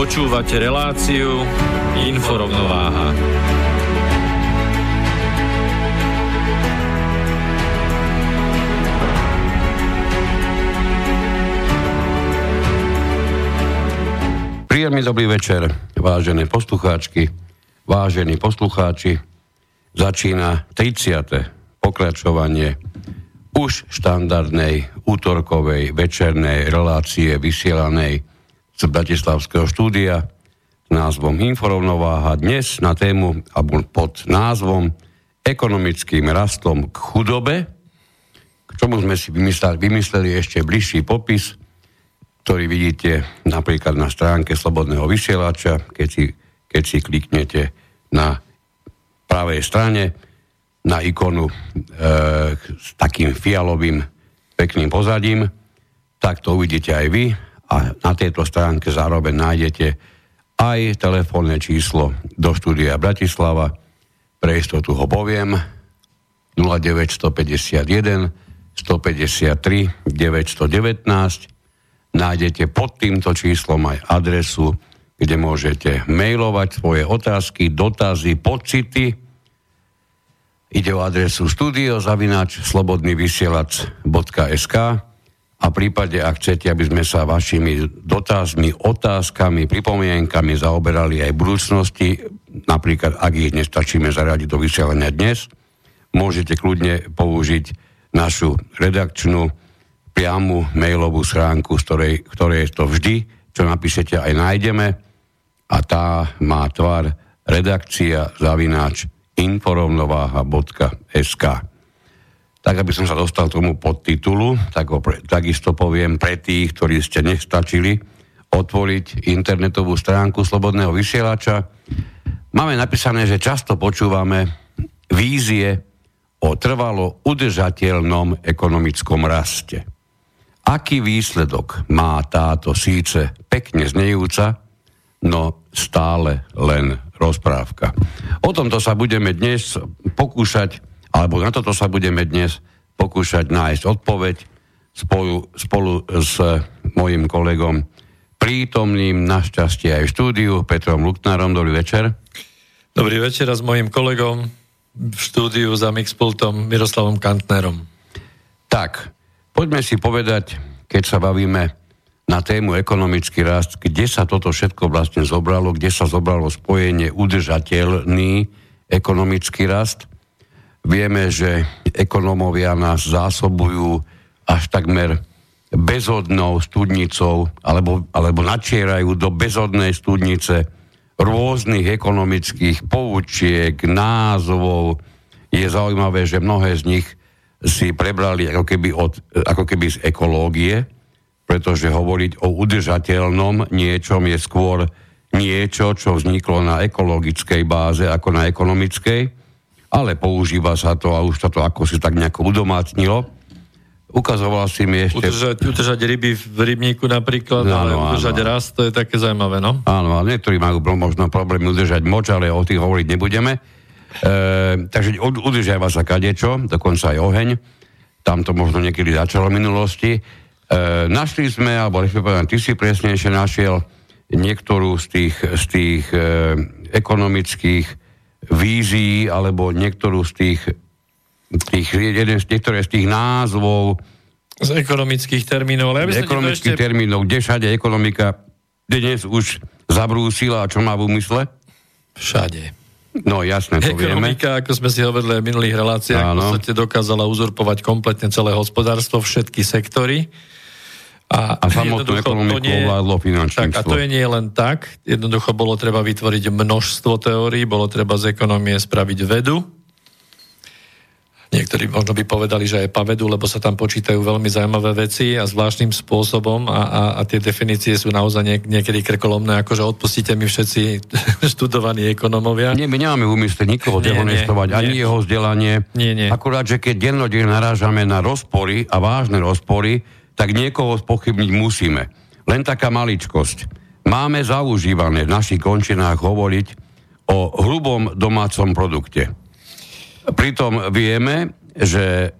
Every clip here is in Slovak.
Počúvate reláciu Inforovnováha. Príjemný dobrý večer, vážené poslucháčky, vážení poslucháči. Začína 30. pokračovanie už štandardnej útorkovej večernej relácie vysielanej z Bratislavského štúdia s názvom Inforovnováha. Dnes na tému alebo pod názvom ekonomickým rastom k chudobe, k čomu sme si vymysleli, vymysleli ešte bližší popis, ktorý vidíte napríklad na stránke Slobodného vysielača, keď si, keď si kliknete na pravej strane na ikonu e, s takým fialovým pekným pozadím, tak to uvidíte aj vy a na tejto stránke zároveň nájdete aj telefónne číslo do štúdia Bratislava. Pre istotu ho poviem 0951 153 919. Nájdete pod týmto číslom aj adresu, kde môžete mailovať svoje otázky, dotazy, pocity. Ide o adresu studiozavinač slobodnyvysielac.sk a v prípade, ak chcete, aby sme sa vašimi dotazmi, otázkami, pripomienkami zaoberali aj v budúcnosti, napríklad ak ich nestačíme zaradiť do vysielania dnes, môžete kľudne použiť našu redakčnú priamu mailovú schránku, z ktorej, ktorej to vždy, čo napíšete, aj nájdeme. A tá má tvar redakcia zavináč inforovnováha.sk tak aby som sa dostal k tomu podtitulu, tak ho pre, takisto poviem pre tých, ktorí ste nestačili otvoriť internetovú stránku Slobodného vysielača. Máme napísané, že často počúvame vízie o trvalo udržateľnom ekonomickom raste. Aký výsledok má táto síce pekne znejúca, no stále len rozprávka. O tomto sa budeme dnes pokúšať alebo na toto sa budeme dnes pokúšať nájsť odpoveď spolu, spolu s mojim kolegom prítomným našťastie aj v štúdiu Petrom Luknárom. Dobrý večer. Dobrý večer a s mojim kolegom v štúdiu za Mixpultom Miroslavom Kantnerom. Tak, poďme si povedať, keď sa bavíme na tému ekonomický rast, kde sa toto všetko vlastne zobralo, kde sa zobralo spojenie udržateľný ekonomický rast Vieme, že ekonómovia nás zásobujú až takmer bezodnou studnicou, alebo, alebo načierajú do bezodnej studnice rôznych ekonomických poučiek, názvov. Je zaujímavé, že mnohé z nich si prebrali ako keby, od, ako keby z ekológie, pretože hovoriť o udržateľnom niečom je skôr niečo, čo vzniklo na ekologickej báze ako na ekonomickej ale používa sa to a už sa to ako si tak nejako udomácnilo. Ukazovala si mi ešte... Udržať, udržať ryby v rybníku napríklad, no, ale áno, udržať áno. rast, to je také zaujímavé, no? Áno, ale niektorí majú možno problém udržať moč, ale o tých hovoriť nebudeme. E, takže udržiava sa kadečo, dokonca aj oheň. Tam to možno niekedy začalo v minulosti. E, našli sme, alebo respektíve ty si presnejšie našiel niektorú z tých, z tých e, ekonomických vízií alebo niektorú z tých, tých jeden z, niektoré z tých názvov z ekonomických termínov. Ale ja z ekonomických ešte... termínov, kde všade ekonomika dnes už zabrúsila a čo má v úmysle? Všade. No jasné, to Ekonomika, vieme. ako sme si hovorili v minulých reláciách, v podstate dokázala uzurpovať kompletne celé hospodárstvo, všetky sektory. A, a samotnú ekonomiku nie, ovládlo finančníctvo. Tak, a to je nie len tak. Jednoducho bolo treba vytvoriť množstvo teórií, bolo treba z ekonomie spraviť vedu, Niektorí možno by povedali, že aj pavedu, lebo sa tam počítajú veľmi zaujímavé veci a zvláštnym spôsobom a, a, a tie definície sú naozaj niek- niekedy krkolomné, akože odpustíte mi všetci študovaní ekonomovia. Nie, my nemáme úmysle nikoho dehonestovať, ani nie. jeho vzdelanie. Nie, nie. Akurát, že keď dennodenne narážame na rozpory a vážne rozpory, tak niekoho spochybniť musíme. Len taká maličkosť. Máme zaužívané v našich končinách hovoriť o hrubom domácom produkte. Pritom vieme, že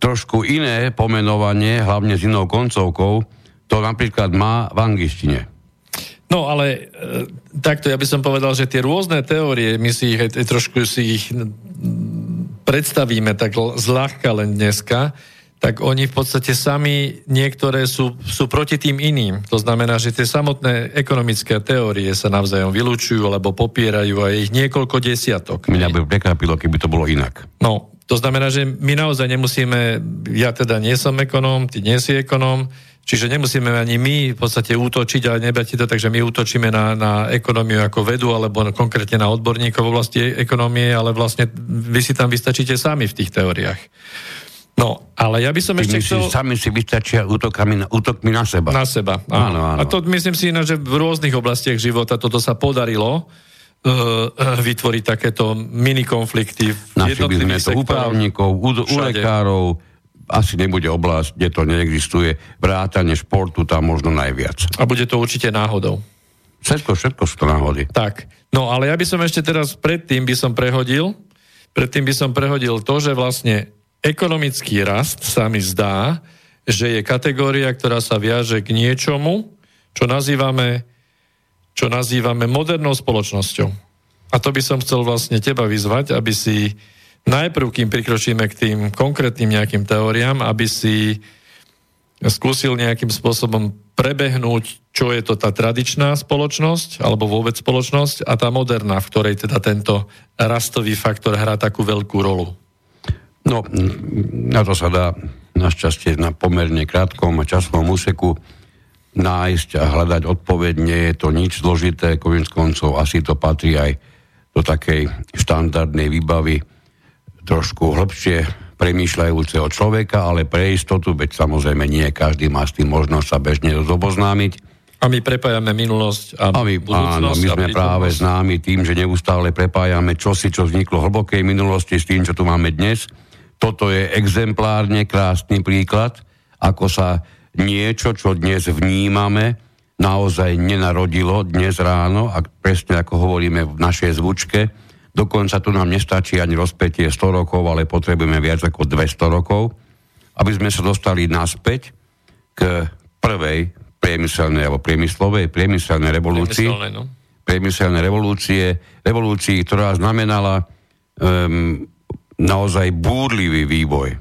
trošku iné pomenovanie, hlavne s inou koncovkou, to napríklad má v angličtine. No ale e, takto ja by som povedal, že tie rôzne teórie, my si ich aj, trošku si ich predstavíme tak zľahka len dneska, tak oni v podstate sami niektoré sú, sú proti tým iným. To znamená, že tie samotné ekonomické teórie sa navzájom vylúčujú alebo popierajú a je ich niekoľko desiatok. Mňa by prekvapilo, keby to bolo inak. No, to znamená, že my naozaj nemusíme, ja teda nie som ekonóm, ty nie si ekonóm, čiže nemusíme ani my v podstate útočiť, ale neberte to tak, že my útočíme na, na ekonómiu ako vedu, alebo konkrétne na odborníkov v oblasti ekonomie, ale vlastne vy si tam vystačíte sami v tých teóriách. No, ale ja by som ešte chcel... sami si vystačia útokami útokmi na seba. Na seba, áno. áno, áno. A to myslím si že v rôznych oblastiach života toto sa podarilo uh, vytvoriť takéto mini konflikty v Našli by sme to u právnikov, u, u lekárov, asi nebude oblasť, kde to neexistuje. Vrátanie športu tam možno najviac. A bude to určite náhodou. Všetko, všetko sú to náhody. Tak, no ale ja by som ešte teraz predtým by som prehodil, predtým by som prehodil to, že vlastne ekonomický rast sa mi zdá, že je kategória, ktorá sa viaže k niečomu, čo nazývame, čo nazývame modernou spoločnosťou. A to by som chcel vlastne teba vyzvať, aby si najprv, kým prikročíme k tým konkrétnym nejakým teóriám, aby si skúsil nejakým spôsobom prebehnúť, čo je to tá tradičná spoločnosť, alebo vôbec spoločnosť, a tá moderná, v ktorej teda tento rastový faktor hrá takú veľkú rolu. No, na to sa dá našťastie na pomerne krátkom časovom úseku nájsť a hľadať odpoveď. Nie je to nič zložité, konec koncov asi to patrí aj do takej štandardnej výbavy trošku hĺbšie premýšľajúceho človeka, ale pre istotu, veď samozrejme nie každý má s tým možnosť sa bežne zoboznámiť. A my prepájame minulosť a, a my, Áno, my sme práve známi tým, že neustále prepájame čosi, čo vzniklo hlbokej minulosti s tým, čo tu máme dnes toto je exemplárne krásny príklad, ako sa niečo, čo dnes vnímame, naozaj nenarodilo dnes ráno, a presne ako hovoríme v našej zvučke, dokonca tu nám nestačí ani rozpetie 100 rokov, ale potrebujeme viac ako 200 rokov, aby sme sa dostali naspäť k prvej priemyselnej alebo priemyslovej priemyselnej revolúcii. Priemyselnej, no. priemyselnej revolúcie, revolúcii, ktorá znamenala um, naozaj búrlivý vývoj.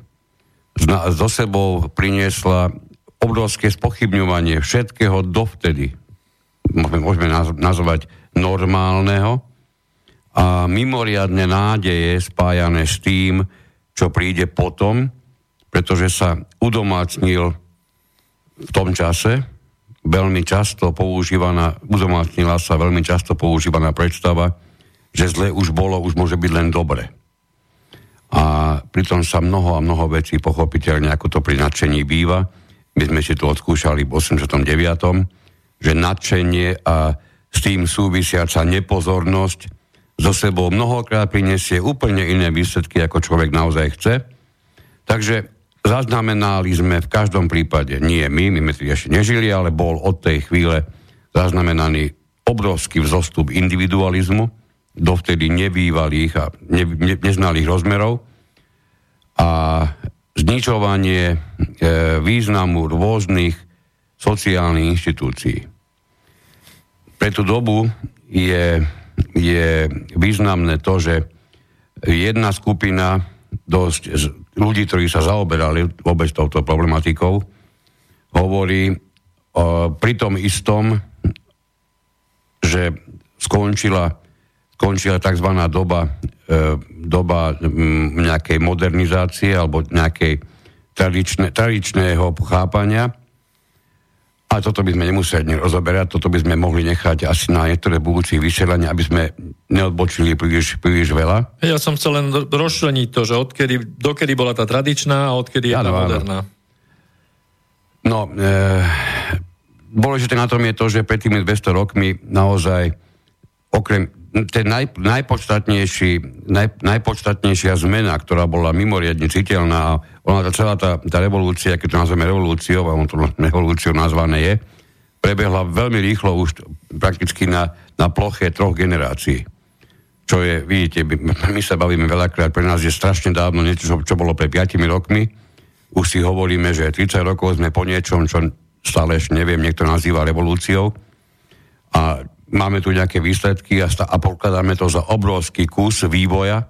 So sebou priniesla obrovské spochybňovanie všetkého dovtedy, môžeme nazvať normálneho, a mimoriadne nádeje spájané s tým, čo príde potom, pretože sa udomácnil v tom čase veľmi často používaná, udomácnila sa veľmi často používaná predstava, že zle už bolo, už môže byť len dobre. A pritom sa mnoho a mnoho vecí pochopiteľne, ako to pri nadšení býva, my sme si to odskúšali v 89., že nadšenie a s tým súvisiaca nepozornosť zo sebou mnohokrát prinesie úplne iné výsledky, ako človek naozaj chce. Takže zaznamenali sme v každom prípade, nie my, my sme ešte nežili, ale bol od tej chvíle zaznamenaný obrovský vzostup individualizmu, dovtedy nebývalých a ne, ne, neznalých rozmerov a zničovanie e, významu rôznych sociálnych inštitúcií. Pre tú dobu je, je významné to, že jedna skupina dosť ľudí, ktorí sa zaoberali vôbec touto problematikou, hovorí o, pri tom istom že skončila, skončila tzv. doba, e, doba m, nejakej modernizácie alebo nejakej tradičné, tradičného chápania a toto by sme nemuseli rozoberať, toto by sme mohli nechať asi na niektoré budúcich vysielania, aby sme neodbočili príliš, príliš veľa. Ja som chcel len rozšleniť to, že odkedy, dokedy bola tá tradičná a odkedy je tá moderná. No, e, dôležité na tom je to, že pred tými 200 rokmi naozaj okrem ten naj, najpodstatnejší, naj, najpodstatnejšia zmena, ktorá bola mimoriadne citeľná, ona tá celá tá, tá revolúcia, keď to nazveme revolúciou, a on to revolúciou nazvané je, prebehla veľmi rýchlo už prakticky na, na ploche troch generácií. Čo je, vidíte, my, my sa bavíme veľakrát, pre nás je strašne dávno niečo, čo, čo bolo pred 5 rokmi. Už si hovoríme, že 30 rokov sme po niečom, čo stále ešte neviem, niekto nazýva revolúciou. A máme tu nejaké výsledky a, a pokladáme to za obrovský kus vývoja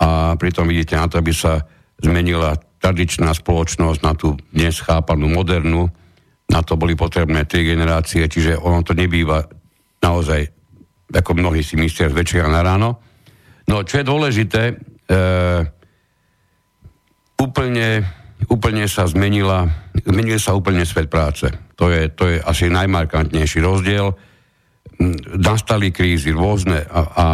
a pritom vidíte na to, aby sa zmenila tradičná spoločnosť na tú dnes chápanú modernú, na to boli potrebné tri generácie, čiže ono to nebýva naozaj, ako mnohí si myslia, z večera na ráno. No čo je dôležité, e, úplne, úplne sa zmenila, zmenil sa úplne svet práce. To je, to je asi najmarkantnejší rozdiel nastali krízy rôzne a, a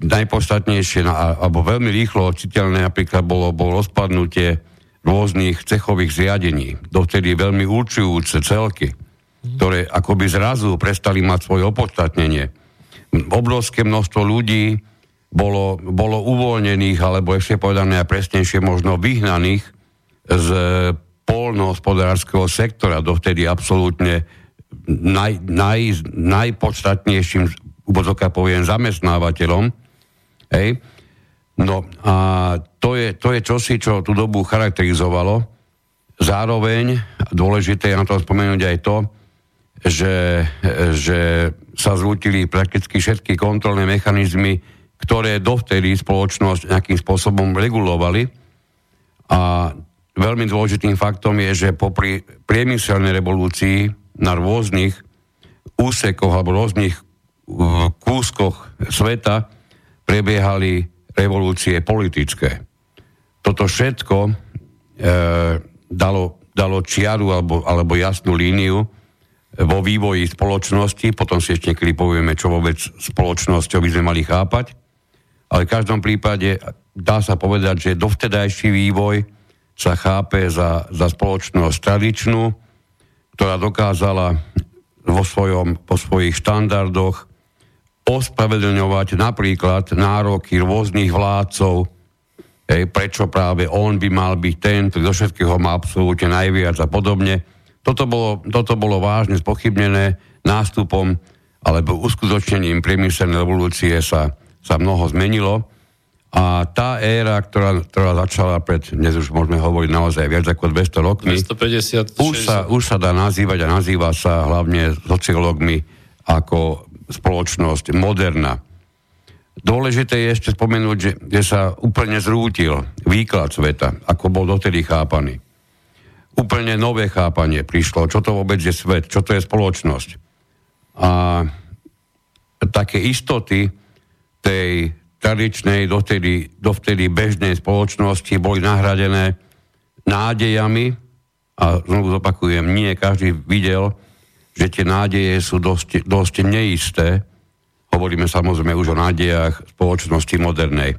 najpodstatnejšie alebo veľmi rýchlo ociteľné napríklad bolo, bolo rozpadnutie rôznych cechových zriadení, dovtedy veľmi určujúce celky, ktoré akoby zrazu prestali mať svoje opodstatnenie. Obrovské množstvo ľudí bolo, bolo uvoľnených, alebo ešte povedané a presnejšie možno vyhnaných z polnohospodárskeho sektora, dovtedy absolútne naj, naj, najpodstatnejším, úvodzovka poviem, zamestnávateľom. Hej. No a to je, to je čosi, čo tú dobu charakterizovalo. Zároveň dôležité je na to spomenúť aj to, že, že sa zrútili prakticky všetky kontrolné mechanizmy, ktoré dovtedy spoločnosť nejakým spôsobom regulovali. A veľmi dôležitým faktom je, že popri priemyselnej revolúcii na rôznych úsekoch alebo rôznych uh, kúskoch sveta prebiehali revolúcie politické. Toto všetko e, dalo, dalo čiaru alebo, alebo jasnú líniu vo vývoji spoločnosti, potom si ešte niekedy povieme, čo vôbec spoločnosťou by sme mali chápať, ale v každom prípade dá sa povedať, že dovtedajší vývoj sa chápe za, za spoločnosť tradičnú, ktorá dokázala vo svojom, po svojich štandardoch ospravedlňovať napríklad nároky rôznych vládcov, hej, prečo práve on by mal byť ten, ktorý do všetkého má absolútne najviac a podobne. Toto bolo, toto bolo vážne spochybnené nástupom alebo uskutočnením priemyselnej revolúcie sa, sa mnoho zmenilo a tá éra, ktorá, ktorá začala pred, dnes už môžeme hovoriť naozaj viac ako 200 rokmi, 250, už, sa, už sa dá nazývať a nazýva sa hlavne sociológmi ako spoločnosť moderná. Dôležité je ešte spomenúť, že, že sa úplne zrútil výklad sveta, ako bol dotedy chápaný. Úplne nové chápanie prišlo, čo to vôbec je svet, čo to je spoločnosť. A také istoty tej tradičnej, dovtedy, dovtedy bežnej spoločnosti boli nahradené nádejami a znovu zopakujem, nie každý videl, že tie nádeje sú dosť, dosť neisté. Hovoríme samozrejme už o nádejach spoločnosti modernej.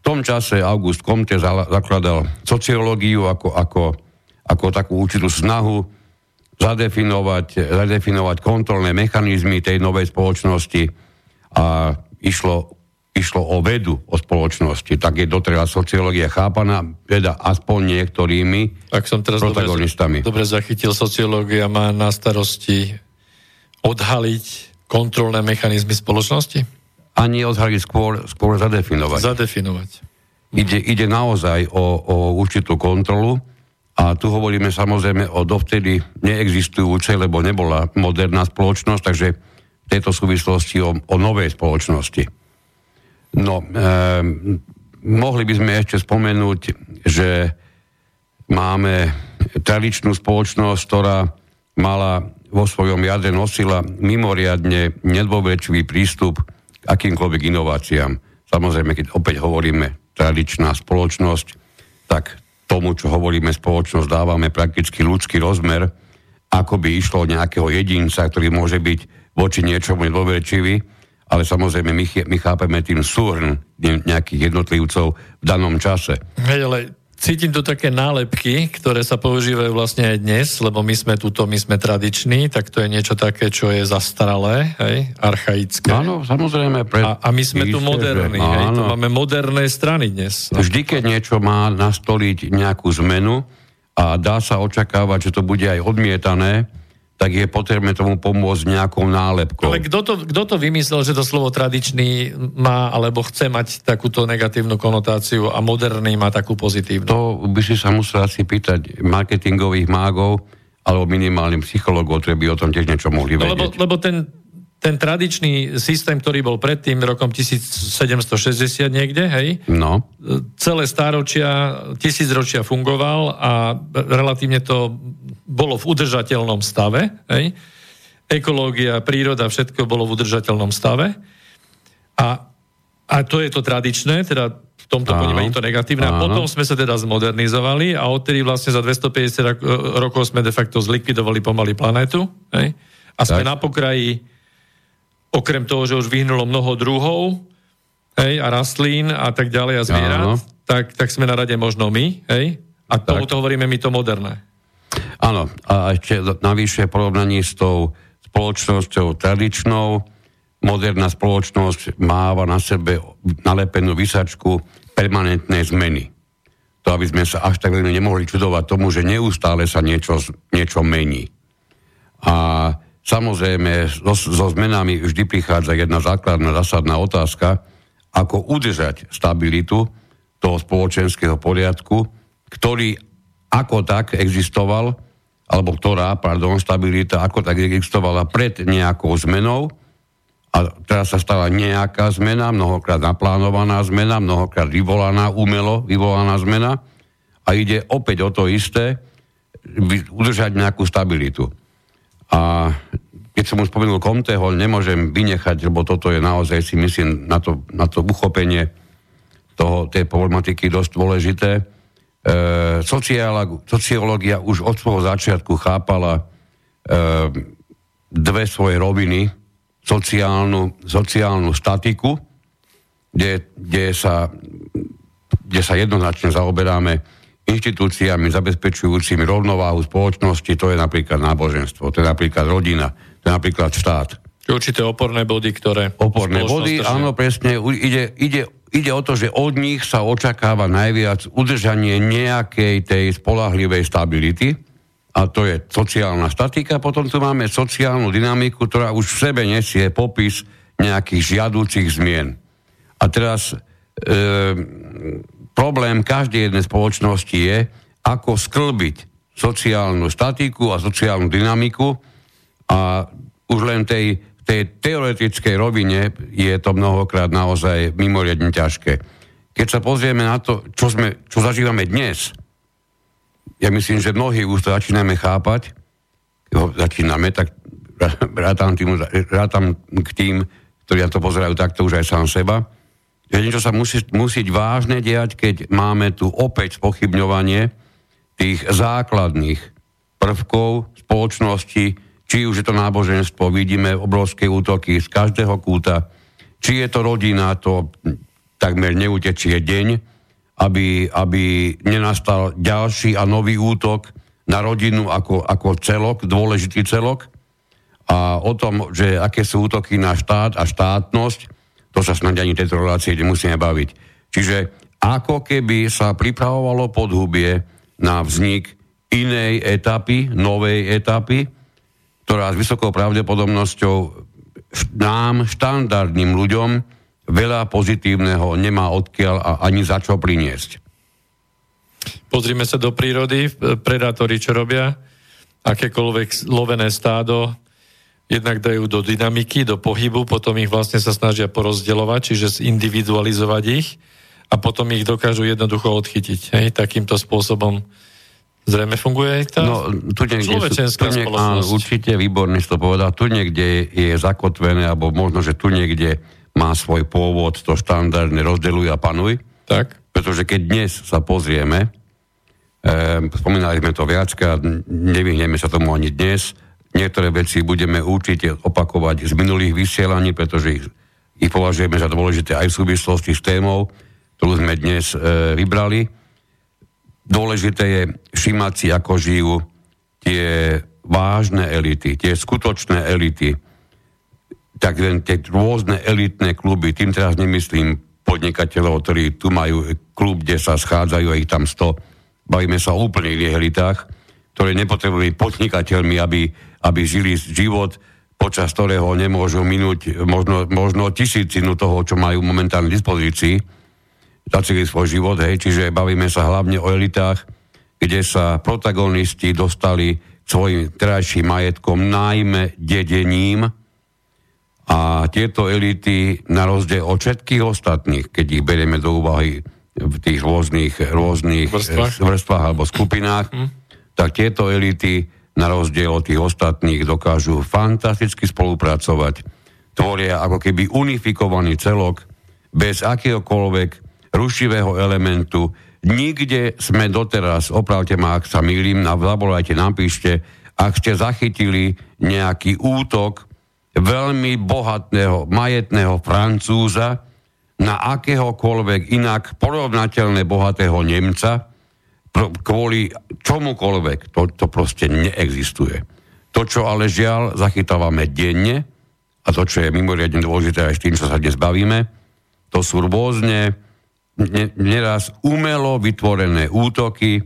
V tom čase August Comte zakladal sociológiu ako, ako, ako takú určitú snahu zadefinovať, zadefinovať kontrolné mechanizmy tej novej spoločnosti a išlo išlo o vedu, o spoločnosti, tak je doteraz sociológia chápaná, veda aspoň niektorými Ak som teraz protagonistami. Dobre, dobre zachytil, sociológia má na starosti odhaliť kontrolné mechanizmy spoločnosti? Ani odhaliť, skôr, skôr zadefinovať. Zadefinovať. Ide, ide naozaj o, o určitú kontrolu a tu hovoríme samozrejme o dovtedy neexistujúcej, lebo nebola moderná spoločnosť, takže v tejto súvislosti o, o novej spoločnosti. No, e, mohli by sme ešte spomenúť, že máme tradičnú spoločnosť, ktorá mala vo svojom jadre nosila mimoriadne nedôverčivý prístup k akýmkoľvek inováciám. Samozrejme, keď opäť hovoríme tradičná spoločnosť, tak tomu, čo hovoríme spoločnosť, dávame prakticky ľudský rozmer, ako by išlo nejakého jedinca, ktorý môže byť voči niečomu nedôverčivý, ale samozrejme my, my chápeme tým súhrn nejakých jednotlivcov v danom čase. Hej, ale cítim tu také nálepky, ktoré sa používajú vlastne aj dnes, lebo my sme tuto, my sme tradiční, tak to je niečo také, čo je zastaralé, hej, archaické. Áno, samozrejme. Pre... A, a my sme tu moderní, hej, tu máme moderné strany dnes. Vždy, keď niečo má nastoliť nejakú zmenu a dá sa očakávať, že to bude aj odmietané, tak je potrebné tomu pomôcť nejakou nálepkou. Ale kto to, kto to vymyslel, že to slovo tradičný má alebo chce mať takúto negatívnu konotáciu a moderný má takú pozitívnu? To by si sa musel asi pýtať marketingových mágov alebo minimálnym psychológov, ktorí by o tom tiež niečo mohli vedieť. No, lebo, lebo ten, ten tradičný systém, ktorý bol predtým rokom 1760 niekde, hej? No. Celé stáročia, tisícročia fungoval a relatívne to bolo v udržateľnom stave, hej? Ekológia, príroda, všetko bolo v udržateľnom stave. A, a to je to tradičné, teda v tomto ponímaní to negatívne. A potom sme sa teda zmodernizovali a odtedy vlastne za 250 rokov sme de facto zlikvidovali pomaly planétu. Hej? A sme tak. na pokraji okrem toho, že už vyhnulo mnoho druhov, hej, a rastlín a tak ďalej a zvierat, tak, tak sme na rade možno my, hej, a tomuto hovoríme my to moderné. Áno, a ešte navyše porovnaní s tou spoločnosťou tradičnou, moderná spoločnosť máva na sebe nalepenú vysačku permanentnej zmeny. To, aby sme sa až tak veľmi nemohli čudovať tomu, že neustále sa niečo, niečo mení. A Samozrejme, so, so zmenami vždy prichádza jedna základná zásadná otázka, ako udržať stabilitu toho spoločenského poriadku, ktorý ako tak existoval, alebo ktorá, pardon, stabilita ako tak existovala pred nejakou zmenou a teraz sa stala nejaká zmena, mnohokrát naplánovaná zmena, mnohokrát vyvolaná, umelo vyvolaná zmena a ide opäť o to isté, udržať nejakú stabilitu. A keď som už spomenul Comteho, nemôžem vynechať, lebo toto je naozaj si myslím na to, na to uchopenie toho, tej problematiky dosť dôležité. E, sociológia už od svojho začiatku chápala e, dve svoje roviny, sociálnu, sociálnu statiku, kde, kde, sa, kde sa jednoznačne zaoberáme inštitúciami zabezpečujúcimi rovnováhu spoločnosti, to je napríklad náboženstvo, to je napríklad rodina, to je napríklad štát. Určité oporné body, ktoré... Oporné body, držia. áno, presne. Ide, ide, ide o to, že od nich sa očakáva najviac udržanie nejakej tej spolahlivej stability, a to je sociálna statika. Potom tu máme sociálnu dynamiku, ktorá už v sebe nesie popis nejakých žiadúcich zmien. A teraz e, problém každej jednej spoločnosti je, ako sklbiť sociálnu statiku a sociálnu dynamiku a už len tej, tej teoretickej rovine je to mnohokrát naozaj mimoriadne ťažké. Keď sa pozrieme na to, čo, sme, čo zažívame dnes, ja myslím, že mnohí už to začíname chápať, ho začíname, tak rátam, tým, rátam k tým, ktorí na to pozerajú takto už aj sám seba, že niečo sa musí, musí vážne diať, keď máme tu opäť spochybňovanie tých základných prvkov spoločnosti, či už je to náboženstvo, vidíme obrovské útoky z každého kúta, či je to rodina, to takmer neutečie deň, aby, aby nenastal ďalší a nový útok na rodinu ako, ako celok, dôležitý celok. A o tom, že aké sú útoky na štát a štátnosť, to sa snad ani tejto relácie nemusíme baviť. Čiže ako keby sa pripravovalo podhubie na vznik inej etapy, novej etapy, ktorá s vysokou pravdepodobnosťou nám, štandardným ľuďom, veľa pozitívneho nemá odkiaľ a ani za čo priniesť. Pozrime sa do prírody, predátori čo robia, akékoľvek lovené stádo jednak dajú do dynamiky, do pohybu, potom ich vlastne sa snažia porozdeľovať, čiže zindividualizovať ich a potom ich dokážu jednoducho odchytiť. Hej, takýmto spôsobom Zrejme funguje aj tá no, tu niekde, tu niek- áno, určite, výborný to povedal. Tu niekde je zakotvené, alebo možno, že tu niekde má svoj pôvod, to štandardne rozdeluj a panuj. Tak. Pretože keď dnes sa pozrieme, e, spomínali sme to viackrát, nevyhneme sa tomu ani dnes, niektoré veci budeme určite opakovať z minulých vysielaní, pretože ich, ich považujeme za dôležité aj v súvislosti s témou, ktorú sme dnes e, vybrali Dôležité je všimať si, ako žijú tie vážne elity, tie skutočné elity, tak len tie rôzne elitné kluby, tým teraz nemyslím podnikateľov, ktorí tu majú klub, kde sa schádzajú a ich tam 100. Bavíme sa o úplných elitách, ktoré nepotrebujú podnikateľmi, aby, aby žili život, počas ktorého nemôžu minúť možno, možno tisícinu toho, čo majú momentálne v dispozícii za celý svoj život, hej, čiže bavíme sa hlavne o elitách, kde sa protagonisti dostali svojim terajším majetkom, najmä dedením a tieto elity na rozdiel od všetkých ostatných, keď ich berieme do úvahy v tých rôznych, rôznych vrstvách. vrstvách alebo skupinách, hm. tak tieto elity na rozdiel od tých ostatných dokážu fantasticky spolupracovať. Tvoria ako keby unifikovaný celok bez akéhokoľvek rušivého elementu. Nikde sme doteraz, opravte ma, ak sa milím, na zavolajte, napíšte, ak ste zachytili nejaký útok veľmi bohatného, majetného Francúza na akéhokoľvek inak porovnateľné bohatého Nemca kvôli čomukoľvek. To, to proste neexistuje. To, čo ale žiaľ zachytávame denne, a to, čo je mimoriadne dôležité aj s tým, čo sa dnes bavíme, to sú rôzne neraz umelo vytvorené útoky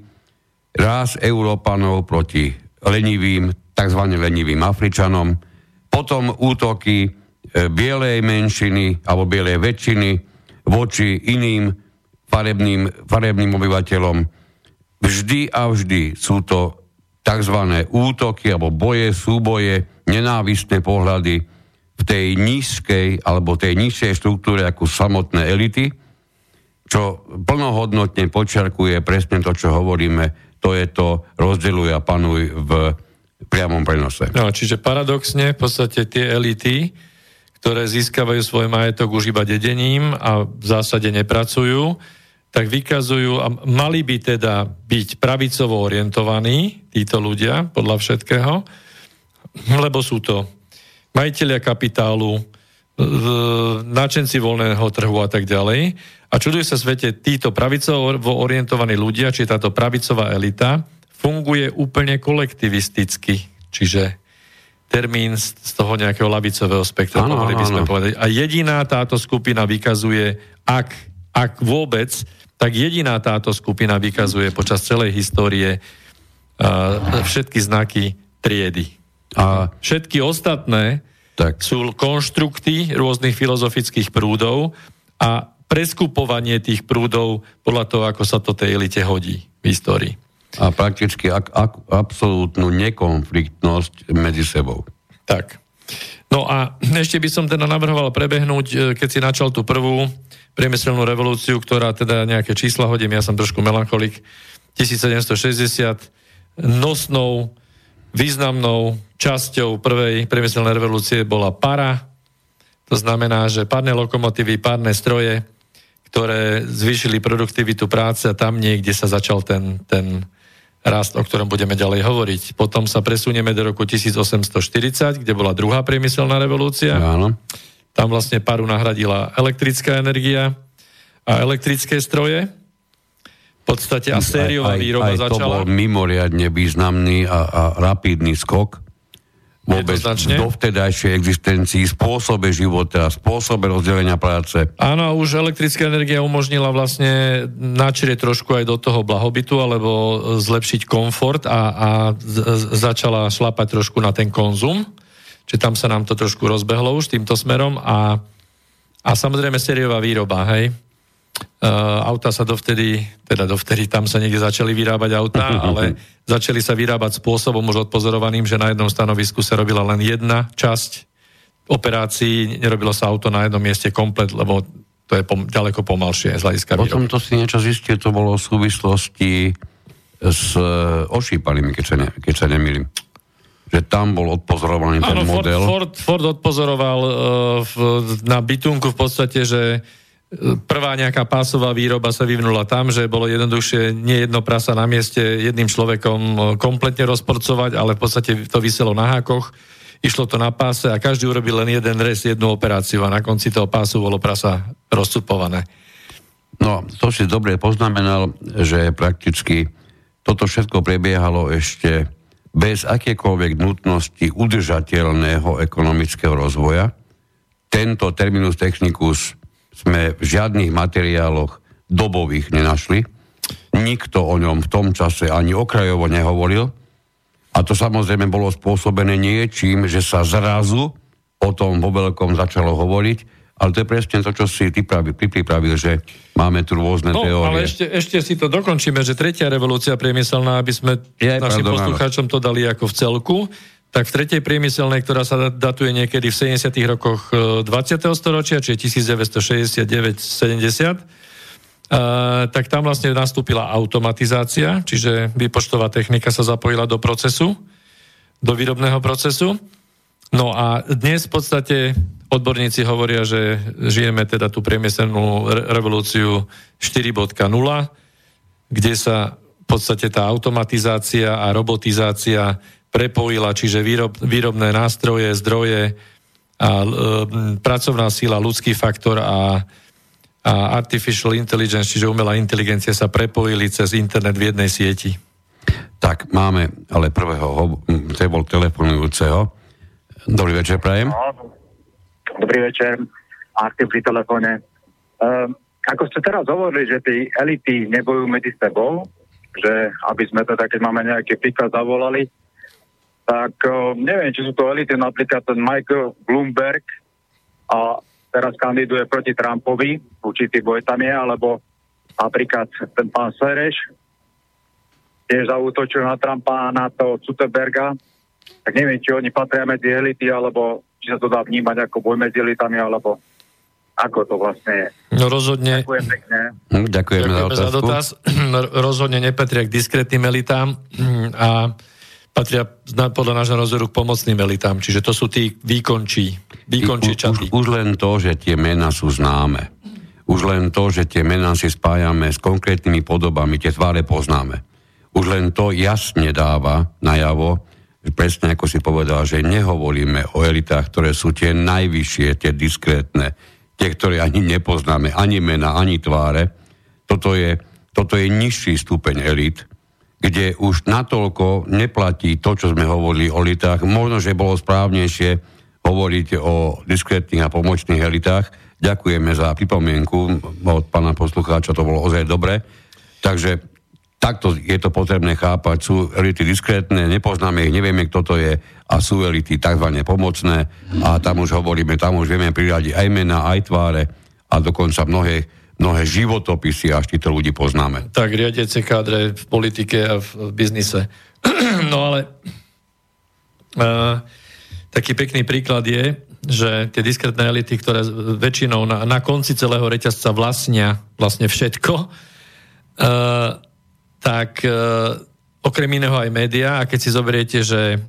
raz Európanov proti lenivým, tzv. lenivým Afričanom, potom útoky e, bielej menšiny alebo bielej väčšiny voči iným farebným, farebným obyvateľom. Vždy a vždy sú to tzv. útoky alebo boje, súboje, nenávistné pohľady v tej nízkej alebo tej nižšej štruktúre ako samotné elity, čo plnohodnotne počiarkuje presne to, čo hovoríme, to je to rozdeľuj a panuj v priamom prenose. No, čiže paradoxne v podstate tie elity, ktoré získavajú svoj majetok už iba dedením a v zásade nepracujú, tak vykazujú a mali by teda byť pravicovo orientovaní títo ľudia podľa všetkého, lebo sú to majiteľia kapitálu, načenci voľného trhu a tak ďalej. A čudujú sa svete, títo pravicovo orientovaní ľudia, či táto pravicová elita, funguje úplne kolektivisticky. Čiže termín z toho nejakého lavicového spektra, ano, mohli by sme ano. povedať. A jediná táto skupina vykazuje, ak, ak vôbec, tak jediná táto skupina vykazuje počas celej histórie uh, všetky znaky triedy. A všetky ostatné tak. sú konštrukty rôznych filozofických prúdov a preskupovanie tých prúdov podľa toho, ako sa to tej elite hodí v histórii. A prakticky ak, ak, absolútnu nekonfliktnosť medzi sebou. Tak. No a ešte by som teda navrhoval prebehnúť, e, keď si načal tú prvú priemyselnú revolúciu, ktorá teda nejaké čísla hodím, ja som trošku melancholik, 1760 nosnou, významnou časťou prvej priemyselnej revolúcie bola para, to znamená, že párne lokomotívy, párne stroje, ktoré zvýšili produktivitu práce a tam niekde sa začal ten, ten rast, o ktorom budeme ďalej hovoriť. Potom sa presunieme do roku 1840, kde bola druhá priemyselná revolúcia. Áno. Tam vlastne paru nahradila elektrická energia a elektrické stroje. V podstate a sériová výroba aj, aj začala. to bol mimoriadne významný a, a rapidný skok vôbec do vtedajšej existencii, spôsobe života, spôsobe rozdelenia práce. Áno, už elektrická energia umožnila vlastne načrieť trošku aj do toho blahobytu, alebo zlepšiť komfort a, a z, začala šlapať trošku na ten konzum. Čiže tam sa nám to trošku rozbehlo už týmto smerom a, a samozrejme sériová výroba, hej. Uh, auta sa dovtedy, teda dovtedy tam sa niekde začali vyrábať auta, ale začali sa vyrábať spôsobom už odpozorovaným, že na jednom stanovisku sa robila len jedna časť operácií, nerobilo sa auto na jednom mieste komplet, lebo to je pom- ďaleko pomalšie z hľadiska Potom to si niečo zistil, to bolo v súvislosti s ošípanými, keď sa, ne, keď sa nemýlim že tam bol odpozorovaný ten model. Ford, Ford, Ford odpozoroval uh, v, na bytunku v podstate, že prvá nejaká pásová výroba sa vyvinula tam, že bolo jednoduchšie nie jedno prasa na mieste jedným človekom e, kompletne rozporcovať, ale v podstate to vyselo na hákoch, išlo to na páse a každý urobil len jeden res, jednu operáciu a na konci toho pásu bolo prasa rozcupované. No, to si dobre poznamenal, že prakticky toto všetko prebiehalo ešte bez akékoľvek nutnosti udržateľného ekonomického rozvoja. Tento terminus technicus sme v žiadnych materiáloch dobových nenašli. Nikto o ňom v tom čase ani okrajovo nehovoril. A to samozrejme bolo spôsobené niečím, že sa zrazu o tom vo veľkom začalo hovoriť, ale to je presne to, čo si ty, pravi, ty pripravil, že máme tu rôzne no, teórie. ale ešte, ešte si to dokončíme, že tretia revolúcia priemyselná, aby sme je, našim poslucháčom to dali ako v celku, tak v tretej priemyselnej, ktorá sa datuje niekedy v 70. rokoch 20. E, storočia, čiže 1969-70, Uh, tak tam vlastne nastúpila automatizácia, čiže výpočtová technika sa zapojila do procesu, do výrobného procesu. No a dnes v podstate odborníci hovoria, že žijeme teda tú priemyselnú revolúciu 4.0, kde sa v podstate tá automatizácia a robotizácia prepojila, čiže výrob, výrobné nástroje, zdroje a e, pracovná síla, ľudský faktor a, a artificial intelligence, čiže umelá inteligencia sa prepojili cez internet v jednej sieti. Tak, máme ale prvého, to bol telefonujúceho. Dobrý večer, prajem. Dobrý večer, Artem pri telefóne. Um, ako ste teraz hovorili, že tí elity nebojujú medzi sebou, že aby sme teda, keď máme nejaký príklad zavolali, tak uh, neviem, či sú to elity, napríklad ten Michael Bloomberg a teraz kandiduje proti Trumpovi, určitý boj tam je, alebo napríklad ten pán Sereš tiež zautočil na Trumpa a na to Zuckerberga, tak neviem, či oni patria medzi elity, alebo či sa to dá vnímať ako boj medzi elitami, alebo ako to vlastne je. No rozhodne... Ďakujem pekne. Ďakujeme, Ďakujeme za, za dotaz. rozhodne nepatria k diskrétnym elitám a patria podľa nášho názoru k pomocným elitám, čiže to sú tí výkončí, výkončí čaty. Už, už len to, že tie mená sú známe. Už len to, že tie mená si spájame s konkrétnymi podobami, tie tváre poznáme. Už len to jasne dáva najavo, presne ako si povedal, že nehovoríme o elitách, ktoré sú tie najvyššie, tie diskrétne, tie, ktoré ani nepoznáme, ani mena, ani tváre. Toto je, toto je nižší stupeň elit, kde už natoľko neplatí to, čo sme hovorili o elitách. Možno, že bolo správnejšie hovoriť o diskrétnych a pomočných elitách. Ďakujeme za pripomienku od pána poslucháča, to bolo ozaj dobre. Takže takto je to potrebné chápať. Sú elity diskrétne, nepoznáme ich, nevieme, kto to je a sú elity tzv. pomocné a tam už hovoríme, tam už vieme priradiť aj mena, aj tváre a dokonca mnohé mnohé životopisy, až títo ľudí poznáme. Tak, riadiace kádre v politike a v biznise. no ale uh, taký pekný príklad je, že tie diskrétne elity, ktoré väčšinou na, na konci celého reťazca vlastnia vlastne všetko, uh, tak uh, okrem iného aj médiá, a keď si zoberiete, že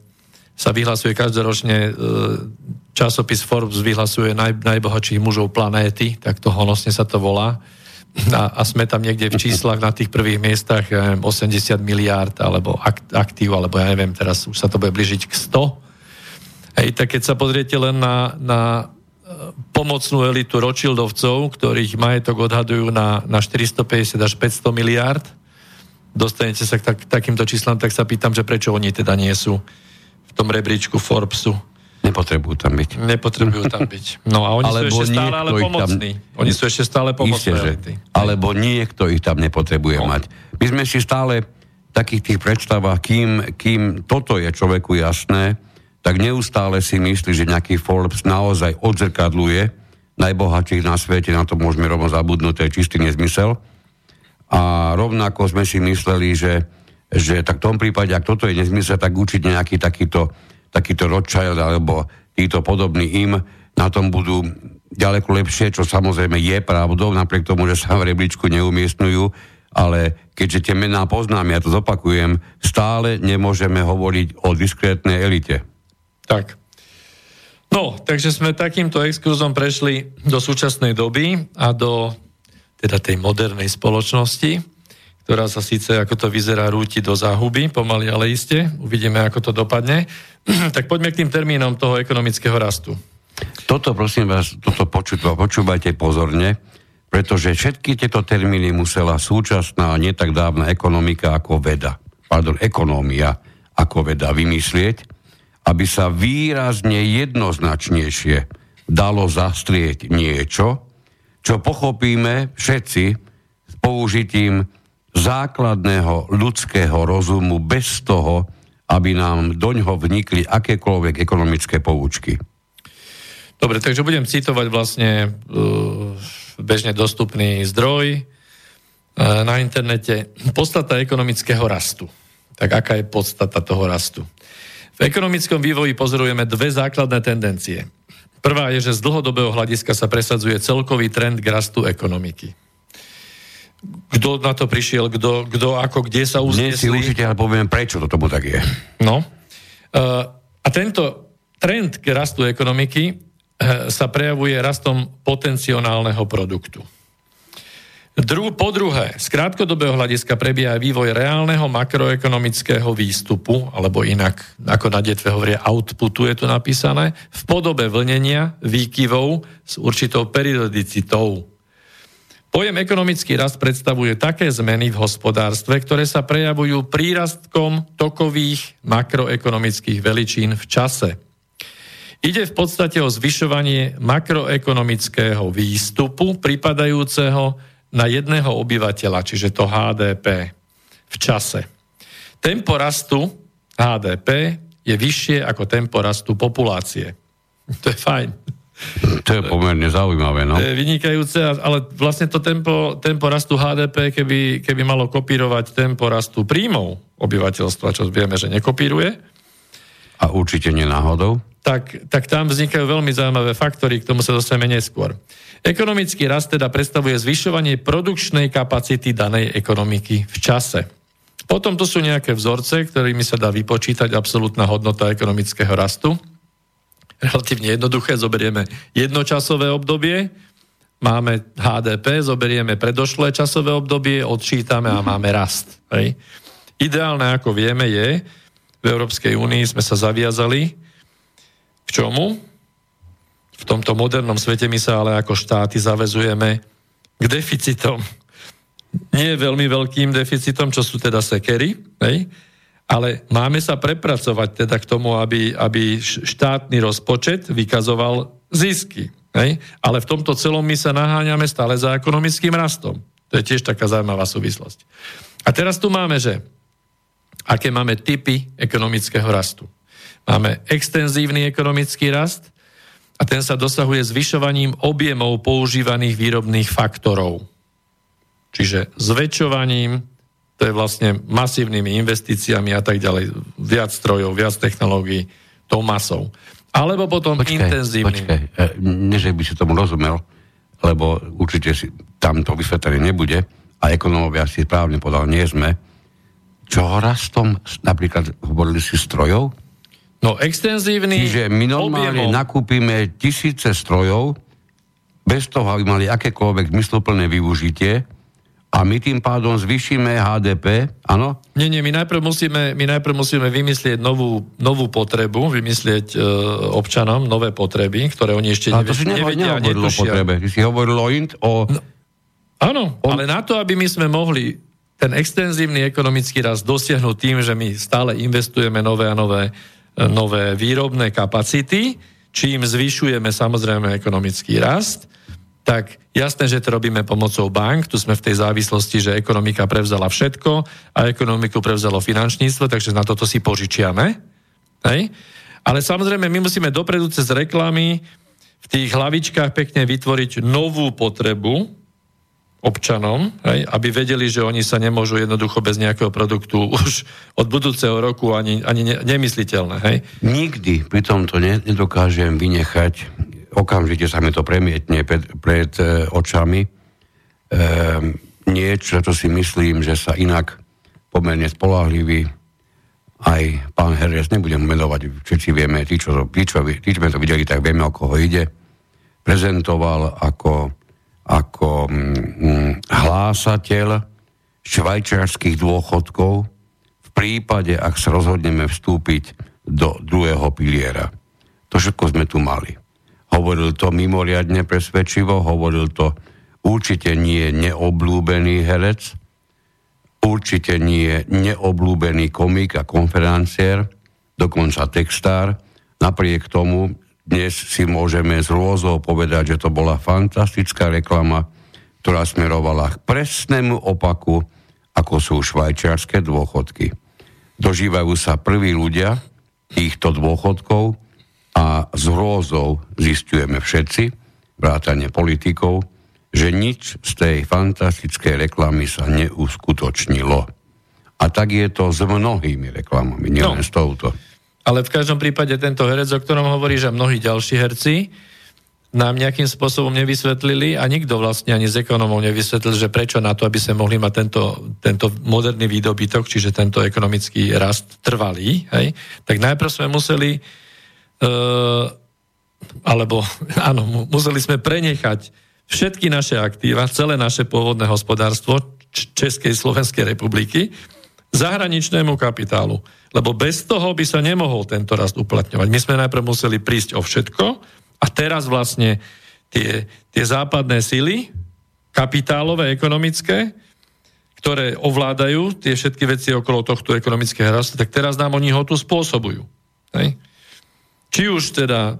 sa vyhlasuje každoročne uh, časopis Forbes vyhlasuje naj, najbohatších mužov planéty, tak to honosne sa to volá. A, a sme tam niekde v číslach na tých prvých miestach ja neviem, 80 miliárd alebo aktív, alebo ja neviem, teraz už sa to bude blížiť k 100. Hej, tak keď sa pozriete len na, na e, pomocnú elitu Rothschildovcov, ktorých majetok odhadujú na, na 450 až 500 miliárd, dostanete sa k tak, takýmto číslam, tak sa pýtam, že prečo oni teda nie sú v tom rebríčku Forbesu. Nepotrebujú tam byť. Nepotrebujú tam byť. No a oni alebo sú ešte stále ale pomocní. Tam... Oni sú ešte stále pomocní. Alebo niekto ich tam nepotrebuje no. mať. My sme si stále v takých tých predstavách, kým, kým toto je človeku jasné, tak neustále si myslí, že nejaký Forbes naozaj odzrkadluje najbohatších na svete, na to môžeme rovno zabudnúť, to je čistý nezmysel. A rovnako sme si mysleli, že, že tak v tom prípade, ak toto je nezmysel, tak určite nejaký takýto takýto Rothschild alebo títo podobní im na tom budú ďaleko lepšie, čo samozrejme je pravdou, napriek tomu, že sa v rebríčku neumiestňujú, ale keďže tie mená poznám, ja to zopakujem, stále nemôžeme hovoriť o diskrétnej elite. Tak. No, takže sme takýmto exkurzom prešli do súčasnej doby a do teda tej modernej spoločnosti, ktorá sa síce, ako to vyzerá, rúti do záhuby, pomaly, ale iste. Uvidíme, ako to dopadne. tak poďme k tým termínom toho ekonomického rastu. Toto, prosím vás, toto počúvajte pozorne, pretože všetky tieto termíny musela súčasná, nie tak dávna ekonomika ako veda, pardon, ekonómia ako veda vymyslieť, aby sa výrazne jednoznačnejšie dalo zastrieť niečo, čo pochopíme všetci s použitím základného ľudského rozumu bez toho, aby nám do ňoho vnikli akékoľvek ekonomické poučky. Dobre, takže budem citovať vlastne uh, bežne dostupný zdroj uh, na internete. Podstata ekonomického rastu. Tak aká je podstata toho rastu? V ekonomickom vývoji pozorujeme dve základné tendencie. Prvá je, že z dlhodobého hľadiska sa presadzuje celkový trend k rastu ekonomiky. Kto na to prišiel, kto, kto ako, kde sa uznesli? Nie si určite, ale poviem, prečo to tomu tak je. No. Uh, a tento trend k rastu ekonomiky uh, sa prejavuje rastom potenciálneho produktu. Dru, po druhé, z krátkodobého hľadiska prebieha vývoj reálneho makroekonomického výstupu, alebo inak, ako na detve hovoria, outputu je tu napísané, v podobe vlnenia, výkyvov s určitou periodicitou. Pojem ekonomický rast predstavuje také zmeny v hospodárstve, ktoré sa prejavujú prírastkom tokových makroekonomických veličín v čase. Ide v podstate o zvyšovanie makroekonomického výstupu pripadajúceho na jedného obyvateľa, čiže to HDP v čase. Tempo rastu HDP je vyššie ako tempo rastu populácie. To je fajn. To je pomerne zaujímavé, no. To je vynikajúce, ale vlastne to tempo, tempo rastu HDP, keby, keby malo kopírovať tempo rastu príjmov obyvateľstva, čo vieme, že nekopíruje. A určite nenáhodou tak, tak tam vznikajú veľmi zaujímavé faktory, k tomu sa dostaneme neskôr. Ekonomický rast teda predstavuje zvyšovanie produkčnej kapacity danej ekonomiky v čase. Potom to sú nejaké vzorce, ktorými sa dá vypočítať absolútna hodnota ekonomického rastu. Relatívne jednoduché, zoberieme jednočasové obdobie, máme HDP, zoberieme predošlé časové obdobie, odčítame a máme rast. Hej. Ideálne, ako vieme, je, v Európskej únii sme sa zaviazali, k čomu? V tomto modernom svete my sa ale ako štáty zavezujeme k deficitom. Nie veľmi veľkým deficitom, čo sú teda sekery, hej? ale máme sa prepracovať teda k tomu, aby, aby štátny rozpočet vykazoval zisky. Hej? Ale v tomto celom my sa naháňame stále za ekonomickým rastom. To je tiež taká zaujímavá súvislosť. A teraz tu máme, že aké máme typy ekonomického rastu. Máme extenzívny ekonomický rast a ten sa dosahuje zvyšovaním objemov používaných výrobných faktorov. Čiže zväčšovaním, to je vlastne masívnymi investíciami a tak ďalej, viac strojov, viac technológií, tou masou. Alebo potom počkej, intenzívnym. Počkaj, e, než by si tomu rozumel, lebo určite si tam to vysvetlenie nebude a ekonómovia si správne podal, nie sme. Čo rastom, napríklad hovorili si strojov? No extenzívny Čiže my normálne objemom. nakúpime tisíce strojov, bez toho, aby mali akékoľvek zmysluplné využitie a my tým pádom zvýšime HDP, áno? Nie, nie, my najprv musíme, my najprv musíme vymyslieť novú, novú potrebu, vymyslieť e, občanom nové potreby, ktoré oni ešte nevie, to si nevedia, netušia. O potrebe. Ty si hovoril o... Int, o... No, áno, o... ale na to, aby my sme mohli ten extenzívny ekonomický rast dosiahnuť tým, že my stále investujeme nové a nové nové výrobné kapacity, čím zvyšujeme samozrejme ekonomický rast, tak jasné, že to robíme pomocou bank, tu sme v tej závislosti, že ekonomika prevzala všetko a ekonomiku prevzalo finančníctvo, takže na toto si požičiame. Hej? Ale samozrejme, my musíme dopredu cez reklamy v tých hlavičkách pekne vytvoriť novú potrebu, občanom, hej, aby vedeli, že oni sa nemôžu jednoducho bez nejakého produktu už od budúceho roku ani, ani ne, nemysliteľné. Hej. Nikdy pri tomto ne, nedokážem vynechať, okamžite sa mi to premietne pred, pred e, očami, e, niečo, čo si myslím, že sa inak pomerne spolahlivý aj pán Heres, nebudem menovať, všetci vieme, tí, čo, tí, čo, tí, čo to videli, tak vieme, o koho ide, prezentoval ako, ako mm, hlásateľ švajčiarských dôchodkov v prípade, ak sa rozhodneme vstúpiť do druhého piliera. To všetko sme tu mali. Hovoril to mimoriadne presvedčivo, hovoril to určite nie neoblúbený herec, určite nie neoblúbený komik a konferenciér, dokonca textár. Napriek tomu dnes si môžeme z rôzou povedať, že to bola fantastická reklama, ktorá smerovala k presnému opaku, ako sú švajčiarske dôchodky. Dožívajú sa prví ľudia týchto dôchodkov a z rôzou zistujeme všetci, vrátane politikov, že nič z tej fantastickej reklamy sa neuskutočnilo. A tak je to s mnohými reklamami, nielen no, s touto. Ale v každom prípade tento herec, o ktorom hovorí, že mnohí ďalší herci nám nejakým spôsobom nevysvetlili a nikto vlastne ani z ekonomov nevysvetlil, že prečo na to, aby sme mohli mať tento, tento moderný výdobytok, čiže tento ekonomický rast trvalý, hej, tak najprv sme museli uh, alebo áno, museli sme prenechať všetky naše aktíva, celé naše pôvodné hospodárstvo Českej Slovenskej republiky zahraničnému kapitálu. Lebo bez toho by sa nemohol tento rast uplatňovať. My sme najprv museli prísť o všetko a teraz vlastne tie, tie západné sily, kapitálové, ekonomické, ktoré ovládajú tie všetky veci okolo tohto ekonomického rastu, tak teraz nám oni ho tu spôsobujú. Hej? Či už teda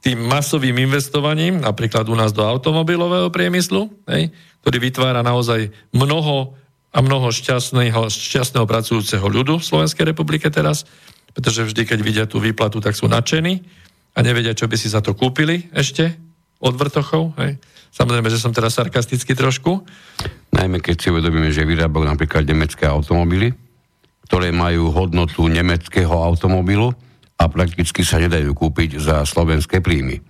tým masovým investovaním, napríklad u nás do automobilového priemyslu, hej, ktorý vytvára naozaj mnoho a mnoho šťastného, šťastného pracujúceho ľudu v Slovenskej republike teraz, pretože vždy, keď vidia tú výplatu, tak sú nadšení a nevedia, čo by si za to kúpili ešte od vrtochov. Hej. Samozrejme, že som teraz sarkasticky trošku. Najmä keď si uvedomíme, že vyrábajú napríklad nemecké automobily, ktoré majú hodnotu nemeckého automobilu, a prakticky sa nedajú kúpiť za slovenské príjmy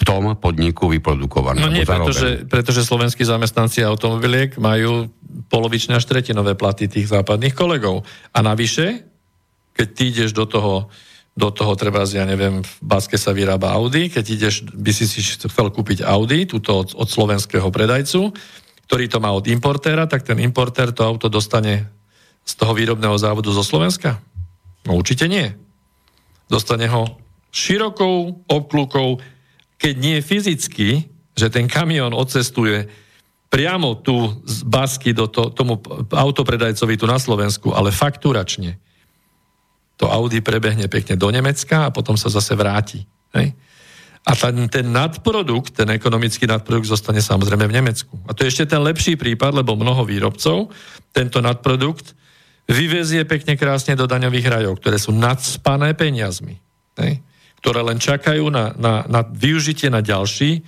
v tom podniku vyprodukované. No nie, pretože, pretože slovenskí zamestnanci automobiliek majú polovičné až tretinové platy tých západných kolegov. A navyše, keď ty ideš do toho, do toho treba, ja neviem, v Baske sa vyrába Audi, keď ideš, by si si chcel kúpiť Audi, túto od, od slovenského predajcu, ktorý to má od importéra, tak ten importér to auto dostane z toho výrobného závodu zo Slovenska? No určite nie. Dostane ho širokou obklukou, keď nie fyzicky, že ten kamión odcestuje priamo tu z Basky do to, tomu autopredajcovi tu na Slovensku, ale fakturačne. To Audi prebehne pekne do Nemecka a potom sa zase vráti. Hej? A ten, ten nadprodukt, ten ekonomický nadprodukt zostane samozrejme v Nemecku. A to je ešte ten lepší prípad, lebo mnoho výrobcov tento nadprodukt vyvezie pekne krásne do daňových rajov, ktoré sú nadspané peniazmi, ne? Ktoré len čakajú na, na, na využitie na ďalší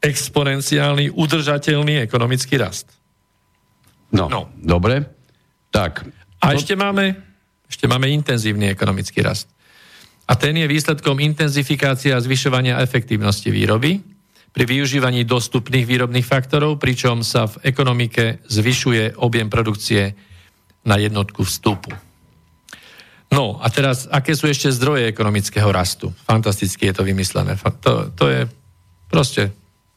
exponenciálny, udržateľný ekonomický rast. No, no. dobre. Tak. A to... ešte máme, ešte máme intenzívny ekonomický rast. A ten je výsledkom intenzifikácia a zvyšovania efektívnosti výroby pri využívaní dostupných výrobných faktorov, pričom sa v ekonomike zvyšuje objem produkcie na jednotku vstupu. No a teraz, aké sú ešte zdroje ekonomického rastu? Fantasticky je to vymyslené. To, to je proste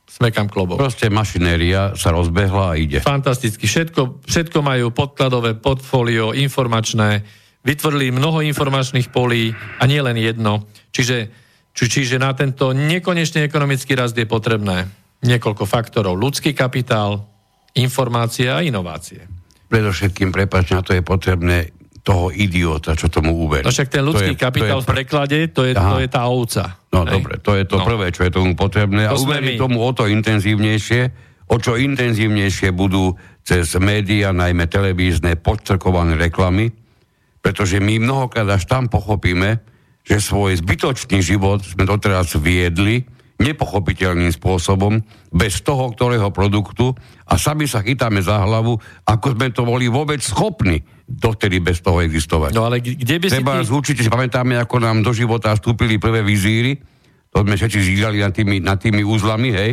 smekam klobok. Proste mašinéria sa rozbehla a ide. Fantasticky. Všetko, všetko majú podkladové portfólio, informačné, vytvorili mnoho informačných polí a nie len jedno. Čiže, či, čiže na tento nekonečný ekonomický rast je potrebné niekoľko faktorov. Ľudský kapitál, informácie a inovácie. Predovšetkým, prepač, na to je potrebné toho idiota, čo tomu uverí. No však ten ľudský to je, kapitál to je, v preklade, to je, to je tá ovca. No hej. dobre, to je to no. prvé, čo je tomu potrebné. To a uverí tomu o to intenzívnejšie, o čo intenzívnejšie budú cez médiá, najmä televízne, podtrkované reklamy, pretože my mnohokrát až tam pochopíme, že svoj zbytočný život sme doteraz viedli nepochopiteľným spôsobom, bez toho, ktorého produktu a sami sa chytáme za hlavu, ako sme to boli vôbec schopní dovtedy bez toho existovať. No ale kde by Treba si... Ty... určite si pamätáme, ako nám do života vstúpili prvé vizíry, to sme všetci žíľali nad tými, nad tými úzlami, hej,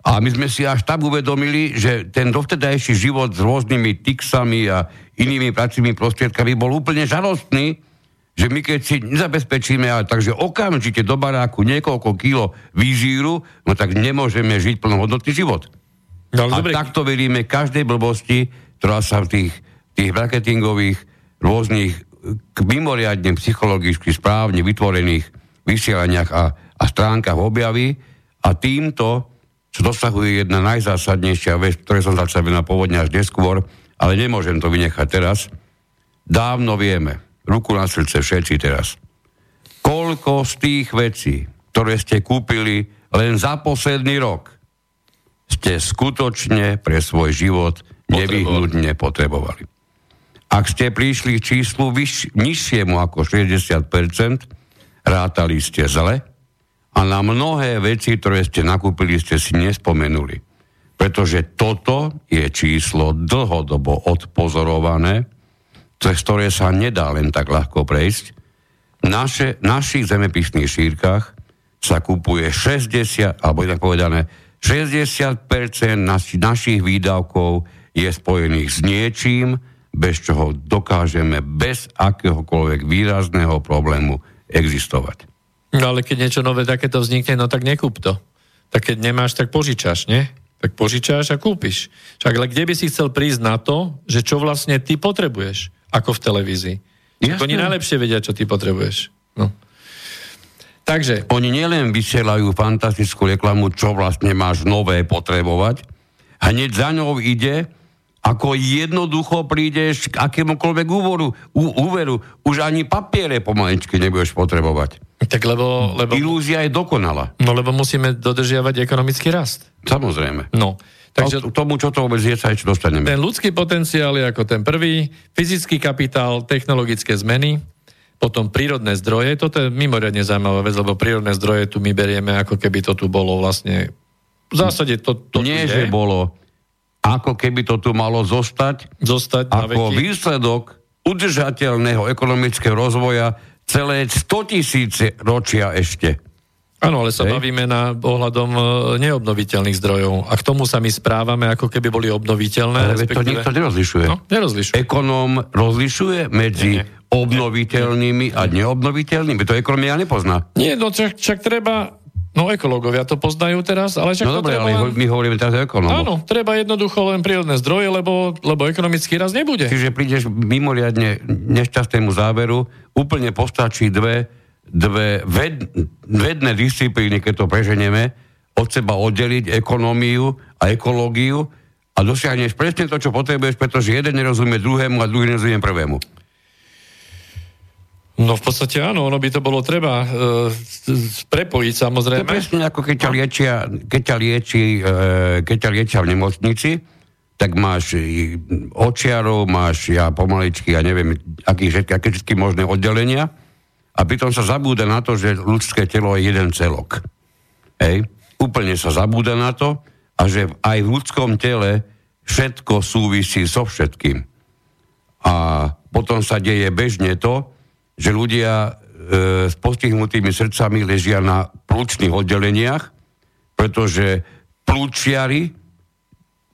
A my sme si až tak uvedomili, že ten dovtedajší život s rôznymi tixami a inými pracovnými prostriedkami bol úplne žalostný, že my keď si nezabezpečíme, ale takže okamžite do baráku niekoľko kilo výžíru, no tak nemôžeme žiť plnohodnotný život. No, a dobre. takto veríme každej blbosti, ktorá sa v tých, tých marketingových rôznych mimoriadne psychologicky správne vytvorených vysielaniach a, a stránkach objaví a týmto čo dosahuje jedna najzásadnejšia vec, ktoré som začal na pôvodne až neskôr, ale nemôžem to vynechať teraz. Dávno vieme, ruku na srdce všetci teraz, koľko z tých vecí, ktoré ste kúpili len za posledný rok, ste skutočne pre svoj život nevyhnutne potrebovali. Ak ste prišli k číslu vyš, nižšiemu ako 60%, rátali ste zle a na mnohé veci, ktoré ste nakúpili, ste si nespomenuli. Pretože toto je číslo dlhodobo odpozorované, cez ktoré sa nedá len tak ľahko prejsť. Naše, našich zemepisných šírkach sa kupuje 60, alebo inak povedané, 60% naši, našich výdavkov je spojených s niečím, bez čoho dokážeme bez akéhokoľvek výrazného problému existovať. No ale keď niečo nové takéto vznikne, no tak nekúp to. Tak keď nemáš, tak požičaš, nie? Tak požičaš a kúpiš. Však ale kde by si chcel prísť na to, že čo vlastne ty potrebuješ, ako v televízii? Jasne. Oni najlepšie vedia, čo ty potrebuješ. No. Takže... Oni nielen vysielajú fantastickú reklamu, čo vlastne máš nové potrebovať, hneď za ňou ide ako jednoducho prídeš k akémukoľvek úvoru, ú, úveru. Už ani papiere pomaličky nebudeš potrebovať. Tak lebo, lebo... Ilúzia je dokonala. No lebo musíme dodržiavať ekonomický rast. Samozrejme. No. Takže k tomu, čo to vôbec je, sa ešte dostaneme. Ten ľudský potenciál je ako ten prvý, fyzický kapitál, technologické zmeny, potom prírodné zdroje, toto je mimoriadne zaujímavá vec, lebo prírodné zdroje tu my berieme, ako keby to tu bolo vlastne v zásade to, to Nie, že bolo ako keby to tu malo zostať, zostať ako výsledok udržateľného ekonomického rozvoja celé 100 tisíce ročia ešte. Áno, ale sa Hej. bavíme na ohľadom e, neobnoviteľných zdrojov. A k tomu sa my správame, ako keby boli obnoviteľné. Ale respektíve... to nikto nerozlišuje. No, nerozlišuje. Ekonóm rozlišuje medzi nie, nie. obnoviteľnými a neobnoviteľnými. To ekonomia nepozná. Nie, no však, však treba No ekológovia to poznajú teraz, ale však No dobre, ale len... my hovoríme teraz o ekonómoch. Áno, treba jednoducho len prírodné zdroje, lebo, lebo ekonomický raz nebude. Čiže prídeš mimoriadne nešťastnému záveru, úplne postačí dve, dve ved, vedné disciplíny, keď to preženieme, od seba oddeliť ekonómiu a ekológiu a dosiahneš presne to, čo potrebuješ, pretože jeden nerozumie druhému a druhý nerozumie prvému. No v podstate áno, ono by to bolo treba e, prepojiť samozrejme. To presne ako keď ťa liečia, keď ťa lieči, e, keď ťa liečia v nemocnici, tak máš očiarov, máš ja pomaličky, ja neviem, aký aké všetky možné oddelenia a pritom sa zabúda na to, že ľudské telo je jeden celok. Hej? Úplne sa zabúda na to a že aj v ľudskom tele všetko súvisí so všetkým. A potom sa deje bežne to, že ľudia e, s postihnutými srdcami ležia na plúčnych oddeleniach, pretože plúčiari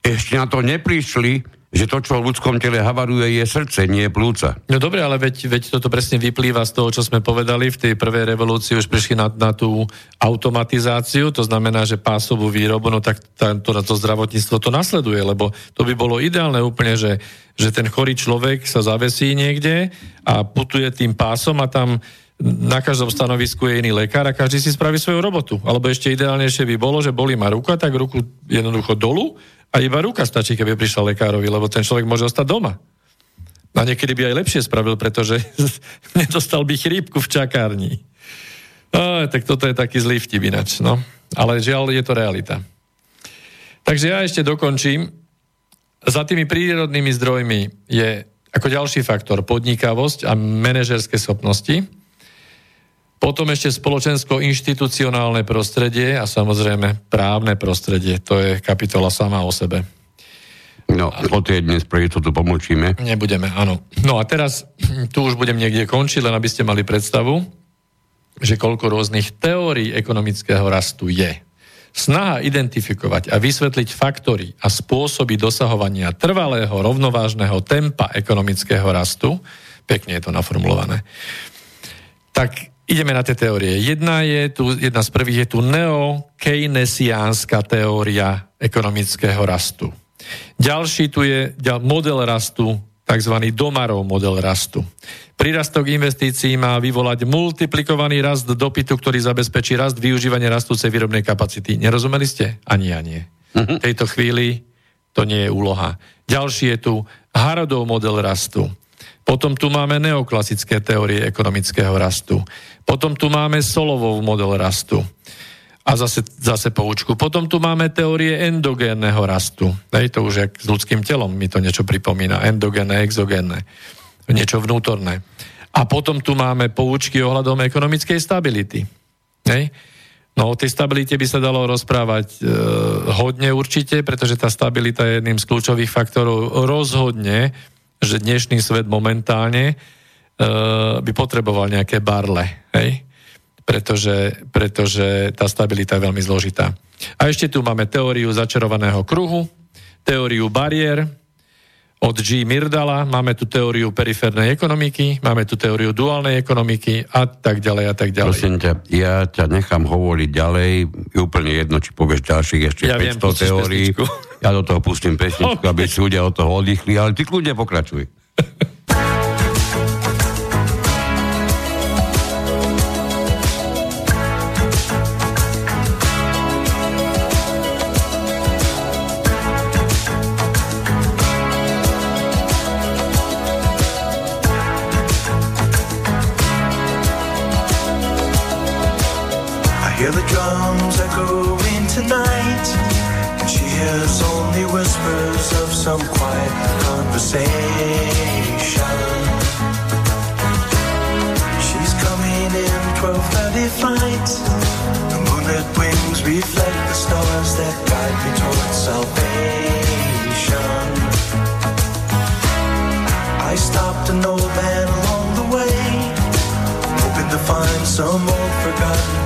ešte na to neprišli, že to, čo v ľudskom tele havaruje, je srdce, nie je plúca. No dobre, ale veď, veď toto presne vyplýva z toho, čo sme povedali. V tej prvej revolúcii už prišli na, na tú automatizáciu, to znamená, že pásovú výrobu, no tak tá, to, to zdravotníctvo to nasleduje, lebo to by bolo ideálne úplne, že, že ten chorý človek sa zavesí niekde a putuje tým pásom a tam na každom stanovisku je iný lekár a každý si spraví svoju robotu. Alebo ešte ideálnejšie by bolo, že boli ma ruka, tak ruku jednoducho dolu a iba ruka stačí, keby prišiel lekárovi, lebo ten človek môže ostať doma. A niekedy by aj lepšie spravil, pretože nedostal by chrípku v čakárni. No, tak toto je taký zlý vtip inač, no. Ale žiaľ, je to realita. Takže ja ešte dokončím. Za tými prírodnými zdrojmi je ako ďalší faktor podnikavosť a manažerské schopnosti. Potom ešte spoločensko-inštitucionálne prostredie a samozrejme právne prostredie. To je kapitola sama o sebe. No, o tie dnes pre tu pomôčime. Nebudeme, áno. No a teraz, tu už budem niekde končiť, len aby ste mali predstavu, že koľko rôznych teórií ekonomického rastu je. Snaha identifikovať a vysvetliť faktory a spôsoby dosahovania trvalého rovnovážneho tempa ekonomického rastu, pekne je to naformulované, tak ideme na tie teórie. Jedna, je tu, jedna z prvých je tu neo-keynesiánska teória ekonomického rastu. Ďalší tu je model rastu, tzv. domarov model rastu. Prírastok investícií má vyvolať multiplikovaný rast dopytu, ktorý zabezpečí rast využívania rastúcej výrobnej kapacity. Nerozumeli ste? Ani ja nie. V tejto chvíli to nie je úloha. Ďalší je tu Harodov model rastu. Potom tu máme neoklasické teórie ekonomického rastu. Potom tu máme Solovov model rastu. A zase, zase poučku. Potom tu máme teórie endogénneho rastu. Hej, to už jak s ľudským telom mi to niečo pripomína. Endogénne, exogénne niečo vnútorné. A potom tu máme poučky ohľadom ekonomickej stability. Hej? No o tej stabilite by sa dalo rozprávať e, hodne určite, pretože tá stabilita je jedným z kľúčových faktorov. Rozhodne, že dnešný svet momentálne e, by potreboval nejaké barle, hej? Pretože, pretože tá stabilita je veľmi zložitá. A ešte tu máme teóriu začarovaného kruhu, teóriu bariér, od G. Mirdala, máme tu teóriu periférnej ekonomiky, máme tu teóriu duálnej ekonomiky a tak ďalej a tak ďalej. Prosím ťa, ja ťa nechám hovoriť ďalej, je úplne jedno, či povieš ďalších ešte ja 500 viem, teórií. Ja do toho pustím pesničku, okay. aby ľudia od toho oddychli, ale ty kľudne pokračuj. that guide me towards salvation. I stopped an old man along the way, hoping to find some old forgotten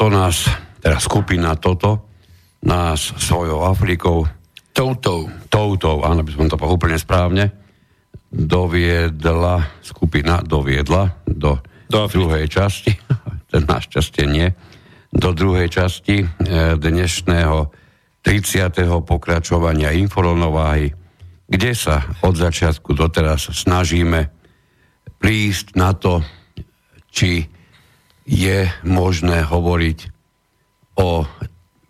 Toto nás, teda skupina toto, nás svojou Afrikou toutou. Toutou, áno, by som to povedal úplne správne, doviedla, skupina doviedla do, do druhej časti, ten našťastie nie, do druhej časti e, dnešného 30. pokračovania inforonováhy, kde sa od začiatku doteraz snažíme prísť na to, či je možné hovoriť o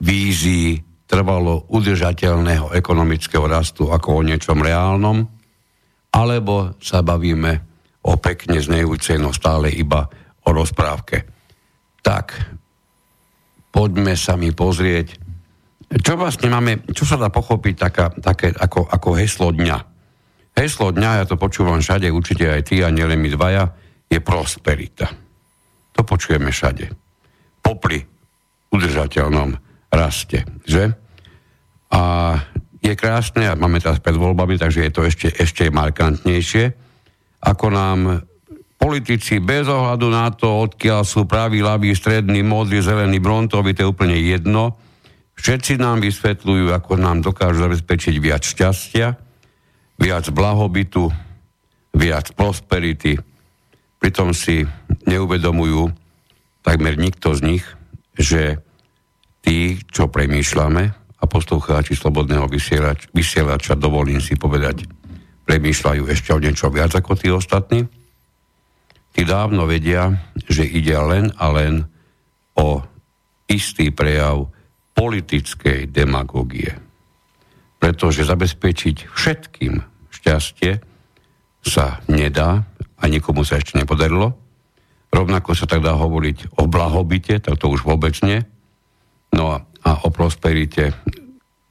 vízii trvalo udržateľného ekonomického rastu ako o niečom reálnom, alebo sa bavíme o pekne znejúcej, no stále iba o rozprávke. Tak, poďme sa mi pozrieť, čo vlastne máme, čo sa dá pochopiť taká, také, ako, ako heslo dňa. Heslo dňa, ja to počúvam všade, určite aj ty a nielen my dvaja, je prosperita. To počujeme všade. Popri udržateľnom raste, že? A je krásne, a máme teraz pred voľbami, takže je to ešte, ešte markantnejšie, ako nám politici bez ohľadu na to, odkiaľ sú praví, ľaví, strední, modrý, zelený, brontový, to je úplne jedno. Všetci nám vysvetľujú, ako nám dokážu zabezpečiť viac šťastia, viac blahobytu, viac prosperity. Pritom si neuvedomujú takmer nikto z nich, že tí, čo premýšľame, a poslucháči Slobodného vysielač, vysielača, dovolím si povedať, premýšľajú ešte o niečo viac ako tí ostatní, tí dávno vedia, že ide len a len o istý prejav politickej demagógie. Pretože zabezpečiť všetkým šťastie sa nedá a nikomu sa ešte nepodarilo. Rovnako sa tak dá hovoriť o blahobite, tak to už vôbec nie. No a, a o prosperite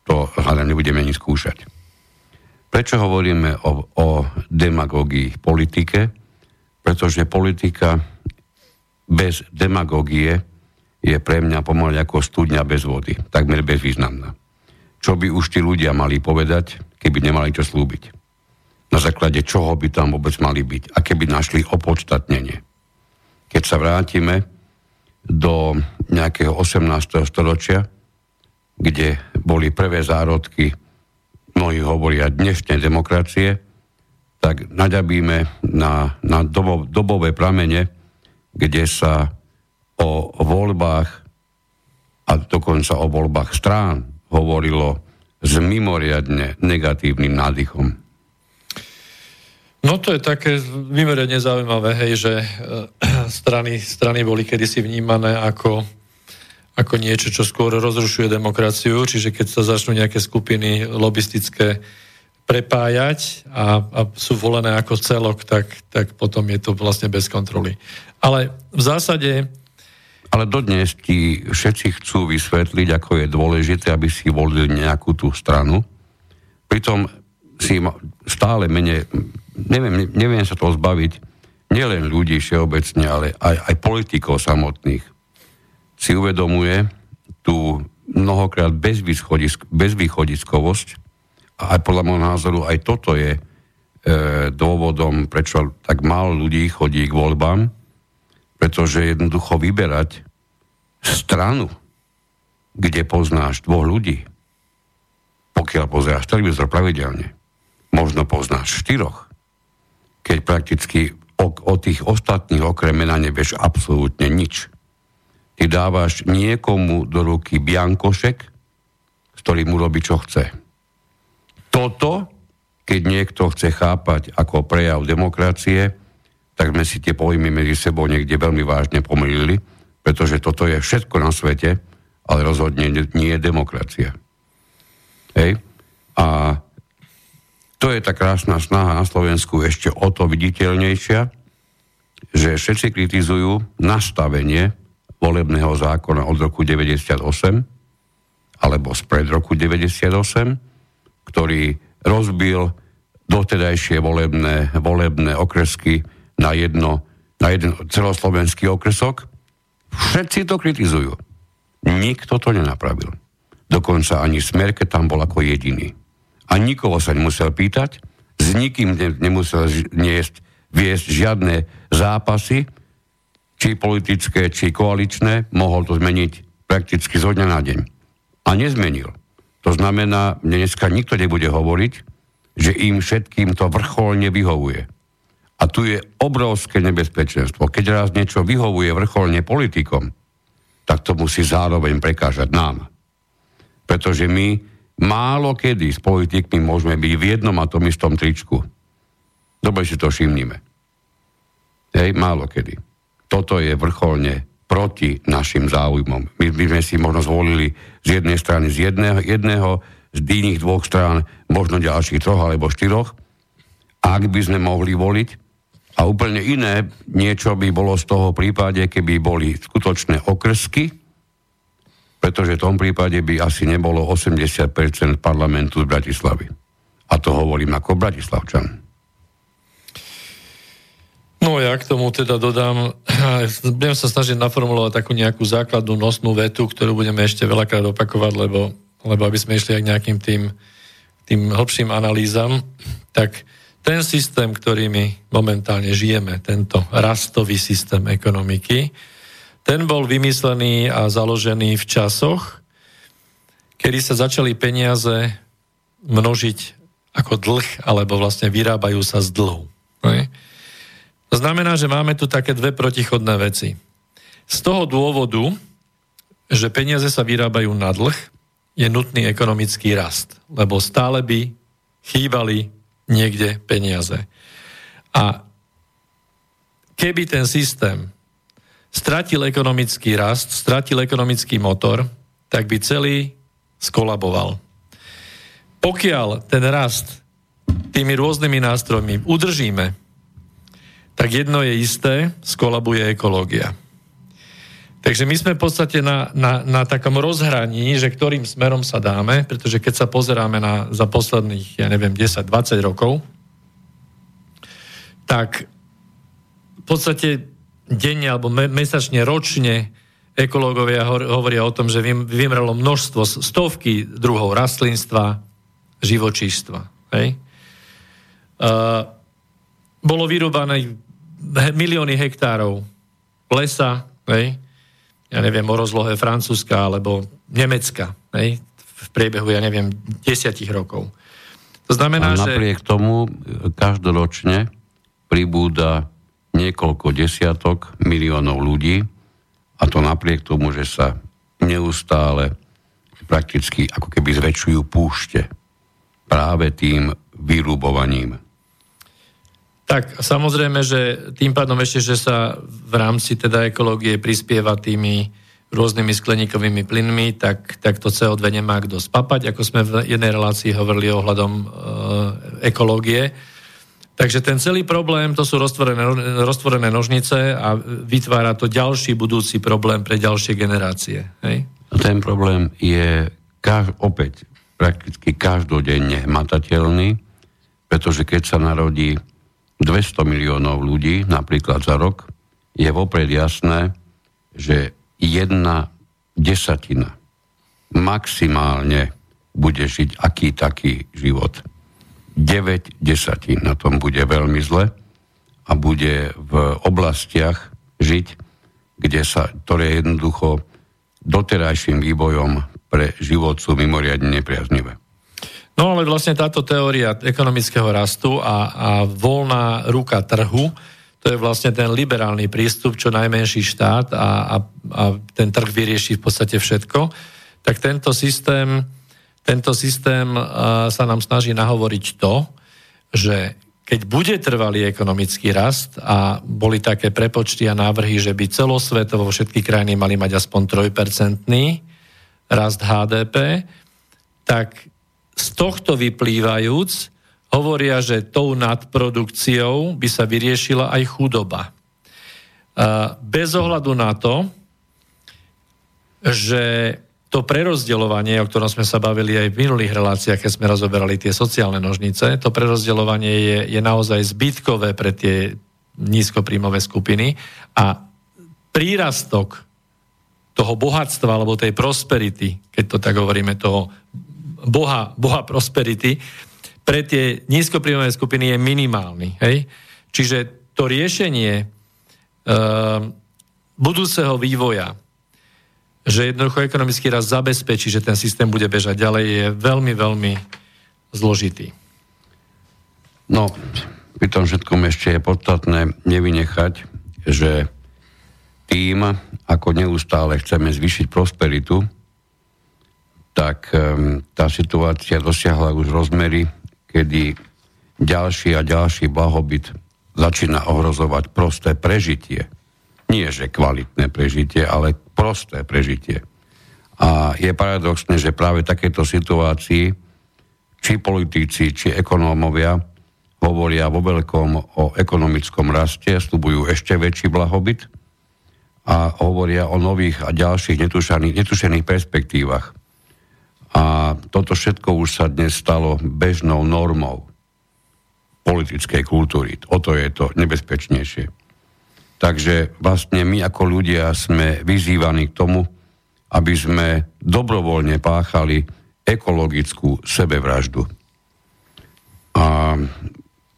to hľadám nebudeme ani skúšať. Prečo hovoríme o, o demagógii politike? Pretože politika bez demagógie je pre mňa pomaly ako studňa bez vody, takmer bezvýznamná. Čo by už tí ľudia mali povedať, keby nemali čo slúbiť? Na základe čoho by tam vôbec mali byť? A keby našli opodstatnenie? Keď sa vrátime do nejakého 18. storočia, kde boli prvé zárodky, mnohí hovoria dnešnej demokracie, tak naďabíme na, na dobo, dobové pramene, kde sa o voľbách a dokonca o voľbách strán hovorilo s mimoriadne negatívnym nádychom. No to je také mimoriadne zaujímavé, hej, že e, strany, strany boli kedysi vnímané ako ako niečo, čo skôr rozrušuje demokraciu, čiže keď sa začnú nejaké skupiny lobistické prepájať a, a sú volené ako celok, tak, tak potom je to vlastne bez kontroly. Ale v zásade... Ale dodnes ti všetci chcú vysvetliť, ako je dôležité, aby si volili nejakú tú stranu. Pritom si stále menej, neviem, neviem sa to zbaviť, nielen ľudí všeobecne, ale aj, aj politikov samotných. Si uvedomuje tú mnohokrát bezvýchodisk, bezvýchodiskovosť a aj podľa môjho názoru aj toto je e, dôvodom, prečo tak málo ľudí chodí k voľbám, pretože jednoducho vyberať stranu, kde poznáš dvoch ľudí, pokiaľ pozeráš televízor pravidelne, možno poznáš štyroch, keď prakticky o, o tých ostatných okrem mena nevieš absolútne nič ty dávaš niekomu do ruky biankošek, s ktorým urobí, čo chce. Toto, keď niekto chce chápať ako prejav demokracie, tak sme si tie pojmy medzi sebou niekde veľmi vážne pomýlili, pretože toto je všetko na svete, ale rozhodne nie je demokracia. Hej? A to je tá krásna snaha na Slovensku ešte o to viditeľnejšia, že všetci kritizujú nastavenie volebného zákona od roku 98 alebo spred roku 98, ktorý rozbil dotedajšie volebné, volebné okresky na, jedno, na jeden celoslovenský okresok. Všetci to kritizujú. Nikto to nenapravil. Dokonca ani Smerke tam bol ako jediný. A nikoho sa nemusel pýtať, s nikým nemusel niesť, viesť žiadne zápasy, či politické, či koaličné, mohol to zmeniť prakticky zo dňa na deň. A nezmenil. To znamená, dneska nikto nebude hovoriť, že im všetkým to vrcholne vyhovuje. A tu je obrovské nebezpečenstvo. Keď raz niečo vyhovuje vrcholne politikom, tak to musí zároveň prekážať nám. Pretože my málo kedy s politikmi môžeme byť v jednom a tom istom tričku. Dobre si to všimnime. Hej, málo kedy. Toto je vrcholne proti našim záujmom. My by sme si možno zvolili z jednej strany z jedného, jedného z iných dvoch strán, možno ďalších troch alebo štyroch. Ak by sme mohli voliť, a úplne iné niečo by bolo z toho prípade, keby boli skutočné okrsky, pretože v tom prípade by asi nebolo 80% parlamentu z Bratislavy. A to hovorím ako Bratislavčan. No ja k tomu teda dodám, budem sa snažiť naformulovať takú nejakú základnú nosnú vetu, ktorú budeme ešte veľakrát opakovať, lebo, lebo aby sme išli aj nejakým tým, tým hlbším analýzam, tak ten systém, ktorý my momentálne žijeme, tento rastový systém ekonomiky, ten bol vymyslený a založený v časoch, kedy sa začali peniaze množiť ako dlh, alebo vlastne vyrábajú sa z dlhu. To znamená, že máme tu také dve protichodné veci. Z toho dôvodu, že peniaze sa vyrábajú na dlh, je nutný ekonomický rast, lebo stále by chýbali niekde peniaze. A keby ten systém stratil ekonomický rast, stratil ekonomický motor, tak by celý skolaboval. Pokiaľ ten rast tými rôznymi nástrojmi udržíme, tak jedno je isté, skolabuje ekológia. Takže my sme v podstate na, na, na takom rozhraní, že ktorým smerom sa dáme, pretože keď sa pozeráme na, za posledných, ja neviem, 10-20 rokov, tak v podstate denne alebo me, mesačne, ročne ekológovia hovoria o tom, že vymrelo množstvo, stovky druhov rastlinstva, živočístva. Hej? Uh, bolo vyrúbané milióny hektárov lesa, hej? ja neviem, o rozlohe Francúzska alebo Nemecka, hej, v priebehu, ja neviem, desiatich rokov. To znamená, A napriek že... tomu e, každoročne pribúda niekoľko desiatok miliónov ľudí a to napriek tomu, že sa neustále prakticky ako keby zväčšujú púšte práve tým vyrúbovaním. Tak samozrejme, že tým pádom ešte, že sa v rámci teda ekológie prispieva tými rôznymi skleníkovými plynmi, tak, tak to CO2 nemá kto spapať, ako sme v jednej relácii hovorili ohľadom e, ekológie. Takže ten celý problém, to sú roztvorené, roztvorené nožnice a vytvára to ďalší budúci problém pre ďalšie generácie. Hej? Ten problém je kaž, opäť prakticky každodenne matateľný, pretože keď sa narodí 200 miliónov ľudí, napríklad za rok, je vopred jasné, že jedna desatina maximálne bude žiť aký taký život. 9 desatín na tom bude veľmi zle a bude v oblastiach žiť, kde sa, ktoré jednoducho doterajším vývojom pre život sú mimoriadne nepriaznivé. No ale vlastne táto teória ekonomického rastu a, a voľná ruka trhu, to je vlastne ten liberálny prístup, čo najmenší štát a, a, a ten trh vyrieši v podstate všetko, tak tento systém, tento systém sa nám snaží nahovoriť to, že keď bude trvalý ekonomický rast a boli také prepočty a návrhy, že by celosvetovo všetky krajiny mali mať aspoň 3% rast HDP, tak z tohto vyplývajúc, hovoria, že tou nadprodukciou by sa vyriešila aj chudoba. Bez ohľadu na to, že to prerozdeľovanie, o ktorom sme sa bavili aj v minulých reláciách, keď sme rozoberali tie sociálne nožnice, to prerozdeľovanie je, je naozaj zbytkové pre tie nízkopríjmové skupiny a prírastok toho bohatstva alebo tej prosperity, keď to tak hovoríme, toho boha, boha prosperity pre tie nízkopríjmové skupiny je minimálny. Hej? Čiže to riešenie uh, budúceho vývoja, že jednoducho ekonomický rast zabezpečí, že ten systém bude bežať ďalej, je veľmi, veľmi zložitý. No, pri tom všetkom ešte je podstatné nevynechať, že tým, ako neustále chceme zvýšiť prosperitu, tak um, tá situácia dosiahla už rozmery, kedy ďalší a ďalší blahobyt začína ohrozovať prosté prežitie. Nie, že kvalitné prežitie, ale prosté prežitie. A je paradoxné, že práve takéto situácii či politici, či ekonómovia hovoria vo veľkom o ekonomickom raste, slubujú ešte väčší blahobyt a hovoria o nových a ďalších netušených, netušených perspektívach. A toto všetko už sa dnes stalo bežnou normou politickej kultúry. O to je to nebezpečnejšie. Takže vlastne my ako ľudia sme vyzývaní k tomu, aby sme dobrovoľne páchali ekologickú sebevraždu. A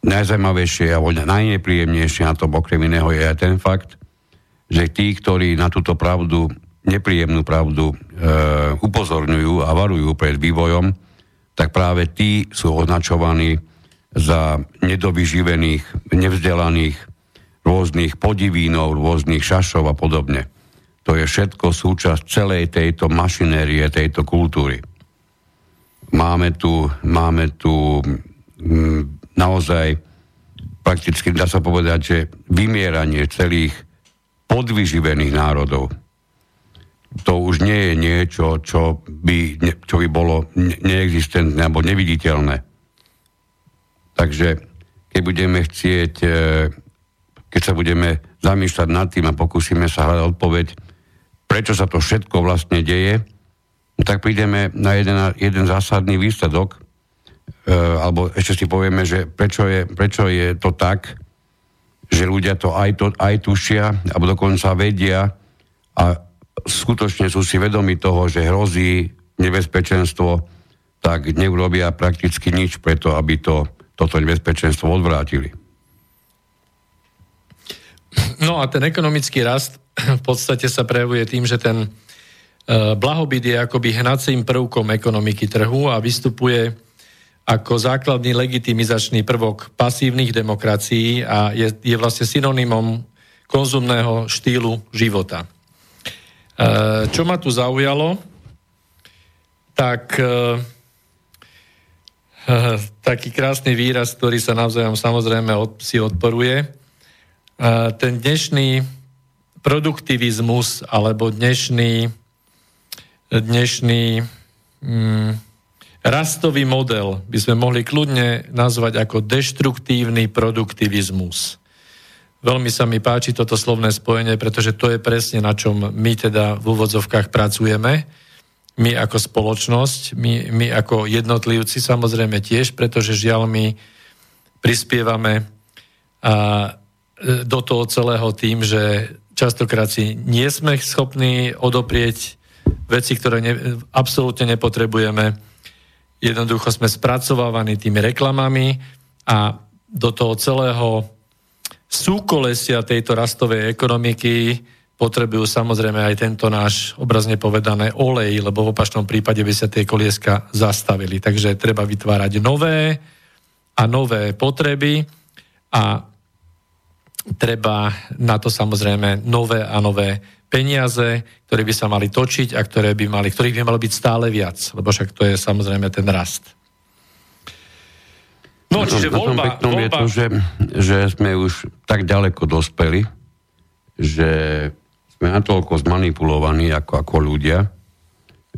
najzajímavejšie a najnepríjemnejšie na tom okrem iného je aj ten fakt, že tí, ktorí na túto pravdu, nepríjemnú pravdu e, upozorňujú a varujú pred vývojom, tak práve tí sú označovaní za nedovyživených, nevzdelaných, rôznych podivínov, rôznych šašov a podobne. To je všetko súčasť celej tejto mašinérie, tejto kultúry. Máme tu, máme tu m, naozaj prakticky, dá sa povedať, že vymieranie celých podvyživených národov. To už nie je niečo, čo by, čo by bolo neexistentné alebo neviditeľné. Takže keď budeme chcieť, e, keď sa budeme zamýšľať nad tým a pokúsime sa hľadať odpoveď, prečo sa to všetko vlastne deje, tak prídeme na jeden, jeden zásadný výsledok, e, alebo ešte si povieme, že prečo je, prečo je to tak, že ľudia to aj, to aj tušia, alebo dokonca vedia a skutočne sú si vedomi toho, že hrozí nebezpečenstvo, tak neurobia prakticky nič preto, aby to, toto nebezpečenstvo odvrátili. No a ten ekonomický rast v podstate sa prejavuje tým, že ten e, blahobyt je akoby hnacím prvkom ekonomiky trhu a vystupuje ako základný legitimizačný prvok pasívnych demokracií a je, je vlastne synonymom konzumného štýlu života. E, čo ma tu zaujalo, tak e, taký krásny výraz, ktorý sa navzájom samozrejme od, si odporuje. Ten dnešný produktivizmus alebo dnešný, dnešný mm, rastový model by sme mohli kľudne nazvať ako deštruktívny produktivizmus. Veľmi sa mi páči toto slovné spojenie, pretože to je presne na čom my teda v úvodzovkách pracujeme. My ako spoločnosť, my, my ako jednotlivci samozrejme tiež, pretože žiaľ my prispievame a, do toho celého tým, že častokrát si nie sme schopní odoprieť veci, ktoré ne, absolútne nepotrebujeme Jednoducho sme spracovávaní tými reklamami a do toho celého súkolesia tejto rastovej ekonomiky potrebujú samozrejme aj tento náš obrazne povedané olej, lebo v opačnom prípade by sa tie kolieska zastavili. Takže treba vytvárať nové a nové potreby a treba na to samozrejme nové a nové peniaze, ktoré by sa mali točiť a ktoré by mali, ktorých by malo byť stále viac, lebo však to je samozrejme ten rast. No, čiže voľba, voľba... je to, že, že sme už tak ďaleko dospeli, že sme natoľko zmanipulovaní ako, ako ľudia,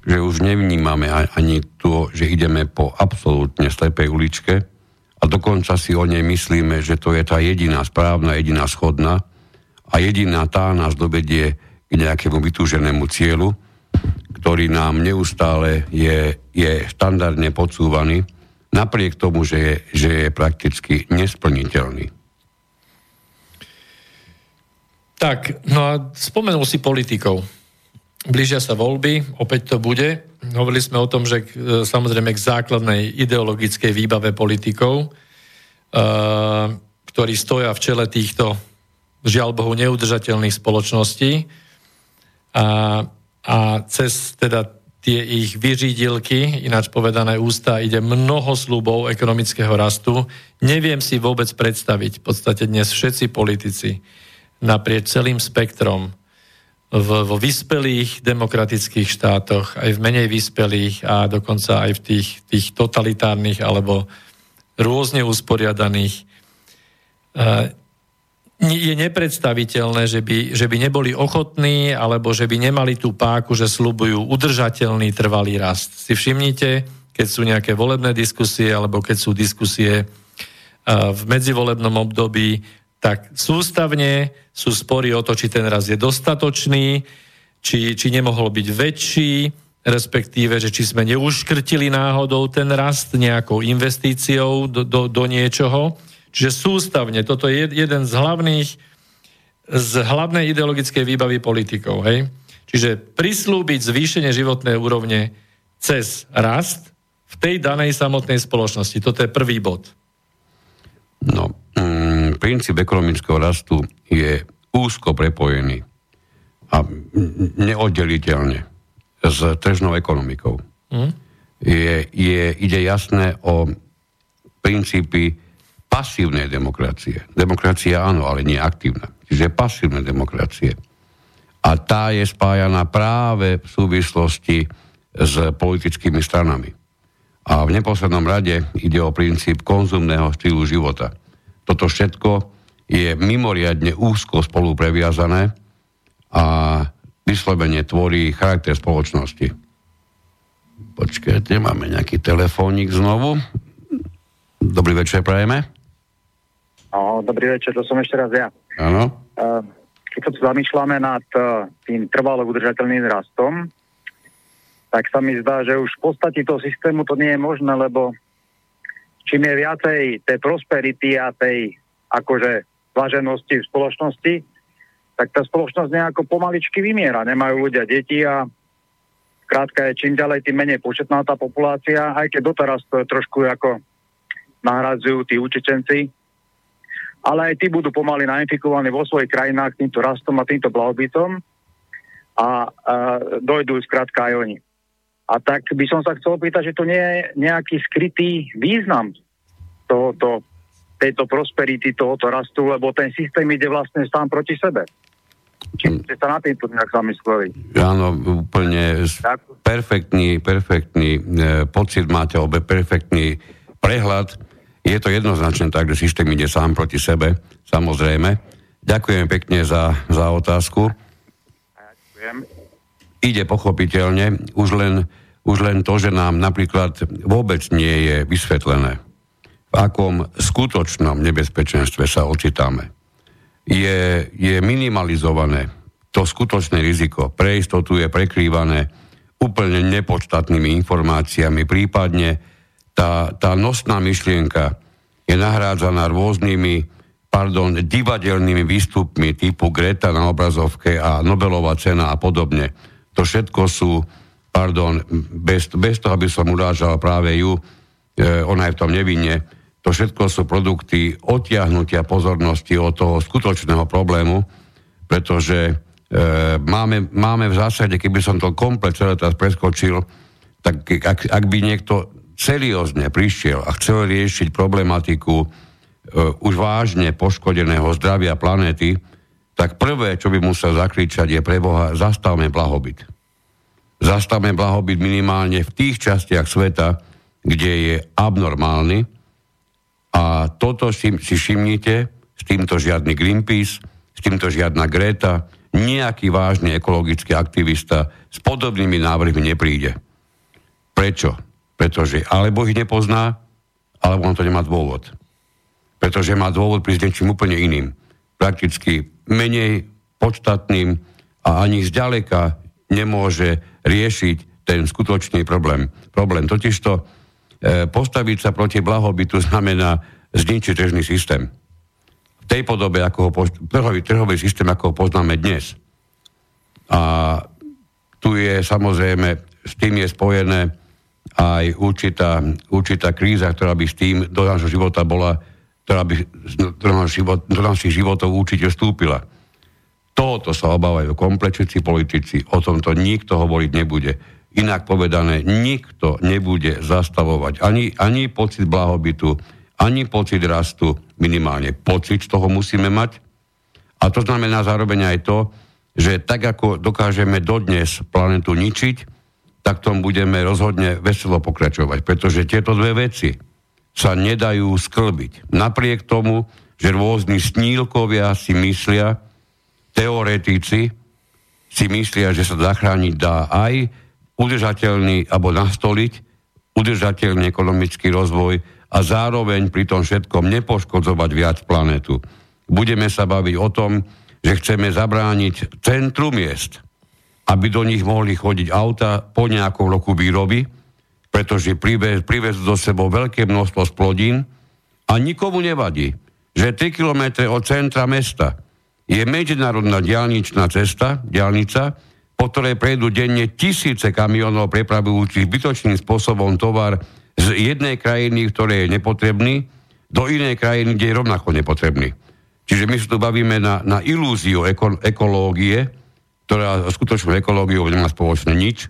že už nevnímame ani to, že ideme po absolútne slepej uličke a dokonca si o nej myslíme, že to je tá jediná správna, jediná schodná a jediná tá nás dovedie k nejakému vytúženému cieľu, ktorý nám neustále je, je štandardne podsúvaný, napriek tomu, že je, že je prakticky nesplniteľný. Tak, no a spomenul si politikov. Blížia sa voľby, opäť to bude. Hovorili sme o tom, že e, samozrejme k základnej ideologickej výbave politikov, e, ktorí stoja v čele týchto žiaľ Bohu, neudržateľných spoločností a, a cez teda tie ich vyřídilky, ináč povedané ústa, ide mnoho slubov ekonomického rastu. Neviem si vôbec predstaviť, v podstate dnes všetci politici naprieč celým spektrom v, vo vyspelých demokratických štátoch, aj v menej vyspelých a dokonca aj v tých, tých totalitárnych alebo rôzne usporiadaných. E, je nepredstaviteľné, že by, že by neboli ochotní alebo že by nemali tú páku, že slubujú udržateľný trvalý rast. Si všimnite, keď sú nejaké volebné diskusie alebo keď sú diskusie v medzivolebnom období, tak sústavne sú spory o to, či ten rast je dostatočný, či, či nemohol byť väčší, respektíve, že či sme neuškrtili náhodou ten rast nejakou investíciou do, do, do niečoho. Čiže sústavne, toto je jeden z hlavných, z hlavnej ideologickej výbavy politikov. Hej? Čiže prislúbiť zvýšenie životnej úrovne cez rast v tej danej samotnej spoločnosti. Toto je prvý bod. No, mm, princíp ekonomického rastu je úzko prepojený a neoddeliteľne s tržnou ekonomikou. Mm. Je, je, ide jasné o princípy pasívnej demokracie. Demokracia áno, ale nie aktívna. Čiže pasívne demokracie. A tá je spájaná práve v súvislosti s politickými stranami. A v neposlednom rade ide o princíp konzumného štýlu života. Toto všetko je mimoriadne úzko spolu previazané a vyslovene tvorí charakter spoločnosti. Počkajte, máme nejaký telefónik znovu. Dobrý večer, prajeme. No, dobrý večer, to som ešte raz ja. Áno. Keď sa tu zamýšľame nad tým trvalo udržateľným rastom, tak sa mi zdá, že už v podstate toho systému to nie je možné, lebo čím je viacej tej prosperity a tej akože váženosti v spoločnosti, tak tá spoločnosť nejako pomaličky vymiera. Nemajú ľudia deti a krátka je čím ďalej, tým menej početná tá populácia, aj keď doteraz to je trošku ako nahradzujú tí učečenci, ale aj tí budú pomaly nainfikovaní vo svojich krajinách týmto rastom a týmto blahobytom a, a dojdú skrátka aj oni. A tak by som sa chcel opýtať, že to nie je nejaký skrytý význam tohoto, tejto prosperity, tohoto rastu, lebo ten systém ide vlastne sám proti sebe. Či ste sa na týmto nejak zamysleli? Áno, úplne tak. perfektný, perfektný e, pocit máte, obe perfektný prehľad je to jednoznačne tak, že systém ide sám proti sebe, samozrejme. Ďakujem pekne za, za otázku. Ďakujem. Ide pochopiteľne, už len, už len to, že nám napríklad vôbec nie je vysvetlené, v akom skutočnom nebezpečenstve sa očitáme. Je, je minimalizované to skutočné riziko. Pre istotu je prekrývané úplne nepodstatnými informáciami, prípadne tá, tá nosná myšlienka je nahrádzaná rôznymi pardon, divadelnými výstupmi typu Greta na obrazovke a Nobelová cena a podobne. To všetko sú, pardon, bez, bez toho, aby som urážal práve ju, e, ona je v tom nevinne, to všetko sú produkty odtiahnutia pozornosti od toho skutočného problému, pretože e, máme, máme v zásade, keby som to komplet celé teraz preskočil, tak ak, ak by niekto seriózne prišiel a chcel riešiť problematiku e, už vážne poškodeného zdravia planéty, tak prvé, čo by musel zakričať, je pre Boha, zastavme blahobyt. Zastavme blahobyt minimálne v tých častiach sveta, kde je abnormálny a toto si, si všimnite, s týmto žiadny Greenpeace, s týmto žiadna Greta, nejaký vážny ekologický aktivista s podobnými návrhmi nepríde. Prečo? Pretože alebo ich nepozná, alebo on to nemá dôvod. Pretože má dôvod prísť niečím úplne iným. Prakticky menej podstatným a ani zďaleka nemôže riešiť ten skutočný problém. Problém totižto e, postaviť sa proti blahobytu znamená zničiť tržný systém. V tej podobe, ako ho, trhový, trhový systém, ako ho poznáme dnes. A tu je samozrejme, s tým je spojené aj určitá, určitá kríza, ktorá by s tým do nášho života bola ktorá by do, život, do našich životov určite vstúpila. Tohoto sa obávajú komplečici politici, o tomto nikto hovoriť nebude. Inak povedané, nikto nebude zastavovať ani, ani pocit blahobytu, ani pocit rastu, minimálne pocit z toho musíme mať. A to znamená zároveň aj to, že tak ako dokážeme dodnes planetu ničiť, tak tom budeme rozhodne veselo pokračovať, pretože tieto dve veci sa nedajú sklbiť. Napriek tomu, že rôzni snílkovia si myslia, teoretici si myslia, že sa zachrániť dá aj udržateľný alebo nastoliť udržateľný ekonomický rozvoj a zároveň pri tom všetkom nepoškodzovať viac planetu. Budeme sa baviť o tom, že chceme zabrániť centrum miest, aby do nich mohli chodiť auta po nejakom roku výroby, pretože privezú do sebou veľké množstvo splodín a nikomu nevadí, že 3 km od centra mesta je medzinárodná diálničná cesta, diálnica, po ktorej prejdú denne tisíce kamionov prepravujúcich bytočným spôsobom tovar z jednej krajiny, ktoré je nepotrebný, do inej krajiny, kde je rovnako nepotrebný. Čiže my sa tu bavíme na, na ilúziu eko, ekológie, ktorá skutočnú ekológiou nemá spoločné nič.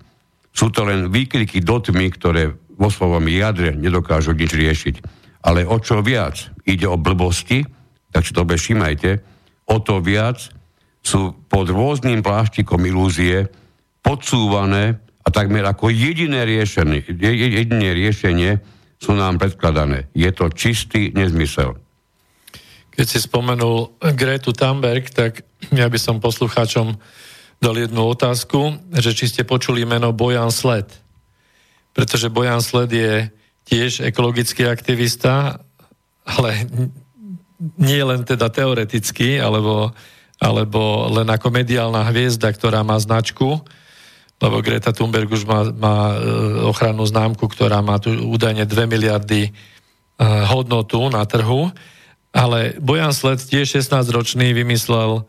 Sú to len výkriky do tmy, ktoré vo svojom jadre nedokážu nič riešiť. Ale o čo viac ide o blbosti, tak si to všimajte, o to viac sú pod rôznym pláštikom ilúzie podsúvané a takmer ako jediné riešenie, jediné riešenie sú nám predkladané. Je to čistý nezmysel. Keď si spomenul Gretu Thunberg, tak ja by som poslucháčom dal jednu otázku, že či ste počuli meno Bojan Sled. Pretože Bojan Sled je tiež ekologický aktivista, ale nie len teda teoreticky, alebo alebo len ako mediálna hviezda, ktorá má značku, lebo Greta Thunberg už má, má e, ochrannú známku, ktorá má tu údajne 2 miliardy e, hodnotu na trhu, ale Bojan Sled, tiež 16-ročný, vymyslel,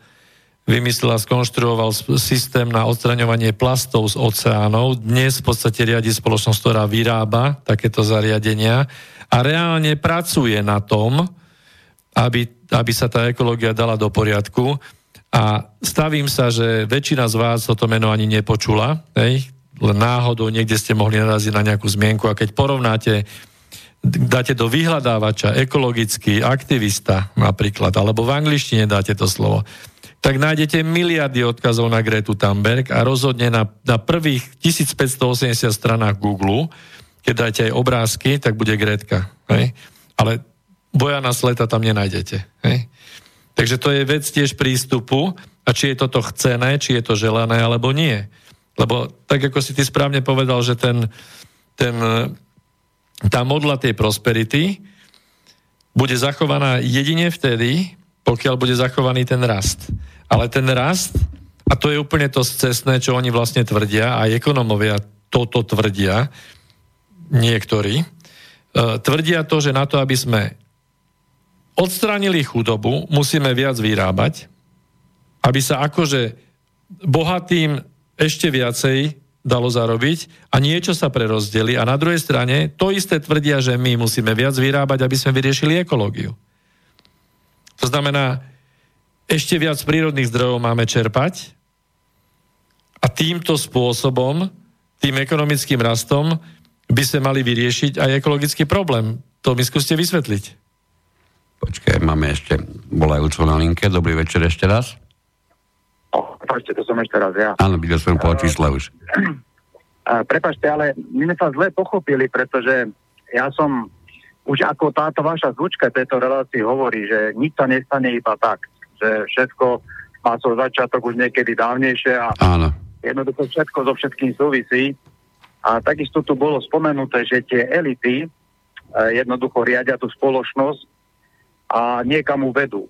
vymyslel a skonštruoval systém na odstraňovanie plastov z oceánov. Dnes v podstate riadi spoločnosť, ktorá vyrába takéto zariadenia a reálne pracuje na tom, aby, aby sa tá ekológia dala do poriadku. A stavím sa, že väčšina z vás toto meno ani nepočula, hej? len náhodou niekde ste mohli naraziť na nejakú zmienku a keď porovnáte dáte do vyhľadávača ekologický aktivista napríklad, alebo v angličtine dáte to slovo, tak nájdete miliardy odkazov na Gretu Thunberg a rozhodne na, na prvých 1580 stranách Google, keď dáte aj obrázky, tak bude Gretka. Hej? Ale Bojana Sleta tam nenájdete. Hej? Takže to je vec tiež prístupu a či je toto chcené, či je to želané alebo nie. Lebo tak ako si ty správne povedal, že ten, ten, tá modla tej prosperity bude zachovaná jedine vtedy, pokiaľ bude zachovaný ten rast. Ale ten rast, a to je úplne to cestné, čo oni vlastne tvrdia, aj ekonomovia toto tvrdia, niektorí, e, tvrdia to, že na to, aby sme odstránili chudobu, musíme viac vyrábať, aby sa akože bohatým ešte viacej dalo zarobiť a niečo sa prerozdeli. A na druhej strane to isté tvrdia, že my musíme viac vyrábať, aby sme vyriešili ekológiu. To znamená, ešte viac prírodných zdrojov máme čerpať a týmto spôsobom, tým ekonomickým rastom, by sme mali vyriešiť aj ekologický problém. To mi skúste vysvetliť. Počkaj, máme ešte volajúcu na linke. Dobrý večer ešte raz. Prepačte, to som ešte raz ja. Áno, videl som po čísle už. Prepačte, ale my sme sa zle pochopili, pretože ja som už ako táto vaša zvučka tejto relácii hovorí, že nič sa nestane iba tak, že všetko má svoj začiatok už niekedy dávnejšie a Áno. jednoducho všetko so všetkým súvisí. A takisto tu bolo spomenuté, že tie elity eh, jednoducho riadia tú spoločnosť a niekam vedú.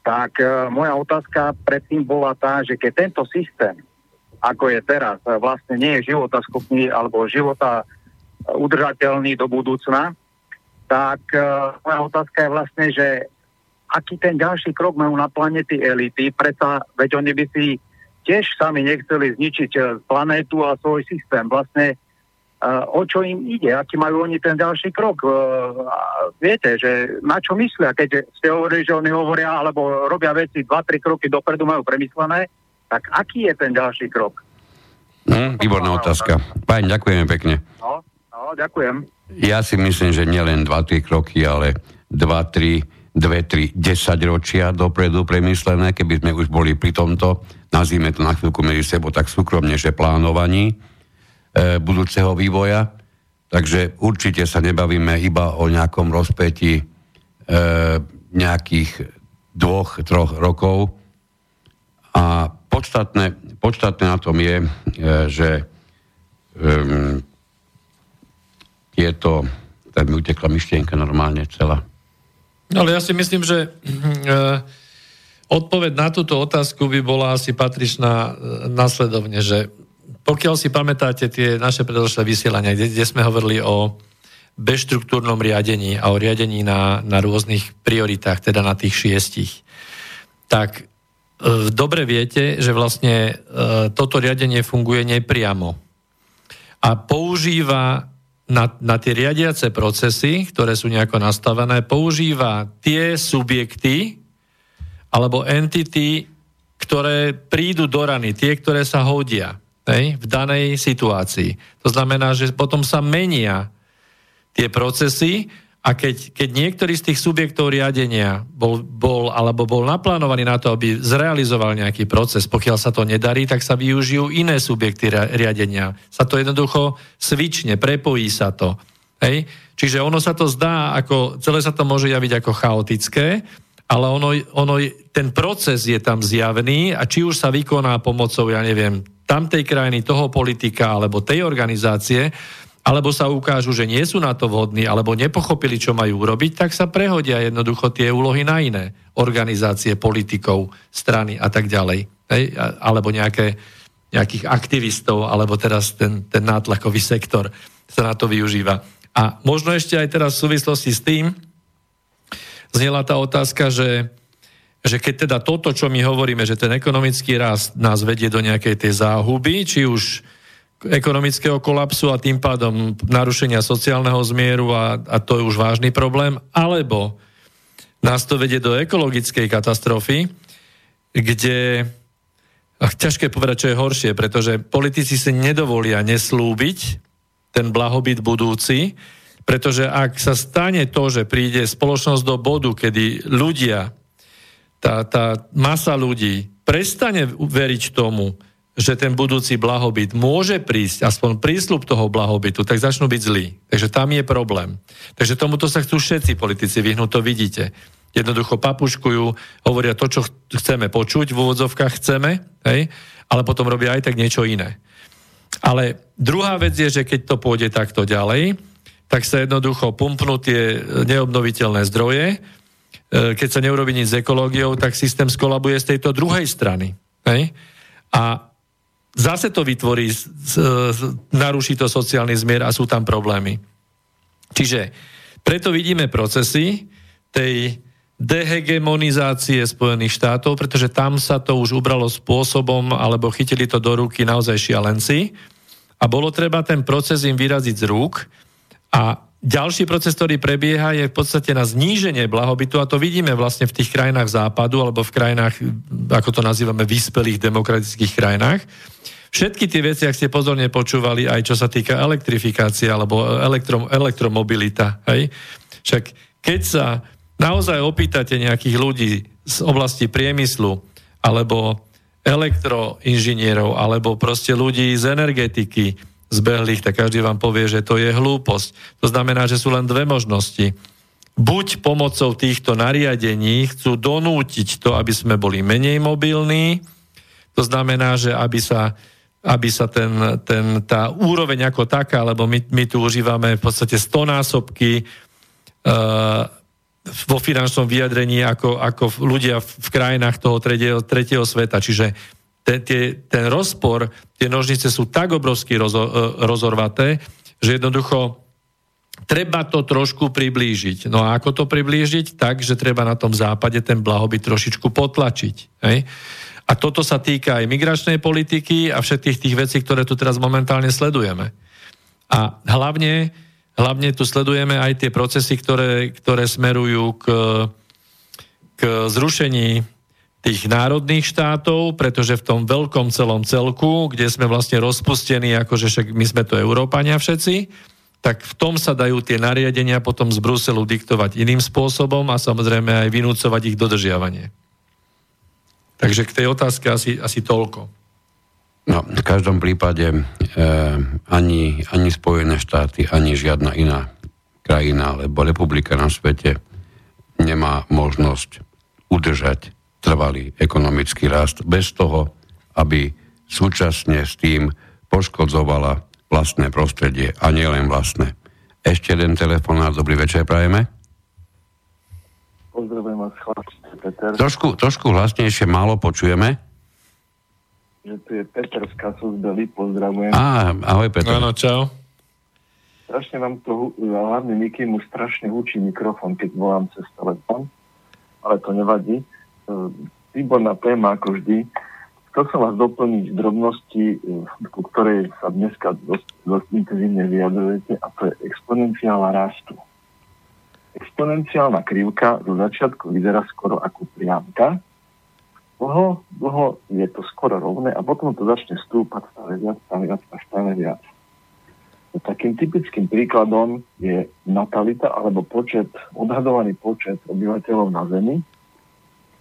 Tak e, moja otázka predtým bola tá, že keď tento systém, ako je teraz, vlastne nie je života schopný alebo života e, udržateľný do budúcna, tak e, moja otázka je vlastne, že aký ten ďalší krok majú na planety elity, preto veď oni by si tiež sami nechceli zničiť e, planétu a svoj systém. Vlastne o čo im ide, aký majú oni ten ďalší krok. Viete, že na čo myslia, keď ste hovorili, že oni hovoria alebo robia veci 2-3 kroky dopredu, majú premyslené, tak aký je ten ďalší krok? Hm, výborná otázka. Páň, ďakujeme pekne. No, no, ďakujem. Ja si myslím, že nielen 2-3 kroky, ale 2-3, 2-3, 10 ročia dopredu premyslené, keby sme už boli pri tomto, nazvime to na chvíľku medzi sebou tak súkromnejšie plánovaní e, budúceho vývoja. Takže určite sa nebavíme iba o nejakom rozpetí e, nejakých dvoch, troch rokov. A podstatné, podstatné na tom je, e, že um, tieto, tak mi utekla myšlienka normálne celá. Ale ja si myslím, že uh, odpoveď na túto otázku by bola asi patričná uh, nasledovne, že pokiaľ si pamätáte tie naše predošlé vysielania, kde, kde sme hovorili o bezštruktúrnom riadení a o riadení na, na rôznych prioritách, teda na tých šiestich, tak E, dobre viete, že vlastne e, toto riadenie funguje nepriamo a používa na, na tie riadiace procesy, ktoré sú nejako nastavené, používa tie subjekty alebo entity, ktoré prídu do rany, tie, ktoré sa hodia hej, v danej situácii. To znamená, že potom sa menia tie procesy a keď, keď niektorý z tých subjektov riadenia bol, bol alebo bol naplánovaný na to, aby zrealizoval nejaký proces, pokiaľ sa to nedarí, tak sa využijú iné subjekty riadenia. Sa to jednoducho svične, prepojí sa to. Hej? Čiže ono sa to zdá, ako, celé sa to môže javiť ako chaotické, ale ono, ono, ten proces je tam zjavný a či už sa vykoná pomocou, ja neviem, tamtej krajiny, toho politika alebo tej organizácie, alebo sa ukážu, že nie sú na to vhodní, alebo nepochopili, čo majú urobiť, tak sa prehodia jednoducho tie úlohy na iné organizácie, politikov, strany a tak ďalej. Hej? Alebo nejaké, nejakých aktivistov, alebo teraz ten, ten nátlakový sektor sa na to využíva. A možno ešte aj teraz v súvislosti s tým znela tá otázka, že, že keď teda toto, čo my hovoríme, že ten ekonomický rast nás vedie do nejakej tej záhuby, či už ekonomického kolapsu a tým pádom narušenia sociálneho zmieru a, a to je už vážny problém, alebo nás to vedie do ekologickej katastrofy, kde ach, ťažké povedať, čo je horšie, pretože politici si nedovolia neslúbiť ten blahobyt budúci, pretože ak sa stane to, že príde spoločnosť do bodu, kedy ľudia, tá, tá masa ľudí prestane veriť tomu, že ten budúci blahobyt môže prísť, aspoň prísľub toho blahobytu, tak začnú byť zlí. Takže tam je problém. Takže tomuto sa chcú všetci politici vyhnúť, to vidíte. Jednoducho papuškujú, hovoria to, čo chceme počuť, v úvodzovkách chceme, hej, ale potom robia aj tak niečo iné. Ale druhá vec je, že keď to pôjde takto ďalej, tak sa jednoducho pumpnú tie neobnoviteľné zdroje, e, keď sa neurobi nič s ekológiou, tak systém skolabuje z tejto druhej strany. Hej? A zase to vytvorí, naruší to sociálny zmier a sú tam problémy. Čiže preto vidíme procesy tej dehegemonizácie Spojených štátov, pretože tam sa to už ubralo spôsobom, alebo chytili to do ruky naozaj šialenci a bolo treba ten proces im vyraziť z rúk a ďalší proces, ktorý prebieha, je v podstate na zníženie blahobytu a to vidíme vlastne v tých krajinách západu alebo v krajinách, ako to nazývame, vyspelých demokratických krajinách. Všetky tie veci, ak ste pozorne počúvali, aj čo sa týka elektrifikácie alebo elektro, elektromobilita, hej? Však keď sa naozaj opýtate nejakých ľudí z oblasti priemyslu alebo elektroinžinierov alebo proste ľudí z energetiky, zbehlých, tak každý vám povie, že to je hlúposť. To znamená, že sú len dve možnosti. Buď pomocou týchto nariadení chcú donútiť to, aby sme boli menej mobilní, to znamená, že aby sa, aby sa ten, ten, tá úroveň ako taká, lebo my, my tu užívame v podstate stonásobky uh, vo finančnom vyjadrení ako, ako ľudia v krajinách toho tretieho, tretieho sveta. Čiže ten, tie, ten rozpor, tie nožnice sú tak obrovsky rozo, e, rozorvaté, že jednoducho treba to trošku priblížiť. No a ako to priblížiť? Tak, že treba na tom západe ten blahobyt trošičku potlačiť. Hej? A toto sa týka aj migračnej politiky a všetkých tých vecí, ktoré tu teraz momentálne sledujeme. A hlavne, hlavne tu sledujeme aj tie procesy, ktoré, ktoré smerujú k, k zrušení tých národných štátov, pretože v tom veľkom celom celku, kde sme vlastne rozpustení, akože však my sme to Európania všetci, tak v tom sa dajú tie nariadenia potom z Bruselu diktovať iným spôsobom a samozrejme aj vynúcovať ich dodržiavanie. Takže k tej otázke asi, asi toľko. No, v každom prípade e, ani, ani Spojené štáty, ani žiadna iná krajina alebo republika na svete nemá možnosť udržať trvalý ekonomický rast bez toho, aby súčasne s tým poškodzovala vlastné prostredie a nielen vlastné. Ešte jeden telefonát, dobrý večer, prajeme. Pozdravujem vás, chlapci, Peter. Trošku, trošku hlasnejšie, málo počujeme že tu je Peter z Kasus Deli, pozdravujem. Á, ahoj Peter. Áno, čau. Strašne vám to, hlavne Miky mu strašne húči mikrofón, keď volám cez telefón, ale to nevadí. E, výborná téma, ako vždy. Chcel som vás doplniť drobnosti, e, ku ktorej sa dneska dosť, dosť intenzívne vyjadrujete, a to je exponenciálna rastu. Exponenciálna krivka do začiatku vyzerá skoro ako priamka, dlho, dlho je to skoro rovné a potom to začne stúpať stále viac, stále viac a stále viac. Takým typickým príkladom je natalita alebo počet, odhadovaný počet obyvateľov na Zemi,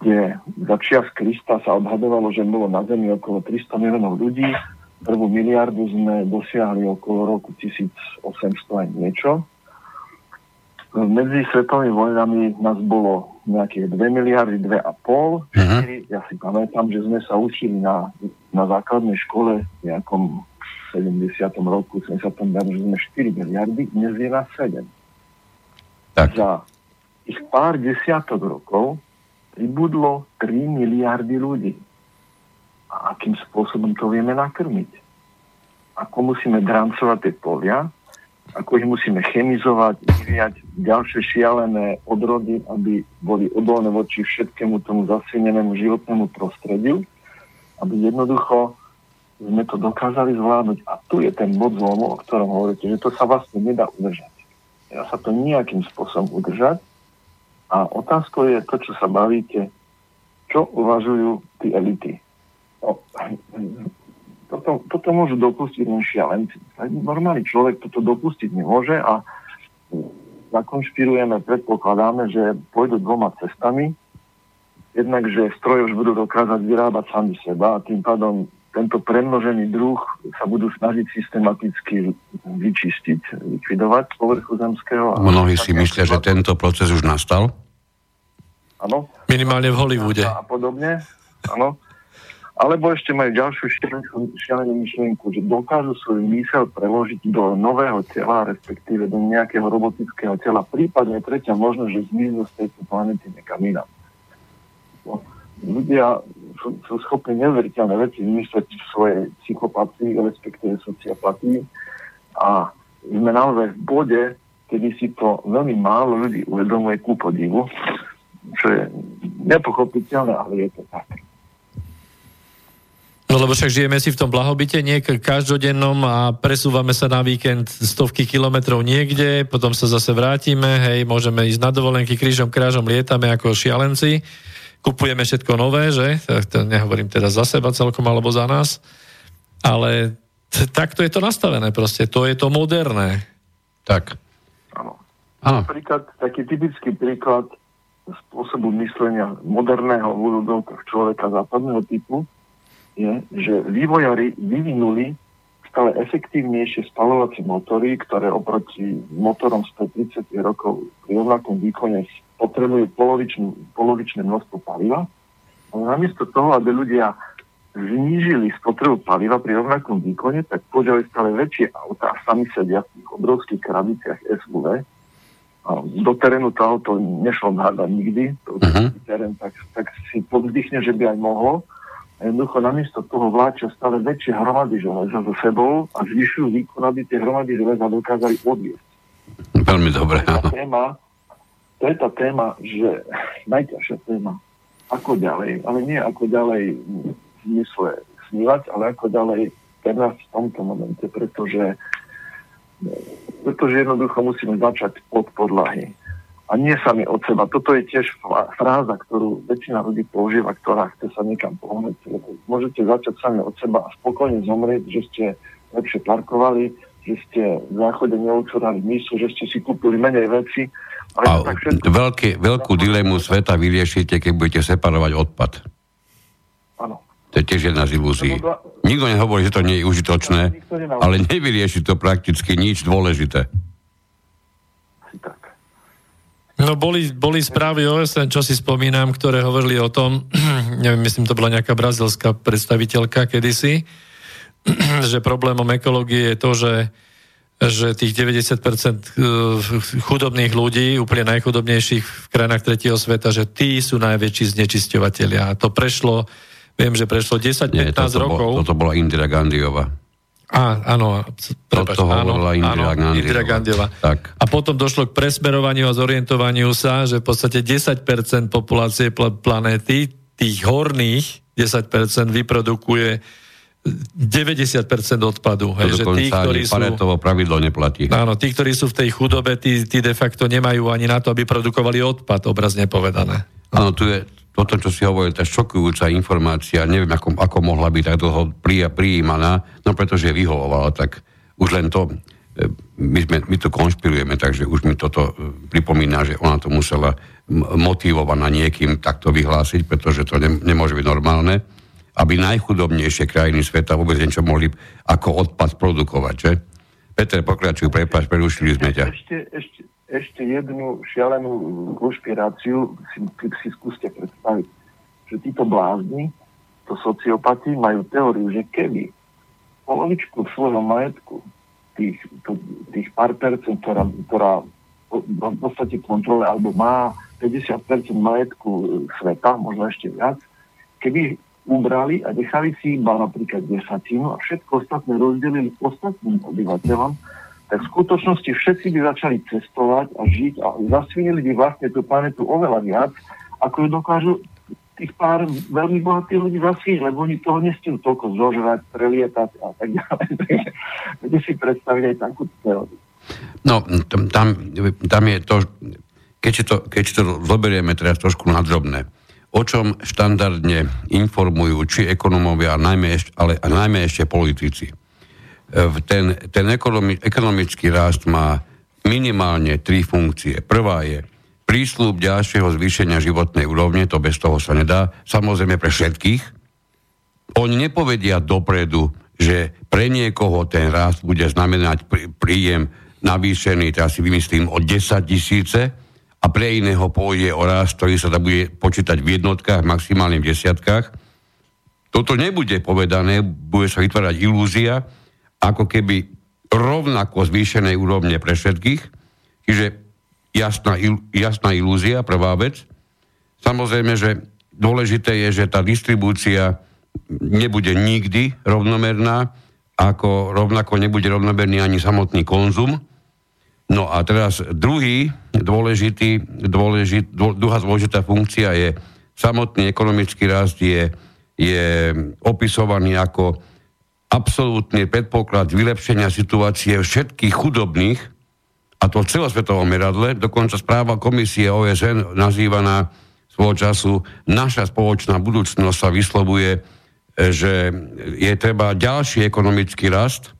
kde za čias Krista sa odhadovalo, že bolo na Zemi okolo 300 miliónov ľudí, prvú miliardu sme dosiahli okolo roku 1800 aj niečo, medzi svetovými vojnami nás bolo nejakých 2 miliardy, 2,5, 4. Uh-huh. Ja si pamätám, že sme sa učili na, na základnej škole v nejakom 70. roku, 70. roku, že sme 4 miliardy, dnes je na 7. Tak. Za ich pár desiatok rokov pribudlo 3 miliardy ľudí. A akým spôsobom to vieme nakrmiť? Ako musíme drancovať tie polia, ako ich musíme chemizovať, vyvíjať ďalšie šialené odrody, aby boli odolné voči všetkému tomu zasienenému životnému prostrediu, aby jednoducho sme to dokázali zvládnuť. A tu je ten bod zlomu, o ktorom hovoríte, že to sa vlastne nedá udržať. Dá sa to nejakým spôsobom udržať. A otázkou je to, čo sa bavíte, čo uvažujú tí elity. No, toto, toto môžu dopustiť len šialenci. Normálny človek toto dopustiť nemôže a zakonšpirujeme, predpokladáme, že pôjdu dvoma cestami. Jednak, že stroje už budú dokázať vyrábať sami seba a tým pádom tento premnožený druh sa budú snažiť systematicky vyčistiť, likvidovať z povrchu zemského. Mnohí si myslia, že tento proces už nastal? Áno. Minimálne v Hollywode. A podobne, áno. Alebo ešte majú ďalšiu šialenú myšlienku, že dokážu svoj mysel preložiť do nového tela, respektíve do nejakého robotického tela. Prípadne tretia možnosť, že zmiznú z tejto planety nekam inám. No, ľudia sú, sú schopní neveriteľné veci vymysleť v svojej psychopatii, respektíve sociopatii. A sme naozaj v bode, kedy si to veľmi málo ľudí uvedomuje ku podivu, čo je nepochopiteľné, ale je to tak. No lebo však žijeme si v tom blahobite nie každodennom a presúvame sa na víkend stovky kilometrov niekde, potom sa zase vrátime, hej, môžeme ísť na dovolenky krížom krážom, lietame ako šialenci, kupujeme všetko nové, že? To nehovorím teda za seba celkom alebo za nás, ale t- takto je to nastavené proste, to je to moderné. Tak. Áno. Napríklad taký typický príklad spôsobu myslenia moderného v človeka západného typu, je, že vývojári vyvinuli stále efektívnejšie spalovacie motory, ktoré oproti motorom 130 rokov pri rovnakom výkone potrebujú polovičné množstvo paliva. Ale namiesto toho, aby ľudia znížili spotrebu paliva pri rovnakom výkone, tak poďali stále väčšie autá a sami sedia v tých obrovských krabiciach SUV. A do terénu to auto nešlo nahádať nikdy. Uh-huh. terén, tak, tak si povzdychne, že by aj mohlo a jednoducho namiesto toho vláčia stále väčšie hromady železa so sebou a zvyšujú výkon, aby tie hromady železa dokázali odviesť. Veľmi dobre, tá téma, to je tá téma, že najťažšia téma, ako ďalej, ale nie ako ďalej v zmysle snívať, ale ako ďalej nás v tomto momente, pretože Pretože jednoducho musíme začať od podlahy. A nie sami od seba. Toto je tiež fráza, ktorú väčšina ľudí používa, ktorá chce sa niekam pohnúť. Môžete začať sami od seba a spokojne zomrieť, že ste lepšie parkovali, že ste v záchode neučorali mísu, že ste si kúpili menej veci. Ale a všetko... veľký, veľkú dilemu sveta vyriešite, keď budete separovať odpad. Áno. To je tiež jedna z ilúzií. Nikto nehovorí, že to nie je užitočné, ale nevyrieši to prakticky nič dôležité. No boli, boli správy OSN, čo si spomínam, ktoré hovorili o tom, neviem, myslím, to bola nejaká brazilská predstaviteľka kedysi, že problémom ekológie je to, že že tých 90% e, chudobných ľudí, úplne najchudobnejších v krajinách tretieho sveta, že tí sú najväčší znečisťovateľia. A to prešlo, viem, že prešlo 10-15 rokov. Bol, toto bola Indira Gandiova. Á, áno, prepač, toto áno, Indira, áno, Indira Gandiova. Tak. A potom došlo k presmerovaniu a zorientovaniu sa, že v podstate 10% populácie pl- planéty, tých horných 10% vyprodukuje 90% odpadu. Hej, že tí, ktorí sú, pravidlo neplatí. Áno, tí, ktorí sú v tej chudobe, tí, tí de facto nemajú ani na to, aby produkovali odpad, obrazne povedané. Áno, tu je toto, čo si hovoril, tá šokujúca informácia, neviem, ako, ako mohla byť tak dlho prijímaná, no pretože vyhovovala, tak už len to, e, my, sme, my to konšpirujeme, takže už mi toto e, pripomína, že ona to musela motivovaná niekým takto vyhlásiť, pretože to ne, nemôže byť normálne, aby najchudobnejšie krajiny sveta vôbec niečo mohli ako odpad produkovať, že? Peter, pokračuj, prepáč, prerušili sme ťa. Ešte, ešte, ešte jednu šialenú konšpiráciu si, si skúste predstaviť, že títo blázni, to sociopati, majú teóriu, že keby polovičku svojho majetku, tých, to, tých pár percent, ktorá, ktorá v podstate kontrole, alebo má 50% majetku sveta, možno ešte viac, keby ubrali a nechali si iba napríklad desatinu a všetko ostatné rozdelili ostatným obyvateľom, tak v skutočnosti všetci by začali cestovať a žiť a zasvinili by vlastne tú planetu oveľa viac, ako ju dokážu tých pár veľmi bohatých ľudí zasviť, lebo oni toho nestihnú toľko zožrať, prelietať a tak ďalej. Takže si predstaviť aj takú teóriu. No, tam, tam je to, keď to, keď to zoberieme teraz trošku nadrobné, o čom štandardne informujú či ekonomovia, ale a najmä ešte politici ten, ten ekonomi, ekonomický rast má minimálne tri funkcie. Prvá je prísľub ďalšieho zvýšenia životnej úrovne, to bez toho sa nedá, samozrejme pre všetkých. Oni nepovedia dopredu, že pre niekoho ten rast bude znamenať príjem navýšený, teraz si vymyslím, o 10 tisíce a pre iného pôjde o rast, ktorý sa bude počítať v jednotkách, maximálne v desiatkách. Toto nebude povedané, bude sa vytvárať ilúzia, ako keby rovnako zvýšenej úrovne pre všetkých. Čiže jasná, jasná ilúzia, prvá vec. Samozrejme, že dôležité je, že tá distribúcia nebude nikdy rovnomerná, ako rovnako nebude rovnomerný ani samotný konzum. No a teraz druhý dôležitý, dôležit, druhá dôležitá funkcia je samotný ekonomický rast je, je opisovaný ako absolútny predpoklad vylepšenia situácie všetkých chudobných, a to v celosvetovom meradle, dokonca správa komisie OSN nazývaná svojho času Naša spoločná budúcnosť sa vyslovuje, že je treba ďalší ekonomický rast,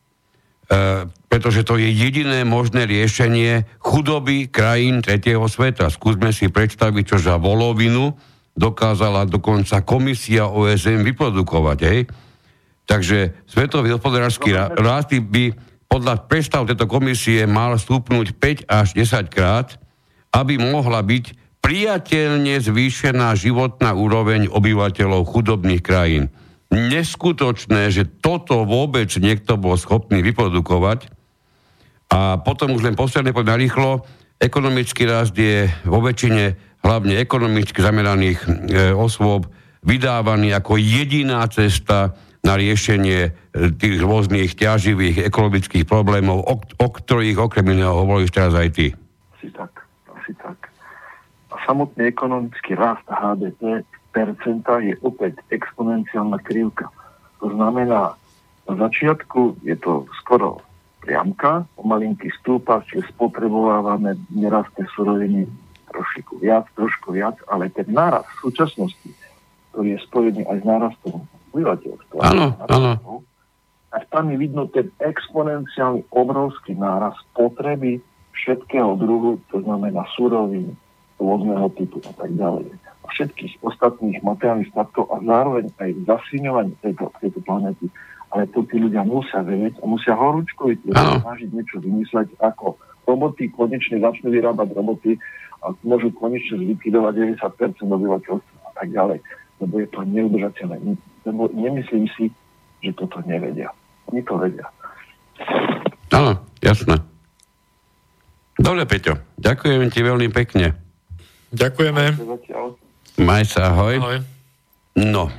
e, pretože to je jediné možné riešenie chudoby krajín tretieho sveta. Skúsme si predstaviť, čo za volovinu dokázala dokonca komisia OSN vyprodukovať. Hej? Takže svetový hospodársky rast by podľa predstav tejto komisie mal stúpnúť 5 až 10 krát, aby mohla byť priateľne zvýšená životná úroveň obyvateľov chudobných krajín. Neskutočné, že toto vôbec niekto bol schopný vyprodukovať. A potom už len posledne poďme rýchlo. Ekonomický rast je vo väčšine hlavne ekonomicky zameraných e, osôb vydávaný ako jediná cesta na riešenie e, tých rôznych ťaživých ekologických problémov, o, o ktorých okrem iného hovoríš teraz aj ty. Asi tak, asi tak. A samotný ekonomický rast HDP percenta je opäť exponenciálna krivka. To znamená, na začiatku je to skoro priamka, pomalinky stúpa, čiže spotrebovávame nerastné suroviny trošku viac, trošku viac, ale ten náraz v súčasnosti, ktorý je spojený aj s nárastom obyvateľstva, áno, áno. tak tam je vidno ten exponenciálny obrovský náraz potreby všetkého druhu, to znamená surovín, rôzneho typu a tak ďalej. A všetkých ostatných materiálnych statkov a zároveň aj zasíňovanie tejto, tejto planety ale to tí ľudia musia vedieť a musia horúčkoviť snažiť niečo vymysleť, ako roboty konečne začnú vyrábať roboty a môžu konečne zlikvidovať 90% obyvateľstva a tak ďalej. Lebo je to neudržateľné. Lebo nemyslím si, že toto nevedia. Oni to vedia. Áno, jasné. Dobre, Peťo, ďakujem ti veľmi pekne. Ďakujeme. Maj sa, ahoj. ahoj. No,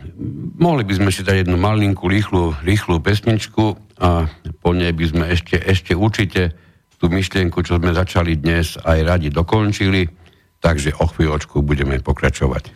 mohli by sme si dať jednu malinkú, rýchlu, rýchlu pesničku a po nej by sme ešte, ešte určite tú myšlienku, čo sme začali dnes, aj radi dokončili, takže o chvíľočku budeme pokračovať.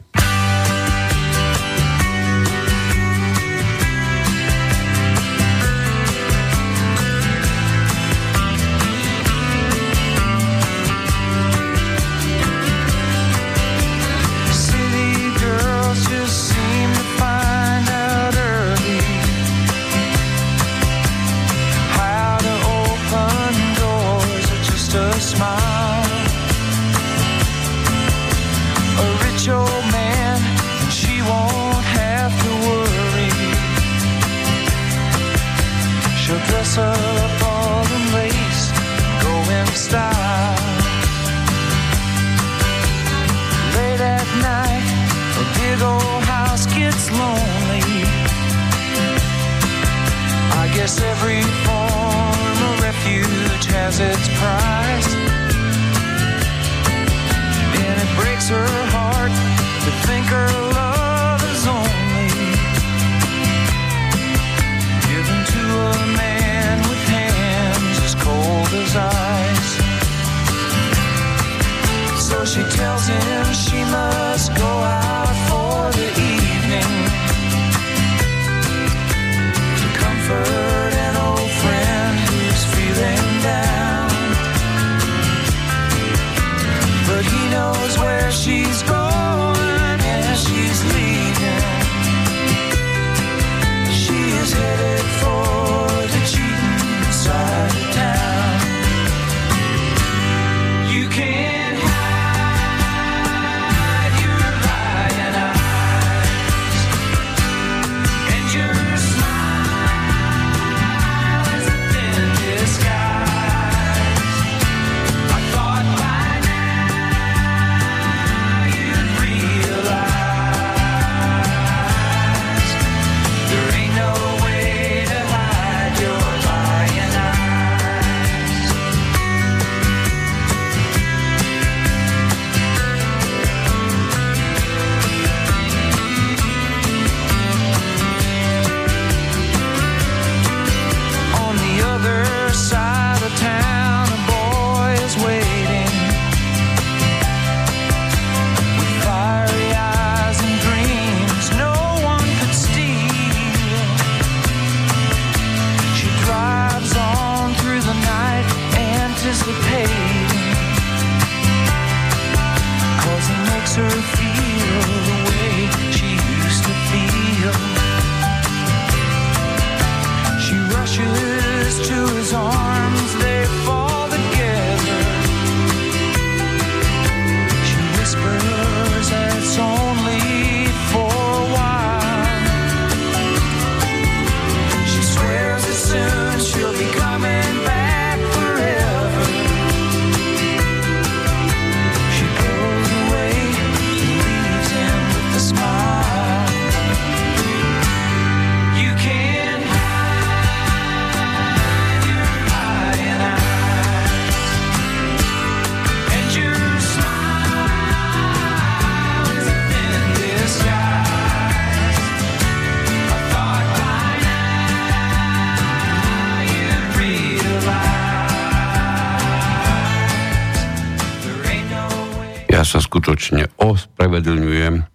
Skutočne ospravedlňujem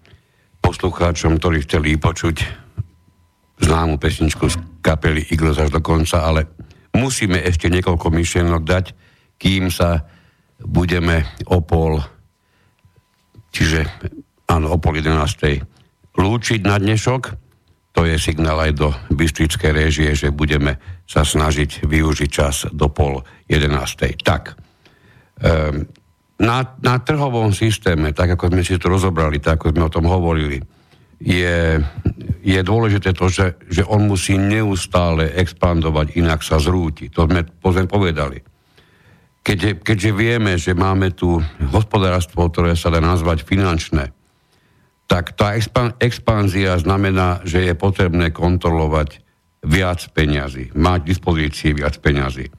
poslucháčom, ktorí chceli počuť známu pesničku z kapely Eagles až do konca, ale musíme ešte niekoľko myšlienok dať, kým sa budeme o pol, čiže áno, o pol 11. lúčiť na dnešok. To je signál aj do Bystrickej réžie, že budeme sa snažiť využiť čas do pol 11. Tak, um, na, na trhovom systéme, tak ako sme si to rozobrali, tak ako sme o tom hovorili, je, je dôležité to, že, že on musí neustále expandovať, inak sa zrúti. To sme, sme povedali. Keďže, keďže vieme, že máme tu hospodárstvo, ktoré sa dá nazvať finančné, tak tá expanzia znamená, že je potrebné kontrolovať viac peňazí, mať k dispozícii viac peňazí.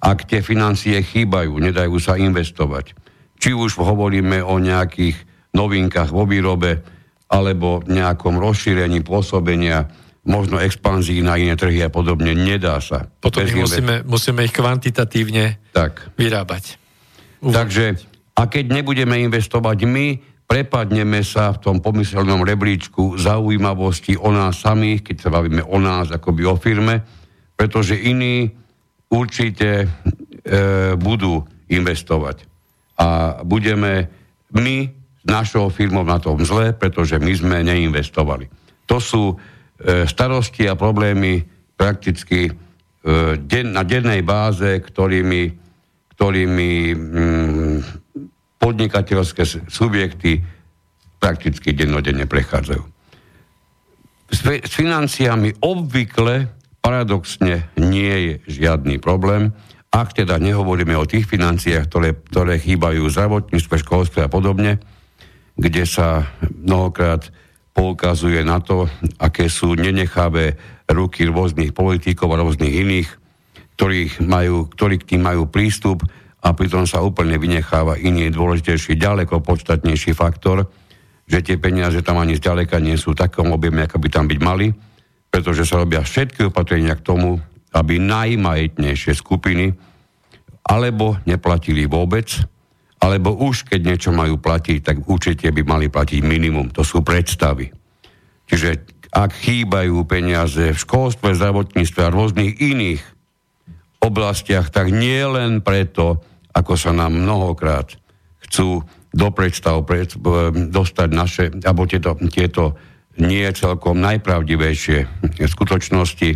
Ak tie financie chýbajú, nedajú sa investovať, či už hovoríme o nejakých novinkách vo výrobe, alebo nejakom rozšírení pôsobenia, možno expanzii na iné trhy a podobne, nedá sa. Potom ich musíme, musíme ich kvantitatívne tak. vyrábať. Uvážiť. Takže, a keď nebudeme investovať my, prepadneme sa v tom pomyselnom rebríčku zaujímavosti o nás samých, keď sa bavíme o nás, akoby o firme, pretože iní určite e, budú investovať. A budeme my s našou firmou na tom zle, pretože my sme neinvestovali. To sú e, starosti a problémy prakticky e, na dennej báze, ktorými, ktorými mm, podnikateľské subjekty prakticky dennodenne prechádzajú. S financiami obvykle paradoxne nie je žiadny problém, ak teda nehovoríme o tých financiách, ktoré, ktoré chýbajú v zdravotníctve, školstve a podobne, kde sa mnohokrát poukazuje na to, aké sú nenechavé ruky rôznych politikov a rôznych iných, ktorých majú, ktorí k tým majú prístup a pritom sa úplne vynecháva iný dôležitejší, ďaleko podstatnejší faktor, že tie peniaze tam ani zďaleka nie sú v takom objeme, ako by tam byť mali, pretože sa robia všetky opatrenia k tomu, aby najmajetnejšie skupiny alebo neplatili vôbec, alebo už keď niečo majú platiť, tak určite by mali platiť minimum. To sú predstavy. Čiže ak chýbajú peniaze v školstve, zdravotníctve a rôznych iných oblastiach, tak nie len preto, ako sa nám mnohokrát chcú do predstav pred, dostať naše, alebo tieto, tieto nie celkom najpravdivejšie skutočnosti,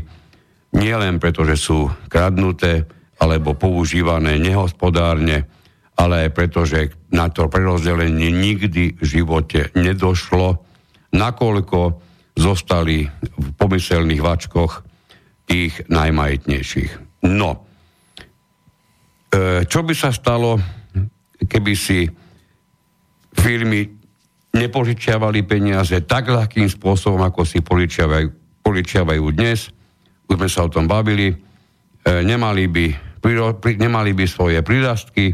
nie len preto, že sú kradnuté alebo používané nehospodárne, ale aj preto, že na to prerozdelenie nikdy v živote nedošlo, nakoľko zostali v pomyselných vačkoch tých najmajetnejších. No, e, čo by sa stalo, keby si firmy nepožičiavali peniaze tak ľahkým spôsobom, ako si požičiavajú dnes. Už sme sa o tom bavili. E, nemali, by, nemali by svoje prirastky,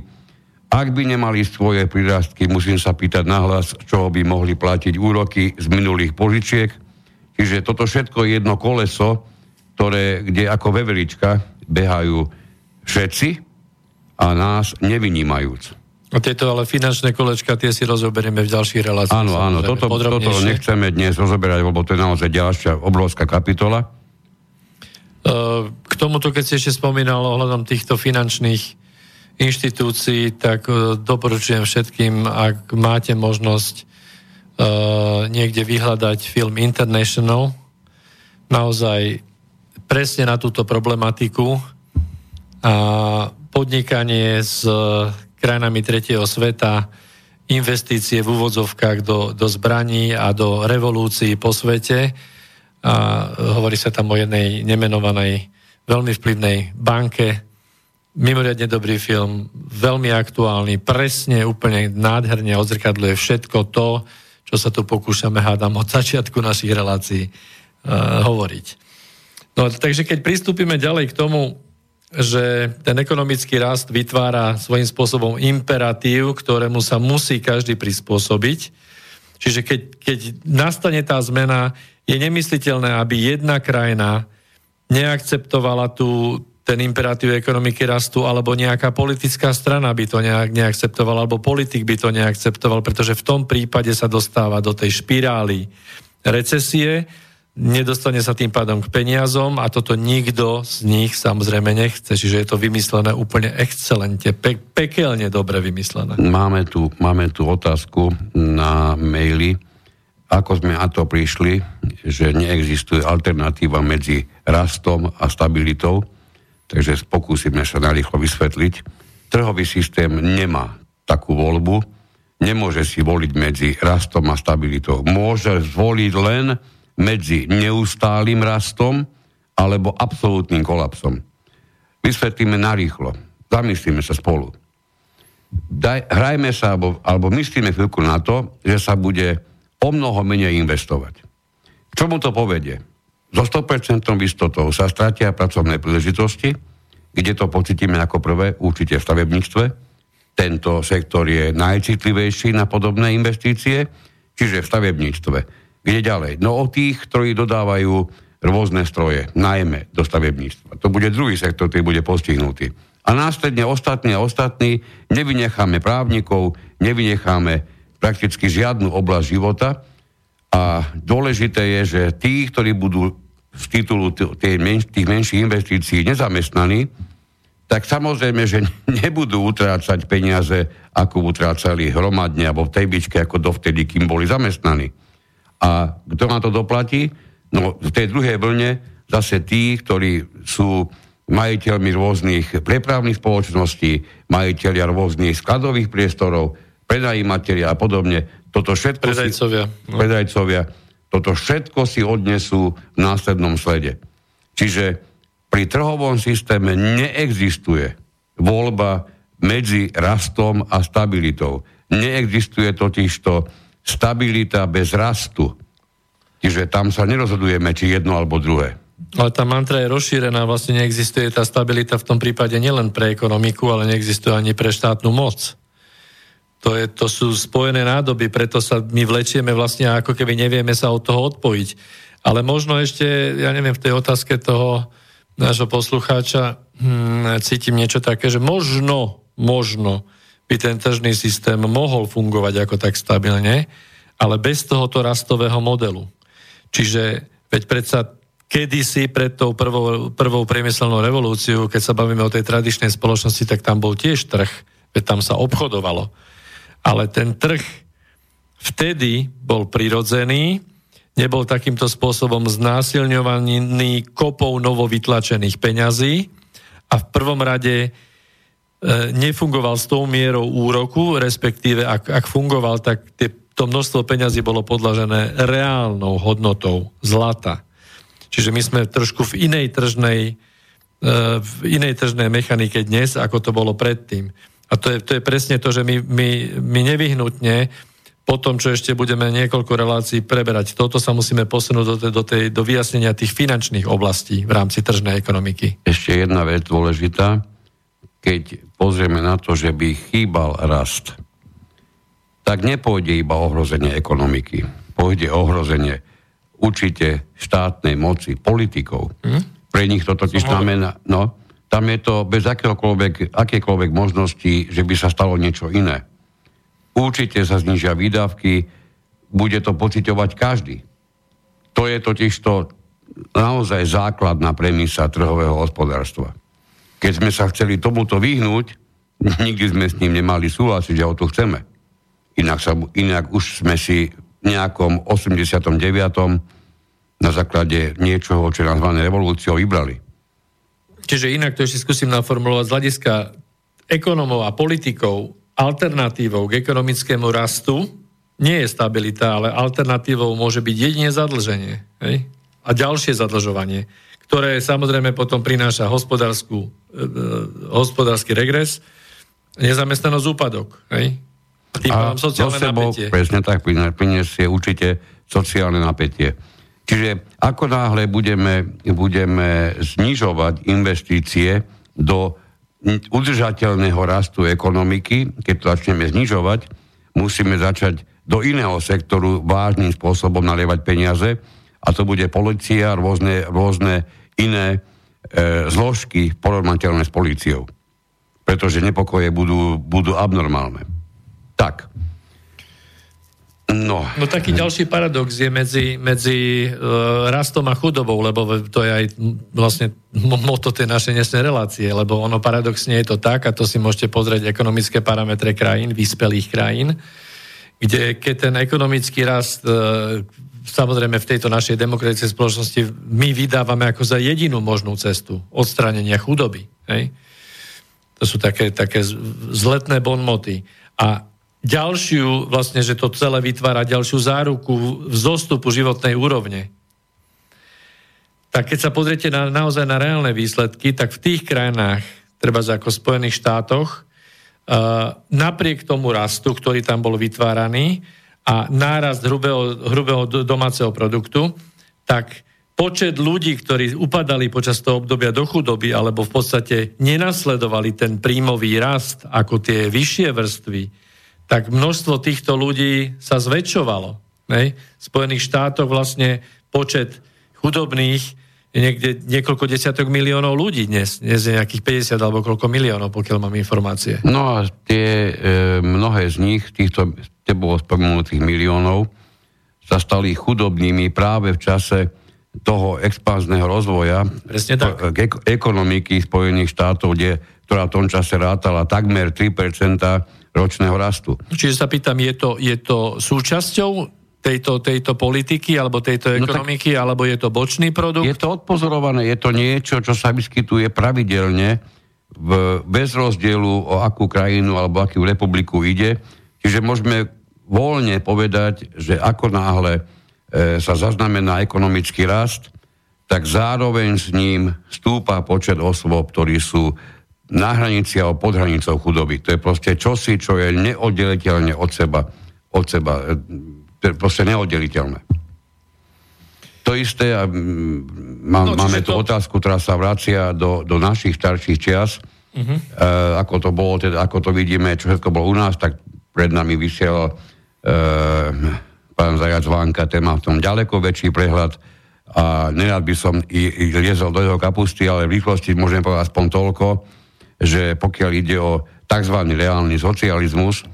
ak by nemali svoje prirastky, musím sa pýtať nahlas, čo by mohli platiť úroky z minulých požičiek. Čiže toto všetko je jedno koleso, ktoré, kde ako veverička behajú všetci a nás nevynímajúc. A tieto ale finančné kolečka, tie si rozoberieme v ďalších reláciách. Áno, áno, toto, toto nechceme dnes rozoberať, lebo to je naozaj ďalšia obrovská kapitola. K tomuto, keď si ešte spomínal ohľadom týchto finančných inštitúcií, tak e, doporučujem všetkým, ak máte možnosť uh, niekde vyhľadať film International, naozaj presne na túto problematiku a podnikanie s krajinami tretieho sveta, investície v úvodzovkách do, do zbraní a do revolúcií po svete. A hovorí sa tam o jednej nemenovanej, veľmi vplyvnej banke, mimoriadne dobrý film, veľmi aktuálny, presne, úplne nádherne odzrkadľuje všetko to, čo sa tu pokúšame, hádam, od začiatku našich relácií uh, hovoriť. No, takže keď pristúpime ďalej k tomu, že ten ekonomický rast vytvára svojím spôsobom imperatív, ktorému sa musí každý prispôsobiť. Čiže keď, keď nastane tá zmena, je nemysliteľné, aby jedna krajina neakceptovala tú, ten imperatív ekonomiky rastu, alebo nejaká politická strana by to nejak neakceptovala, alebo politik by to neakceptoval, pretože v tom prípade sa dostáva do tej špirály recesie, nedostane sa tým pádom k peniazom a toto nikto z nich samozrejme nechce, čiže je to vymyslené úplne excelente, pe- pekelne dobre vymyslené. Máme tu, máme tu otázku na maili, ako sme na to prišli, že neexistuje alternatíva medzi rastom a stabilitou, takže pokúsime sa narýchlo vysvetliť. Trhový systém nemá takú voľbu, nemôže si voliť medzi rastom a stabilitou. Môže zvoliť len medzi neustálým rastom alebo absolútnym kolapsom. Vysvetlíme narýchlo. Zamyslíme sa spolu. Daj, hrajme sa, alebo, alebo myslíme chvíľku na to, že sa bude o mnoho menej investovať. K čomu to povedie? So 100% istotou sa stratia pracovné príležitosti, kde to pocitíme ako prvé, určite v stavebníctve. Tento sektor je najcitlivejší na podobné investície, čiže v stavebníctve kde ďalej? No o tých, ktorí dodávajú rôzne stroje, najmä do stavebníctva. To bude druhý sektor, ktorý bude postihnutý. A následne ostatní a ostatní nevynecháme právnikov, nevynecháme prakticky žiadnu oblasť života a dôležité je, že tí, ktorí budú z titulu tých menších investícií nezamestnaní, tak samozrejme, že nebudú utrácať peniaze, ako utrácali hromadne alebo v tej bičke, ako dovtedy, kým boli zamestnaní. A kto na to doplatí? No v tej druhej vlne zase tí, ktorí sú majiteľmi rôznych prepravných spoločností, majiteľia rôznych skladových priestorov, prenajímatelia a podobne. Toto všetko predajcovia. Si, no. predajcovia. Toto všetko si odnesú v následnom slede. Čiže pri trhovom systéme neexistuje voľba medzi rastom a stabilitou. Neexistuje totižto stabilita bez rastu. Čiže tam sa nerozhodujeme, či jedno alebo druhé. Ale tá mantra je rozšírená, vlastne neexistuje tá stabilita v tom prípade nielen pre ekonomiku, ale neexistuje ani pre štátnu moc. To, je, to sú spojené nádoby, preto sa my vlečieme vlastne ako keby nevieme sa od toho odpojiť. Ale možno ešte, ja neviem, v tej otázke toho nášho poslucháča hm, cítim niečo také, že možno, možno by ten tržný systém mohol fungovať ako tak stabilne, ale bez tohoto rastového modelu. Čiže veď predsa kedysi pred tou prvou, prvou priemyselnou revolúciou, keď sa bavíme o tej tradičnej spoločnosti, tak tam bol tiež trh, veď tam sa obchodovalo. Ale ten trh vtedy bol prirodzený, nebol takýmto spôsobom znásilňovaný kopou novovytlačených peňazí a v prvom rade nefungoval s tou mierou úroku, respektíve ak, ak fungoval, tak tie, to množstvo peňazí bolo podlažené reálnou hodnotou zlata. Čiže my sme trošku v inej tržnej, e, v inej tržnej mechanike dnes, ako to bolo predtým. A to je, to je presne to, že my, my, my nevyhnutne po tom, čo ešte budeme niekoľko relácií preberať, toto sa musíme posunúť do, tej, do, tej, do vyjasnenia tých finančných oblastí v rámci tržnej ekonomiky. Ešte jedna vec dôležitá keď pozrieme na to, že by chýbal rast, tak nepôjde iba ohrozenie ekonomiky. Pôjde ohrozenie určite štátnej moci, politikov. Hm? Pre nich to totiž znamená, no, tam je to bez akékoľvek možnosti, že by sa stalo niečo iné. Určite sa znižia výdavky, bude to pociťovať každý. To je totiž to naozaj základná premisa trhového hospodárstva. Keď sme sa chceli tomuto vyhnúť, nikdy sme s ním nemali súhlasiť, že ho tu chceme. Inak, sa, inak už sme si v nejakom 89. na základe niečoho, čo je nazvané revolúciou, vybrali. Čiže inak to ešte skúsim naformulovať z hľadiska ekonomov a politikov alternatívou k ekonomickému rastu nie je stabilita, ale alternatívou môže byť jedine zadlženie. Hej? A ďalšie zadlžovanie ktoré samozrejme potom prináša hospodárskú, e, e, hospodársky regres, nezamestnanosť úpadok. Hej? Tým a sociálne sebou, napätie. Presne tak, priniesie určite sociálne napätie. Čiže ako náhle budeme, budeme znižovať investície do udržateľného rastu ekonomiky, keď to začneme znižovať, musíme začať do iného sektoru vážnym spôsobom nalievať peniaze a to bude policia, rôzne, rôzne iné e, zložky porovnateľné s políciou. Pretože nepokoje budú, budú abnormálne. Tak. No, no taký ďalší paradox je medzi, medzi uh, rastom a chudobou, lebo to je aj vlastne moto tej našej dnešnej relácie, lebo ono paradoxne je to tak, a to si môžete pozrieť ekonomické parametre krajín, vyspelých krajín, kde keď ten ekonomický rast uh, samozrejme v tejto našej demokratickej spoločnosti my vydávame ako za jedinú možnú cestu odstránenia chudoby. Hej? To sú také, také zletné bonmoty. A ďalšiu, vlastne, že to celé vytvára ďalšiu záruku vzostupu životnej úrovne. Tak keď sa pozriete na, naozaj na reálne výsledky, tak v tých krajinách, treba ako v Spojených štátoch, uh, napriek tomu rastu, ktorý tam bol vytváraný a nárast hrubého, hrubého domáceho produktu, tak počet ľudí, ktorí upadali počas toho obdobia do chudoby, alebo v podstate nenasledovali ten príjmový rast ako tie vyššie vrstvy, tak množstvo týchto ľudí sa zväčšovalo. Nej? V Spojených štátoch vlastne počet chudobných niekde niekoľko desiatok miliónov ľudí dnes. Dnes je nejakých 50 alebo koľko miliónov, pokiaľ mám informácie. No a tie e, mnohé z nich, týchto tebou spomenutých miliónov, sa stali chudobnými práve v čase toho expanzného rozvoja Presne tak. Ek- ekonomiky Spojených štátov, kde, ktorá v tom čase rátala takmer 3% ročného rastu. Čiže sa pýtam, je to, je to súčasťou tejto, tejto politiky alebo tejto ekonomiky, no tak, alebo je to bočný produkt? Je to odpozorované, je to niečo, čo sa vyskytuje pravidelne v, bez rozdielu o akú krajinu alebo akú republiku ide. Čiže môžeme voľne povedať, že ako náhle e, sa zaznamená ekonomický rast, tak zároveň s ním stúpa počet osôb, ktorí sú na hranici alebo pod hranicou chudoby. To je proste čosi, čo je neoddeliteľne od seba, od seba e, to je proste neoddeliteľné. To isté, a má, no, máme tu to... otázku, ktorá sa vracia do, do našich starších čias, uh-huh. e, ako to bolo, teda, ako to vidíme, čo všetko bolo u nás, tak pred nami vysiel e, pán Zajac Vánka, ten má v tom ďaleko väčší prehľad a nerad by som i, i liezol do jeho kapusty, ale v rýchlosti môžem povedať aspoň toľko, že pokiaľ ide o tzv. reálny socializmus,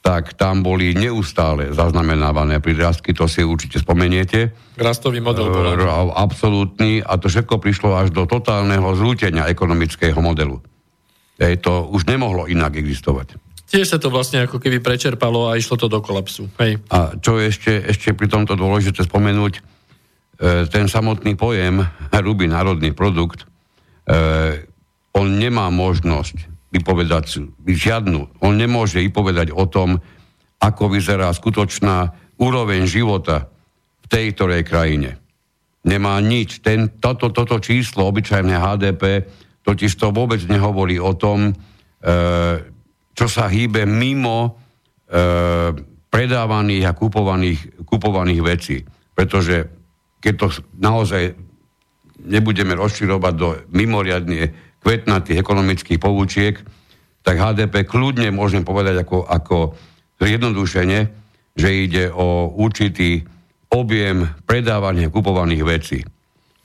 tak tam boli neustále zaznamenávané prirastky, to si určite spomeniete. Rastový model bol. Absolútny a to všetko prišlo až do totálneho zrútenia ekonomického modelu. Ej, to už nemohlo inak existovať. Tiež sa to vlastne ako keby prečerpalo a išlo to do kolapsu. Hej. A čo ešte, ešte pri tomto dôležité spomenúť, e, ten samotný pojem hrubý národný produkt, e, on nemá možnosť vypovedať žiadnu. On nemôže vypovedať o tom, ako vyzerá skutočná úroveň života v tej ktorej krajine. Nemá nič. Ten, toto, toto číslo, obyčajné HDP, totiž to vôbec nehovorí o tom, e, čo sa hýbe mimo e, predávaných a kupovaných, kupovaných vecí. Pretože keď to naozaj nebudeme rozširovať do mimoriadne kvetnatých ekonomických poučiek, tak HDP kľudne môžem povedať ako, ako zjednodušene, že ide o určitý objem predávania kupovaných vecí.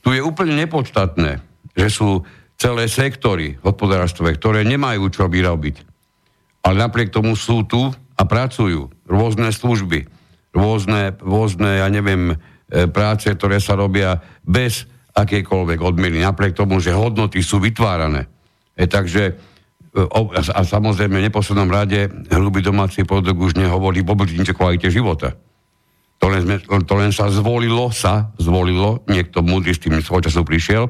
Tu je úplne nepodstatné, že sú celé sektory hospodárstve, ktoré nemajú čo vyrobiť. Ale napriek tomu sú tu a pracujú rôzne služby, rôzne, rôzne ja neviem, e, práce, ktoré sa robia bez akékoľvek odmeny, napriek tomu, že hodnoty sú vytvárané. E, takže e, a, a samozrejme v neposlednom rade hrubý domáci produkt už nehovorí vôbec nič o kvalite života. To len, sme, to len sa zvolilo, sa zvolilo, niekto múdry s tým svoj času prišiel,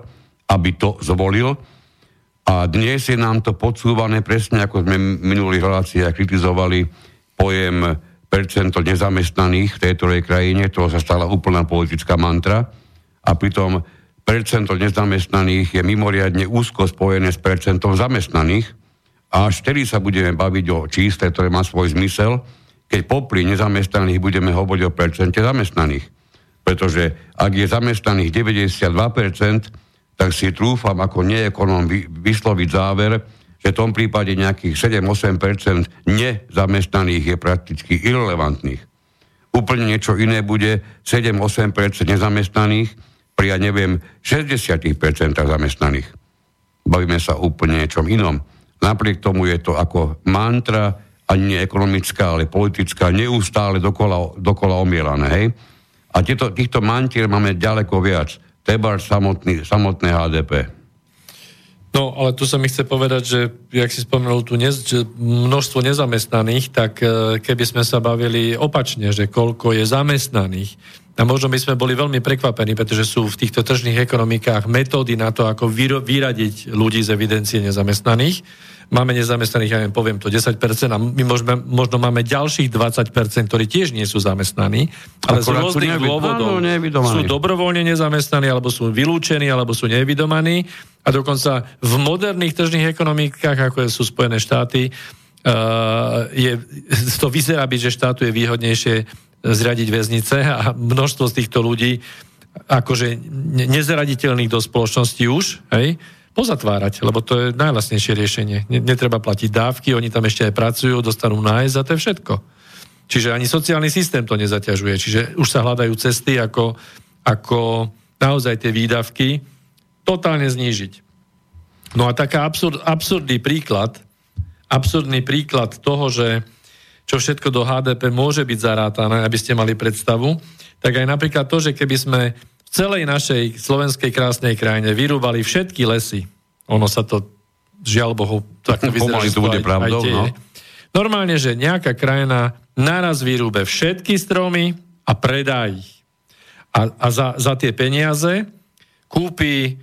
aby to zvolil. A dnes je nám to podsúvané presne, ako sme v minulých reláciách kritizovali pojem percento nezamestnaných v tejto krajine, to sa stala úplná politická mantra. A pritom percento nezamestnaných je mimoriadne úzko spojené s percentom zamestnaných a až vtedy sa budeme baviť o čísle, ktoré má svoj zmysel, keď popri nezamestnaných budeme hovoriť o percente zamestnaných. Pretože ak je zamestnaných 92%, tak si trúfam ako neekonom vysloviť záver, že v tom prípade nejakých 7-8% nezamestnaných je prakticky irrelevantných. Úplne niečo iné bude 7-8% nezamestnaných, pri, ja neviem, 60% zamestnaných. Bavíme sa úplne niečom inom. Napriek tomu je to ako mantra ani nie ekonomická, ale politická, neustále dokola, dokola omielané, hej? A tieto, týchto mantier máme ďaleko viac. Treba samotný, samotné HDP. No, ale tu sa mi chce povedať, že, jak si spomenul tu nez, že množstvo nezamestnaných, tak e, keby sme sa bavili opačne, že koľko je zamestnaných, a možno by sme boli veľmi prekvapení, pretože sú v týchto tržných ekonomikách metódy na to, ako vyradiť ľudí z evidencie nezamestnaných. Máme nezamestnaných, ja neviem, poviem to 10%, a my môžeme, možno máme ďalších 20%, ktorí tiež nie sú zamestnaní, ale z rôznych dôvodov sú dobrovoľne nezamestnaní, alebo sú vylúčení, alebo sú nevydomaní. A dokonca v moderných tržných ekonomikách, ako sú Spojené štáty, uh, je, to vyzerá byť, že štátu je výhodnejšie zriadiť väznice a množstvo z týchto ľudí akože nezraditeľných do spoločnosti už, hej, pozatvárať, lebo to je najlasnejšie riešenie. Netreba platiť dávky, oni tam ešte aj pracujú, dostanú nájsť a to je všetko. Čiže ani sociálny systém to nezaťažuje. Čiže už sa hľadajú cesty, ako, ako naozaj tie výdavky totálne znížiť. No a taká absurd, absurdný príklad, absurdný príklad toho, že čo všetko do HDP môže byť zarátané, aby ste mali predstavu, tak aj napríklad to, že keby sme v celej našej slovenskej krásnej krajine vyrúbali všetky lesy, ono sa to, žiaľ Bohu, takto vyzerá, to bude aj, pravdou, aj tie, no. Normálne, že nejaká krajina naraz vyrúbe všetky stromy a predá ich. A, a za, za tie peniaze kúpi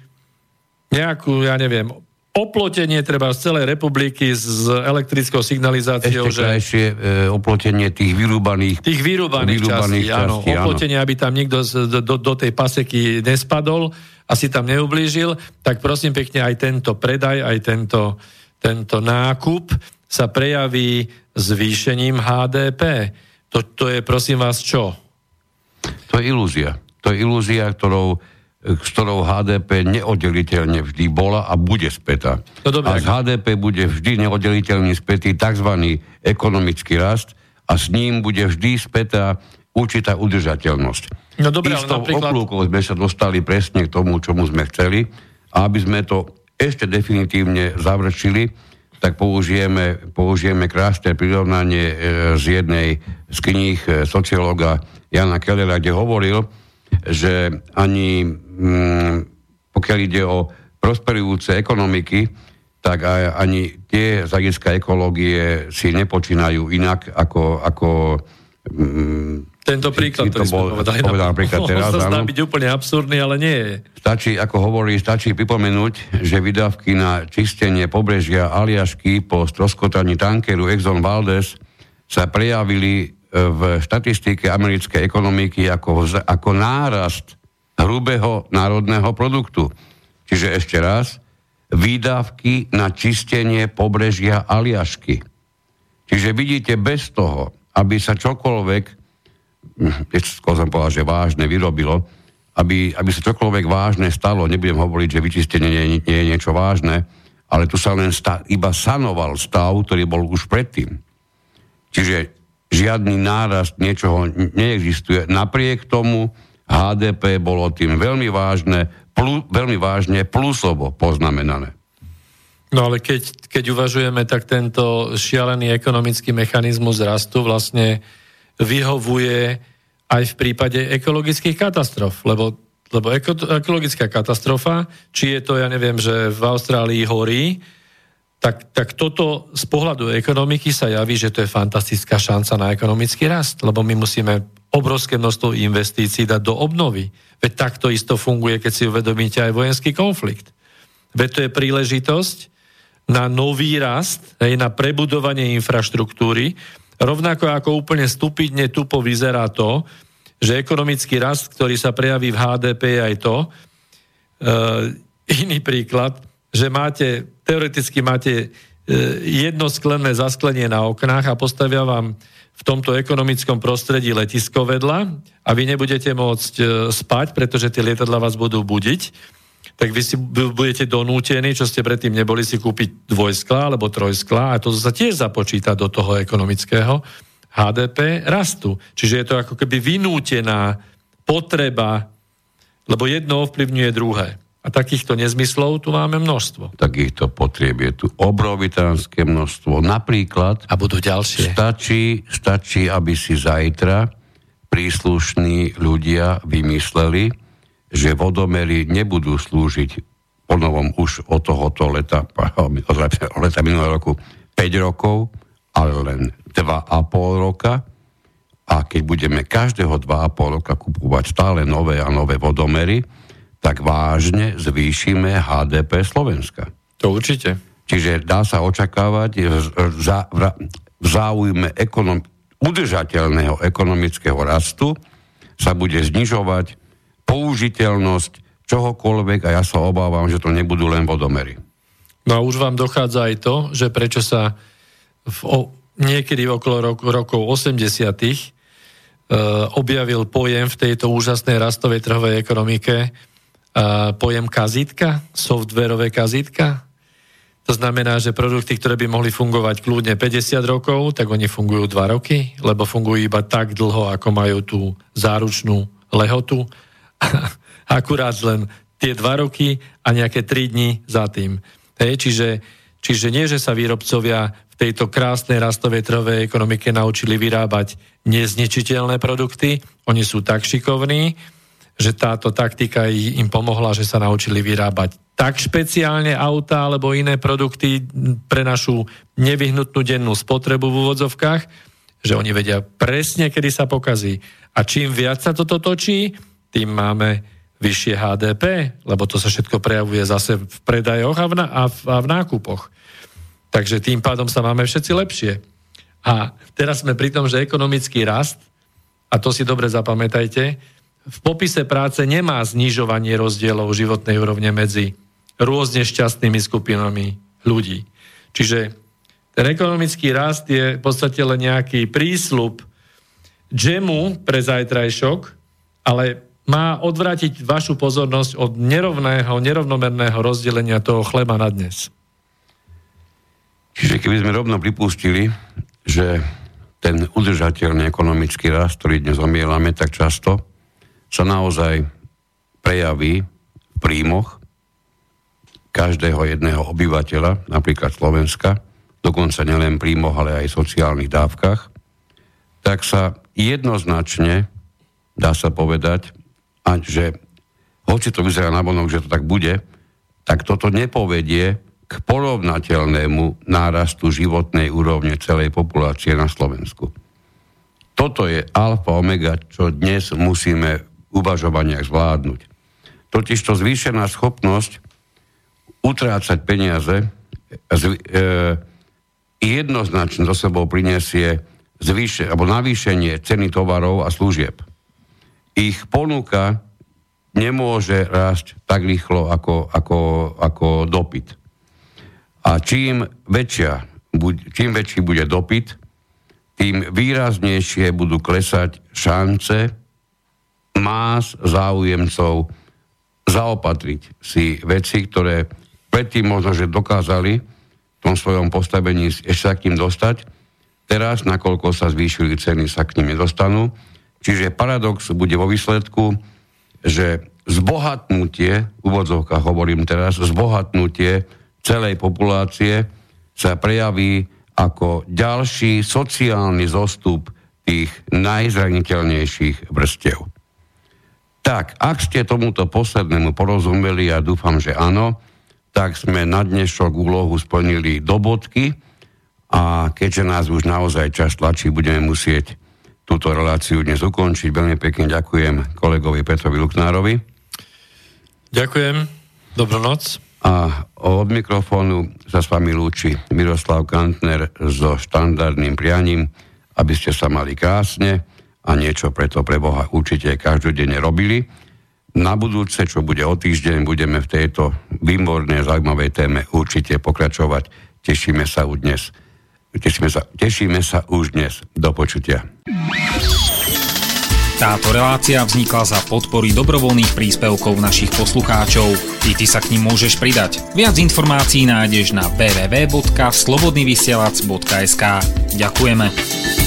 nejakú, ja neviem, oplotenie treba z celej republiky s elektrickou signalizáciou. Ešte krajšie e, oplotenie tých vyrúbaných, tých vyrúbaných, vyrúbaných častí, áno. Oplotenie, áno. aby tam nikto z, do, do tej paseky nespadol a si tam neublížil, tak prosím pekne aj tento predaj, aj tento, tento nákup sa prejaví zvýšením HDP. To, to je prosím vás čo? To je ilúzia. To je ilúzia, ktorou s ktorou HDP neoddeliteľne vždy bola a bude spätá. No dobré, a z HDP bude vždy neoddeliteľne spätý tzv. ekonomický rast a s ním bude vždy spätá určitá udržateľnosť. No dobré, Istou napríklad... oblúkou sme sa dostali presne k tomu, čomu sme chceli a aby sme to ešte definitívne završili, tak použijeme, použijeme krásne prirovnanie e, z jednej z kníh e, sociológa Jana Kellera, kde hovoril, že ani pokiaľ ide o prosperujúce ekonomiky, tak aj, ani tie z hľadiska ekológie si nepočínajú inak ako, ako mm, tento príklad, ktorý to bol, povedali, povedal napríklad teraz, sa zdá byť úplne absurdný, ale nie je. Stačí, ako hovorí, stačí pripomenúť, že vydávky na čistenie pobrežia Aliašky po stroskotaní tankeru Exxon Valdez sa prejavili v štatistike americkej ekonomiky ako, ako nárast hrubého národného produktu. Čiže ešte raz, výdavky na čistenie pobrežia Aliašky. Čiže vidíte, bez toho, aby sa čokoľvek, hm, skôr som povedal, že vážne vyrobilo, aby, aby sa čokoľvek vážne stalo, nebudem hovoriť, že vyčistenie nie, nie je niečo vážne, ale tu sa len sta, iba sanoval stav, ktorý bol už predtým. Čiže žiadny nárast niečoho neexistuje. Napriek tomu HDP bolo tým veľmi vážne, plus, veľmi vážne plusovo poznamenané. No ale keď, keď uvažujeme, tak tento šialený ekonomický mechanizmus rastu vlastne vyhovuje aj v prípade ekologických katastrof, lebo, lebo eko, ekologická katastrofa, či je to, ja neviem, že v Austrálii horí, tak, tak toto z pohľadu ekonomiky sa javí, že to je fantastická šanca na ekonomický rast, lebo my musíme obrovské množstvo investícií dať do obnovy. Veď takto isto funguje, keď si uvedomíte aj vojenský konflikt. Veď to je príležitosť na nový rast, aj na prebudovanie infraštruktúry, rovnako ako úplne stupidne tupo vyzerá to, že ekonomický rast, ktorý sa prejaví v HDP je aj to, uh, iný príklad, že máte, teoreticky máte e, jedno sklené zasklenie na oknách a postavia vám v tomto ekonomickom prostredí letisko vedľa a vy nebudete môcť e, spať, pretože tie lietadla vás budú budiť, tak vy si budete donútení, čo ste predtým neboli, si kúpiť dvojskla alebo trojskla a to sa tiež započíta do toho ekonomického HDP rastu. Čiže je to ako keby vynútená potreba, lebo jedno ovplyvňuje druhé. A takýchto nezmyslov tu máme množstvo. Takýchto potrieb je tu obrovitánske množstvo. Napríklad... A budú ďalšie. Stačí, stačí, aby si zajtra príslušní ľudia vymysleli, že vodomery nebudú slúžiť ponovom už od tohoto leta, od leta minulého roku 5 rokov, ale len 2,5 roka. A keď budeme každého 2,5 roka kupovať stále nové a nové vodomery, tak vážne zvýšime HDP Slovenska. To určite. Čiže dá sa očakávať v záujme ekonom- udržateľného ekonomického rastu sa bude znižovať použiteľnosť čohokoľvek a ja sa obávam, že to nebudú len vodomery. No a už vám dochádza aj to, že prečo sa v, o, niekedy okolo roku, rokov 80 e, objavil pojem v tejto úžasnej rastovej trhovej ekonomike pojem kazítka, softverové kazítka. To znamená, že produkty, ktoré by mohli fungovať kľudne 50 rokov, tak oni fungujú 2 roky, lebo fungujú iba tak dlho, ako majú tú záručnú lehotu. Akurát len tie 2 roky a nejaké 3 dní za tým. Hej, čiže, čiže nie, že sa výrobcovia v tejto krásnej rastovej trhovej ekonomike naučili vyrábať neznečiteľné produkty, oni sú tak šikovní, že táto taktika im pomohla, že sa naučili vyrábať tak špeciálne auta alebo iné produkty pre našu nevyhnutnú dennú spotrebu v úvodzovkách, že oni vedia presne, kedy sa pokazí. A čím viac sa toto točí, tým máme vyššie HDP, lebo to sa všetko prejavuje zase v predajoch a v, a v, a v nákupoch. Takže tým pádom sa máme všetci lepšie. A teraz sme pri tom, že ekonomický rast, a to si dobre zapamätajte, v popise práce nemá znižovanie rozdielov životnej úrovne medzi rôzne šťastnými skupinami ľudí. Čiže ten ekonomický rast je v podstate len nejaký prísľub džemu pre zajtrajšok, ale má odvrátiť vašu pozornosť od nerovného, nerovnomerného rozdelenia toho chleba na dnes. Čiže keby sme rovno pripustili, že ten udržateľný ekonomický rast, ktorý dnes omielame tak často, sa naozaj prejaví v príjmoch každého jedného obyvateľa, napríklad Slovenska, dokonca nielen príjmoch, ale aj sociálnych dávkach, tak sa jednoznačne dá sa povedať, a že hoci to vyzerá na bonok, že to tak bude, tak toto nepovedie k porovnateľnému nárastu životnej úrovne celej populácie na Slovensku. Toto je alfa omega, čo dnes musíme uvažovaniach zvládnuť. Totiž to zvýšená schopnosť utrácať peniaze zv, e, jednoznačne do sebou prinesie zvýše, alebo navýšenie ceny tovarov a služieb. Ich ponuka nemôže rásť tak rýchlo ako, ako, ako dopyt. A čím, väčšia, čím väčší bude dopyt, tým výraznejšie budú klesať šance más záujemcov zaopatriť si veci, ktoré predtým možno, že dokázali v tom svojom postavení ešte sa k ním dostať. Teraz, nakoľko sa zvýšili ceny, sa k ním nedostanú. Čiže paradox bude vo výsledku, že zbohatnutie, v úvodzovkách hovorím teraz, zbohatnutie celej populácie sa prejaví ako ďalší sociálny zostup tých najzraniteľnejších vrstev. Tak, ak ste tomuto poslednému porozumeli, ja dúfam, že áno, tak sme na dnešok úlohu splnili do bodky a keďže nás už naozaj čas tlačí, budeme musieť túto reláciu dnes ukončiť. Veľmi pekne ďakujem kolegovi Petrovi Luknárovi. Ďakujem. Dobrú noc. A od mikrofónu sa s vami lúči Miroslav Kantner so štandardným prianím, aby ste sa mali krásne a niečo preto pre Boha určite každodenne robili. Na budúce, čo bude o týždeň, budeme v tejto výbornej zaujímavej téme určite pokračovať. Tešíme sa už dnes. Tešíme sa, tešíme sa už dnes. Do počutia. Táto relácia vznikla za podpory dobrovoľných príspevkov našich poslucháčov. I ty sa k ním môžeš pridať. Viac informácií nájdeš na www.slobodnyvysielac.sk Ďakujeme.